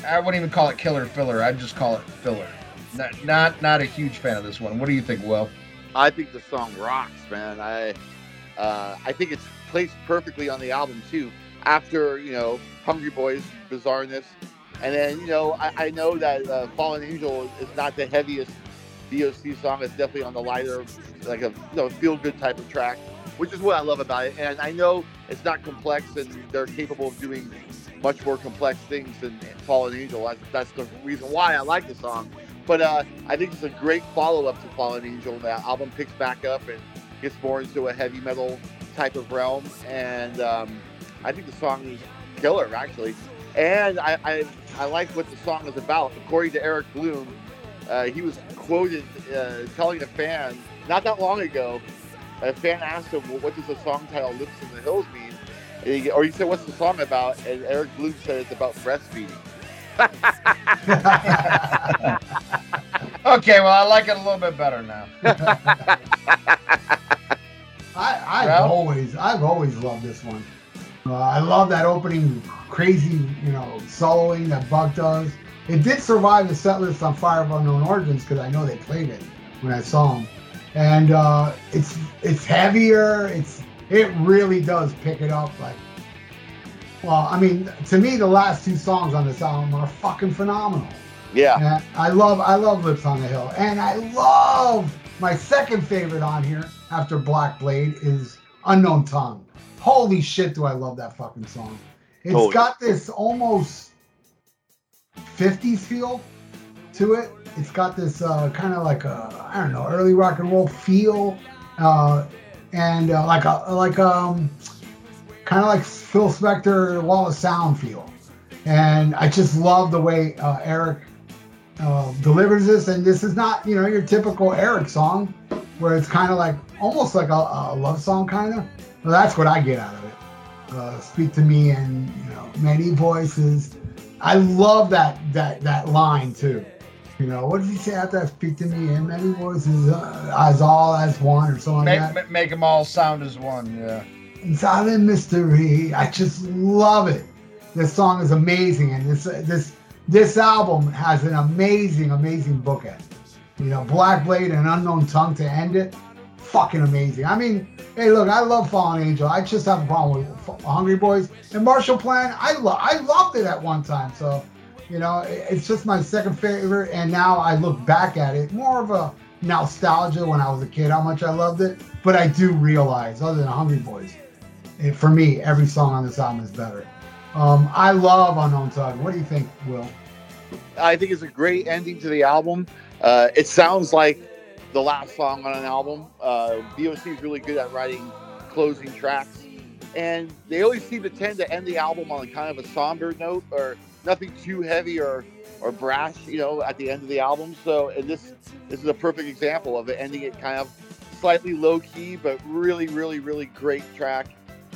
I wouldn't even call it killer filler. I'd just call it filler. Not, not, not a huge fan of this one. What do you think, Will? I think the song rocks, man. I, uh, I think it's placed perfectly on the album too. After you know Hungry Boys bizarreness, and then you know I, I know that uh, Fallen Angel is not the heaviest BOC song. It's definitely on the lighter, like a you know, feel good type of track, which is what I love about it. And I know it's not complex, and they're capable of doing much more complex things than Fallen Angel. That's, that's the reason why I like the song. But uh, I think it's a great follow up to Fallen Angel. That album picks back up and gets more into a heavy metal type of realm, and um, I think the song is killer actually. And I, I, I like what the song is about. According to Eric Bloom, uh, he was quoted uh, telling a fan not that long ago. A fan asked him, well, "What does the song title "Lips in the Hills" mean?" He, or he said, "What's the song about?" And Eric Bloom said, "It's about breastfeeding." okay, well, I like it a little bit better now. I, I've Well- always, I've always loved this one. Uh, I love that opening, crazy, you know, soloing that Buck does. It did survive the set list on Fire of Unknown Origins because I know they played it when I saw them, and uh, it's it's heavier. It's it really does pick it up. Like, well, I mean, to me, the last two songs on this album are fucking phenomenal. Yeah, And I love I love Lips on the Hill. And I love my second favorite on here after Black Blade is Unknown Tongue. Holy shit do I love that fucking song. It's Totally. got this almost 50s feel to it. It's got this uh, kind of like a I don't know, early rock and roll feel. Uh, and uh, like a like um kind of like Phil Spector Wall of Sound feel. And I just love the way uh, Eric uh, delivers this. And this is not, you know, your typical Eric song where it's kind of like almost like a, a love song, kind of. Well, that's what I get out of it. Uh, Speak to me in you know many voices. I love that that that line too. You know, what does he say after that? Speak to me in many voices uh, as all as one or something like that. Make, make them all sound as one. Yeah. Silent Mystery. I just love it. This song is amazing, and this this this album has an amazing, amazing bookend. You know, Black Blade and Unknown Tongue to end it, fucking amazing. I mean, hey, look, I love Fallen Angel. I just have a problem with Hungry Boys and Marshall Plan. I I loved it at one time. So, you know, it's just my second favorite, and now I look back at it more of a nostalgia when I was a kid, how much I loved it. But I do realize, other than Hungry Boys, it, for me, every song on this album is better. Um, I love Unknown Tongue. What do you think, Will? I think it's a great ending to the album. Uh, it sounds like the last song on an album. Uh, BOC is really good at writing closing tracks, and they always seem to tend to end the album on kind of a somber note or nothing too heavy or or brash, you know, at the end of the album. So, and this this is a perfect example of it ending it kind of slightly low key, but really, really, really great track.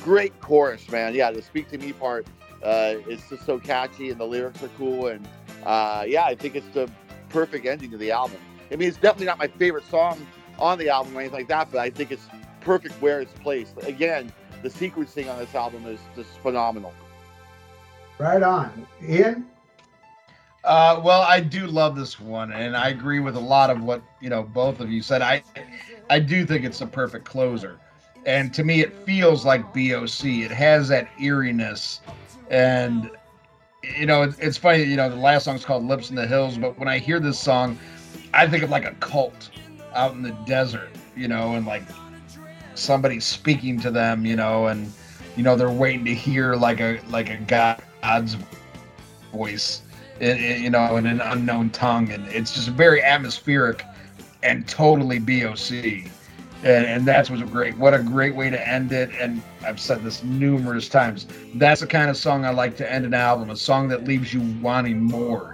Great chorus, man. Yeah, the "Speak to Me" part Uh, it's just so catchy, and the lyrics are cool, and uh, yeah, I think it's the perfect ending to the album. I mean, it's definitely not my favorite song on the album or anything like that, but I think it's perfect where it's placed. Again, the sequencing on this album is just phenomenal. Right on, Ian. Uh, well, I do love this one, and I agree with a lot of what you know both of you said. I, I do think it's a perfect closer, and to me, it feels like BOC. It has that eeriness, and you know, it, it's funny. You know, the last song's called "Lips in the Hills," but when I hear this song, I think of like a cult out in the desert, you know, and like somebody speaking to them, you know, and you know they're waiting to hear like a like a God's voice in, in, you know, in an unknown tongue, and it's just very atmospheric and totally BOC. And, and that's was great, what a great way to end it. And I've said this numerous times. That's the kind of song I like to end an album, a song that leaves you wanting more.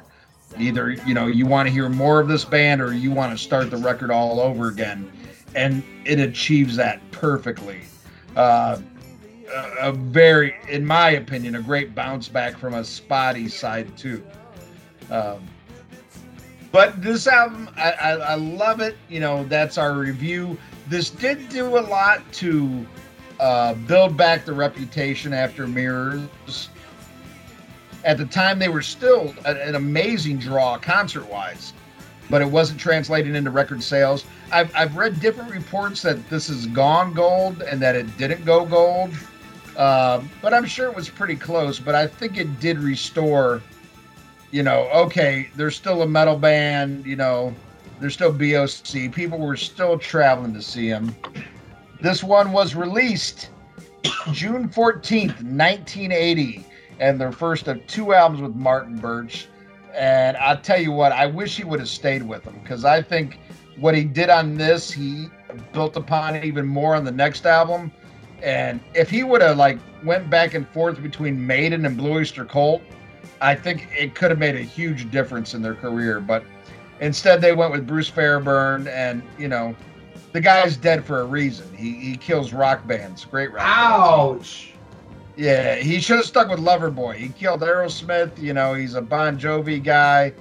Either you know you want to hear more of this band, or you want to start the record all over again, and it achieves that perfectly. Uh, a, very, in my opinion, a great bounce back from a spotty side too. Um, but this album, I, I, I, love it. You know, that's our review. This did do a lot to uh, build back the reputation after Mirrors. At the time, they were still an amazing draw concert wise, but it wasn't translating into record sales. I've, I've read different reports that this has gone gold and that it didn't go gold, uh, but I'm sure it was pretty close. But I think it did restore you know, okay, they're still a metal band, you know, they're still BOC. People were still traveling to see them. This one was released June 14th, 1980, and their first of two albums with Martin Birch. And I'll tell you what, I wish he would have stayed with them because I think what he did on this, he built upon even more on the next album. And if he would have like went back and forth between Maiden and Blue Öyster Cult, I think it could have made a huge difference in their career, but instead they went with Bruce Fairbairn, and you know, the guy's dead for a reason. He he kills rock bands, great rock. Ouch. Bands. Yeah, he should have stuck with Loverboy. He killed Aerosmith. You know, he's a Bon Jovi guy.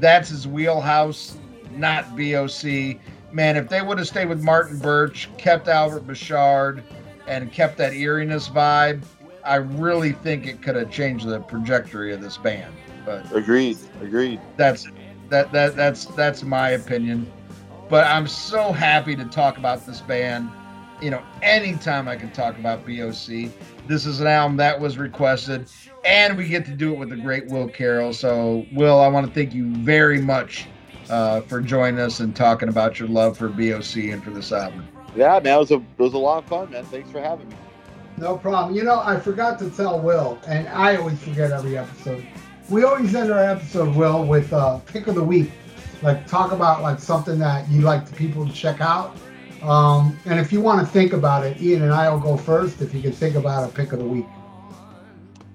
That's his wheelhouse, not BOC. Man, if they would have stayed with Martin Birch, kept Albert Bouchard, and kept that eeriness vibe, I really think it could have changed the trajectory of this band. But agreed, agreed. That's that that that's that's my opinion. But I'm so happy to talk about this band. You know, anytime I can talk about BOC, this is an album that was requested, and we get to do it with the great Will Carroll. So, Will, I want to thank you very much uh, for joining us and talking about your love for BOC and for this album. Yeah, man, it was a it was a lot of fun, man. Thanks for having me. No problem. You know, I forgot to tell Will, and I always forget every episode. We always end our episode, Will, with uh, pick of the week. Like talk about like something that you'd like the people to check out. Um, and if you want to think about it, Ian and I will go first. If you can think about a pick of the week.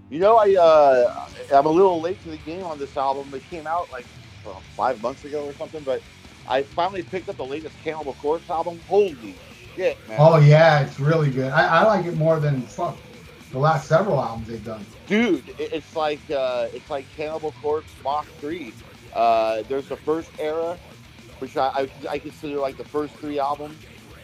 You know, I uh, I'm a little late to the game on this album. It came out like well, five months ago or something, but I finally picked up the latest Cannibal Corpse album. Holy shit, man. Oh yeah, it's really good. I, I like it more than fuck the last several albums they've done. Dude, it's like uh, it's like Cannibal Corpse Mach Three. Uh, there's the first era, which I, I, I consider like the first three albums,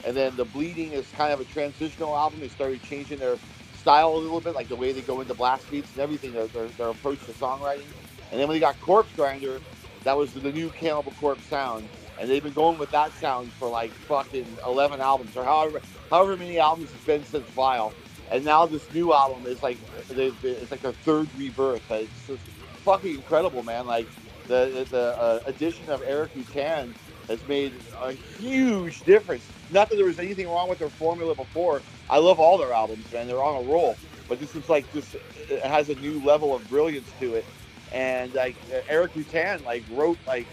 and then the Bleeding is kind of a transitional album. They started changing their style a little bit, like the way they go into blast beats and everything, their, their, their approach to songwriting. And then when they got Corpsegrinder, that was the new Cannibal Corpse sound and they've been going with that sound for like fucking 11 albums or however however many albums it's been since Vile. And now this new album is like it's like a third rebirth. It's just fucking incredible, man. Like the the uh, addition of Erik Rutan has made a huge difference. Not that there was anything wrong with their formula before. I love all their albums, man. They're on a roll. But this is like this it has a new level of brilliance to it. And like Erik Rutan like wrote like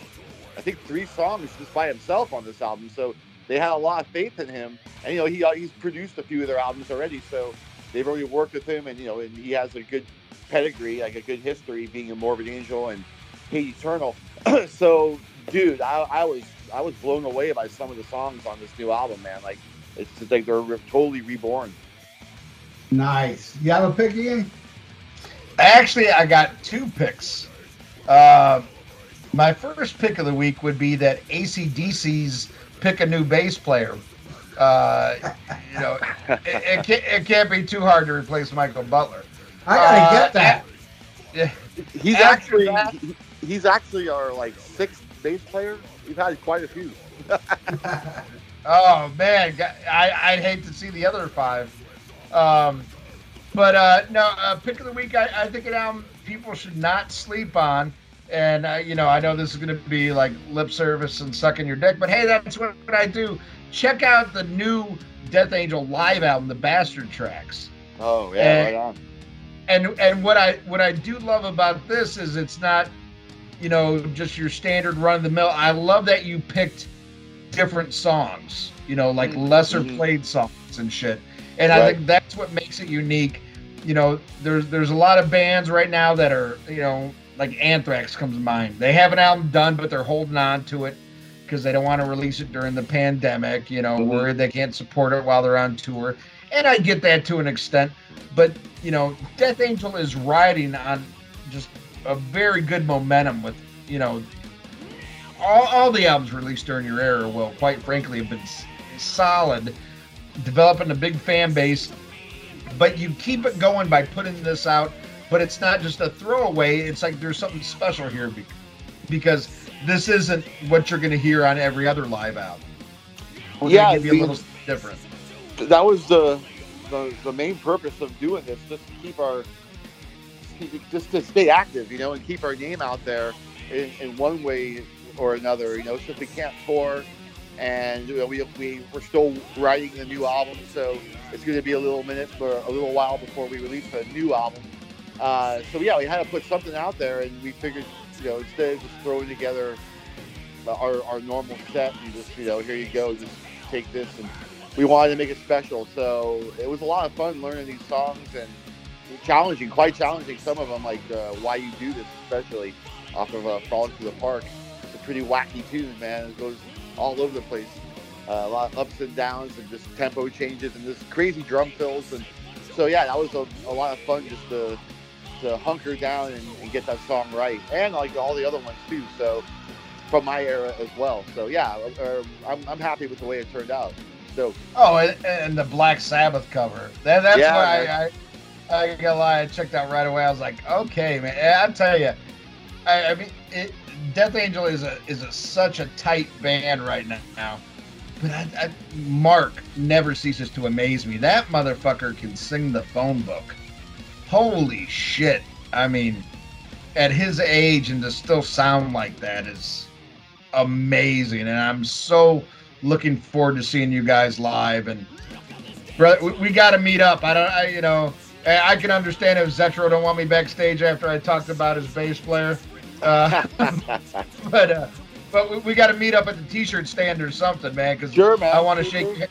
I think three songs just by himself on this album. So they had a lot of faith in him, and you know he uh, he's produced a few of their albums already. So they've already worked with him, and you know, and he has a good pedigree, like a good history, being a Morbid Angel and Hate Eternal. so, dude, I, I was I was blown away by some of the songs on this new album, man. Like it's just like they're totally reborn. Nice. You have a pick, Ian? Actually, I got two picks. Uh, my first pick of the week would be that ACDC's pick a new bass player. Uh, you know, it, it, can't, it can't be too hard to replace Michael Butler. I gotta uh, get that. Yeah, he's actually that, he's actually our like sixth bass player. We've had quite a few. oh man, I, I'd hate to see the other five. Um, but uh, no, uh, pick of the week. I, I think an album people should not sleep on. And uh, you know, I know this is going to be like lip service and sucking your dick, but hey, that's what I do. Check out the new Death Angel live album, The Bastard Tracks. Oh yeah, and, right on. And and what I what I do love about this is it's not, you know, just your standard run of the mill. I love that you picked different songs, you know, like mm-hmm. lesser mm-hmm. played songs and shit. And right. I think that's what makes it unique. You know, there's there's a lot of bands right now that are, you know, like Anthrax comes to mind. They have an album done, but they're holding on to it because they don't want to release it during the pandemic. You know, mm-hmm. worried they can't support it while they're on tour. And I get that to an extent, but you know, Death Angel is riding on just a very good momentum with you know all, all the albums released during your era will quite frankly have been solid developing a big fan base, but you keep it going by putting this out. But it's not just a throwaway. It's like there's something special here because this isn't what you're going to hear on every other live album. We're yeah, give you a little different. That was the, the the main purpose of doing this, just to keep our just to stay active, you know, and keep our name out there in, in one way or another. You know, since we can't tour and you know, we, we we're still writing the new album, so it's going to be a little minute for a little while before we release a new album. Uh, so yeah, we had to put something out there, and we figured, you know, instead of just throwing together our, our normal set and just you know, here you go, just take this, and we wanted to make it special. So it was a lot of fun learning these songs and challenging, quite challenging. Some of them, like uh, "Why You Do This," especially off of uh, "Frolic Through the Park." It's a pretty wacky tune, man. It goes all over the place. Uh, a lot of ups and downs and just tempo changes and just crazy drum fills. And so, yeah, that was a, a lot of fun just to, to hunker down and, and, get that song right. And like all the other ones too. So, from my era as well. So, yeah, uh, I'm, I'm happy with the way it turned out. So, oh, and, and the Black Sabbath cover. That, that's yeah, why I, I, I gotta lie, I checked out right away. I was like, okay, man. I tell you, I, I mean, it, Death Angel is a is a, such a tight band right now. But I, I, Mark never ceases to amaze me. That motherfucker can sing the phone book. Holy shit! I mean, at his age and to still sound like that is amazing. And I'm so looking forward to seeing you guys live. And brother, we, we got to meet up. I don't, I, you know, I can understand if Zetro don't want me backstage after I talked about his bass player. Uh, but uh, but we, we got to meet up at the T-shirt stand or something, man. Because sure. I want to shake. Your,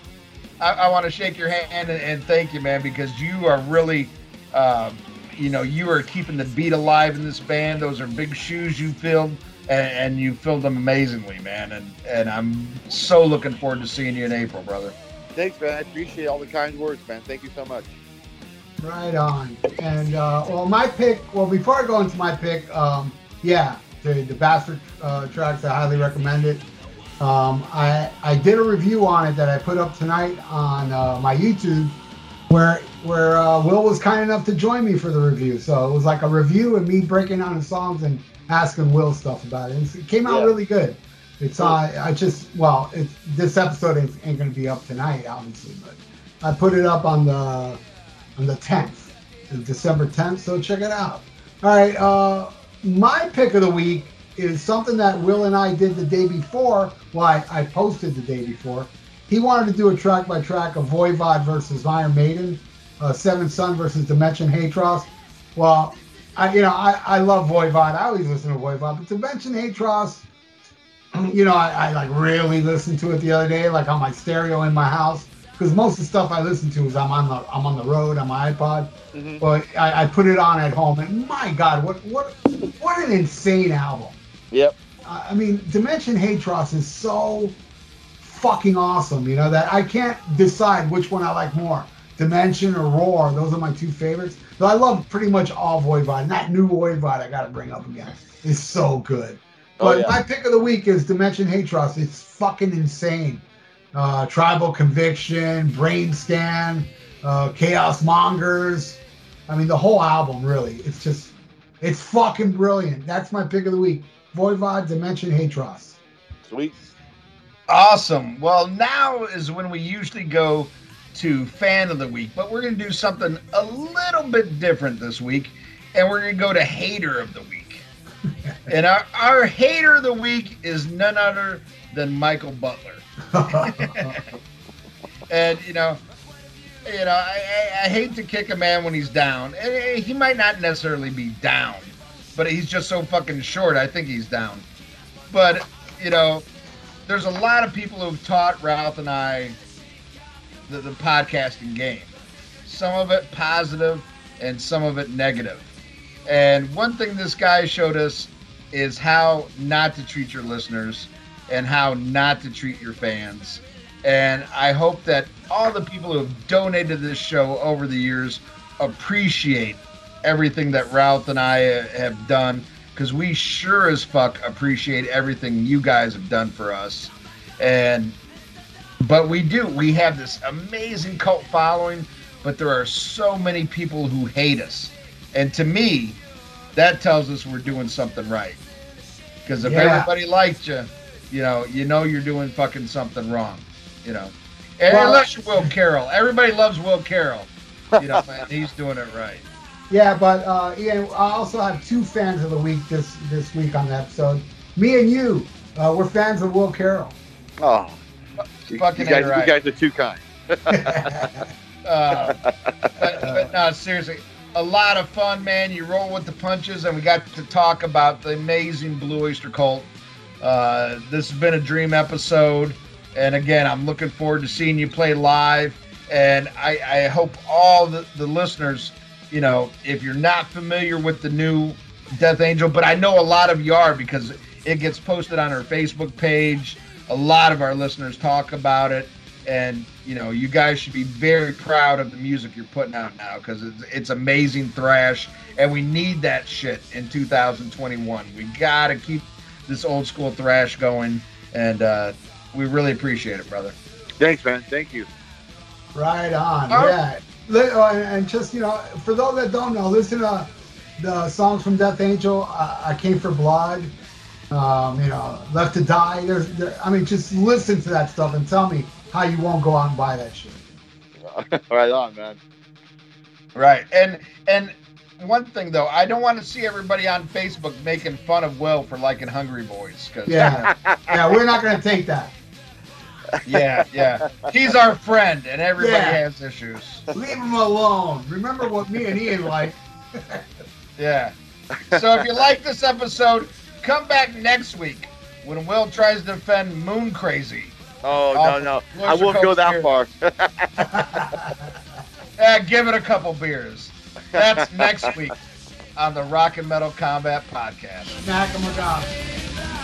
I, I want to shake your hand and, and, thank you, man, because you are really, um, you know, you are keeping the beat alive in this band. Those are big shoes you filled, and, and you filled them amazingly, man. And and I'm so looking forward to seeing you in April, brother. Thanks, man. I appreciate all the kind words, man. Thank you so much. Right on. And uh, well, my pick. Well, before I go into my pick, um, yeah, the, the Bastard uh, tracks, I highly recommend it. Um, I, I did a review on it that I put up tonight on uh, my YouTube where where uh, Will was kind enough to join me for the review. So it was like a review and me breaking down the songs and asking Will stuff about it. And it came out yeah. really good. It's uh, I just well, it's, this episode ain't, ain't going to be up tonight, obviously, but I put it up on the on the 10th, December 10th. So check it out. All right. Uh, my pick of the week is something that Will and I did the day before. Well, I, I posted the day before. He wanted to do a track by track of Voivod versus Iron Maiden, uh, Seventh Son versus Dimension Hatröss. Well, I, you know, I, I love Voivod. I always listen to Voivod, but Dimension Hatröss, you know, I, I like really listened to it the other day, like on my stereo in my house because most of the stuff I listen to is I'm on the I'm on the road on my iPod, mm-hmm. but I, I, put it on at home, and my God, what what what an insane album! Yep. Uh, I mean, Dimension Hatröss is so fucking awesome, you know that I can't decide which one I like more, Dimension or Roar. Those are my two favorites. But I love pretty much all Voivod. And that new Voivod I got to bring up again is so good. Oh, But yeah. my pick of the week is Dimension Hatröss. It's fucking insane. Uh, Tribal Conviction, Brain Scan, uh, Chaos Mongers. I mean, the whole album, really. It's just, it's fucking brilliant. That's my pick of the week. Voivod, Dimension Hatröss. Sweet. Awesome. Well, now is when we usually go to fan of the week, but we're going to do something a little bit different this week, and we're going to go to hater of the week. and our, our hater of the week is none other than Michael Butler. And you know, you know, I, I, I hate to kick a man when he's down. And eh, he might not necessarily be down, but he's just so fucking short. I think he's down. But you know, there's a lot of people who've taught Ralph and I the, the podcasting game. Some of it positive, and some of it negative. And one thing this guy showed us is how not to treat your listeners and how not to treat your fans. And I hope that all the people who have donated this show over the years appreciate everything that Ralph and I uh, have done because we sure as fuck appreciate everything you guys have done for us. And but we do. We have this amazing cult following, but there are so many people who hate us. And to me, that tells us we're doing something right. Because if Yeah. everybody liked you, you know, you know you're doing fucking something wrong. You know, and Well- unless you're Will Carroll, everybody loves Will Carroll. You know, and he's doing it right. Yeah, but uh, Ian, I also have two fans of the week this this week on the episode. Me and you, uh, we're fans of Will Carroll. Oh, you, Fucking you guys, right. you guys are too kind. Uh, but, but no, seriously, a lot of fun, man. You roll with the punches, and we got to talk about the amazing Blue Öyster Cult. Uh, this has been a dream episode, and again, I'm looking forward to seeing you play live. And I, I hope all the, the listeners, you know, if you're not familiar with the new Death Angel, but I know a lot of you are because it gets posted on our Facebook page. A lot of our listeners talk about it, and you know, you guys should be very proud of the music you're putting out now because it's, it's amazing thrash, and we need that shit in 2021. We gotta keep this old school thrash going, and uh, we really appreciate it, brother. Thanks, man. Thank you. Right on. Oh. Yeah. Li- uh, And just, you know, for those that don't know, listen to the songs from Death Angel. I, I Came for Blood. Um, you know, Left to Die. There's, there, I mean, just listen to that stuff and tell me how you won't go out and buy that shit. right on, man. Right, and and one thing though, I don't want to see everybody on Facebook making fun of Will for liking Hungry Boys because Yeah. yeah, we're not going to take that. yeah, yeah, he's our friend, and everybody Yeah. has issues. Leave him alone. Remember what me and Ian like. Yeah. So if you like this episode, come back next week when Will tries to defend Moon Crazy. Oh no, no, I won't go that far. Eh, give it a couple beers. That's next week on the Rock and Metal Combat Podcast. Nakamagami.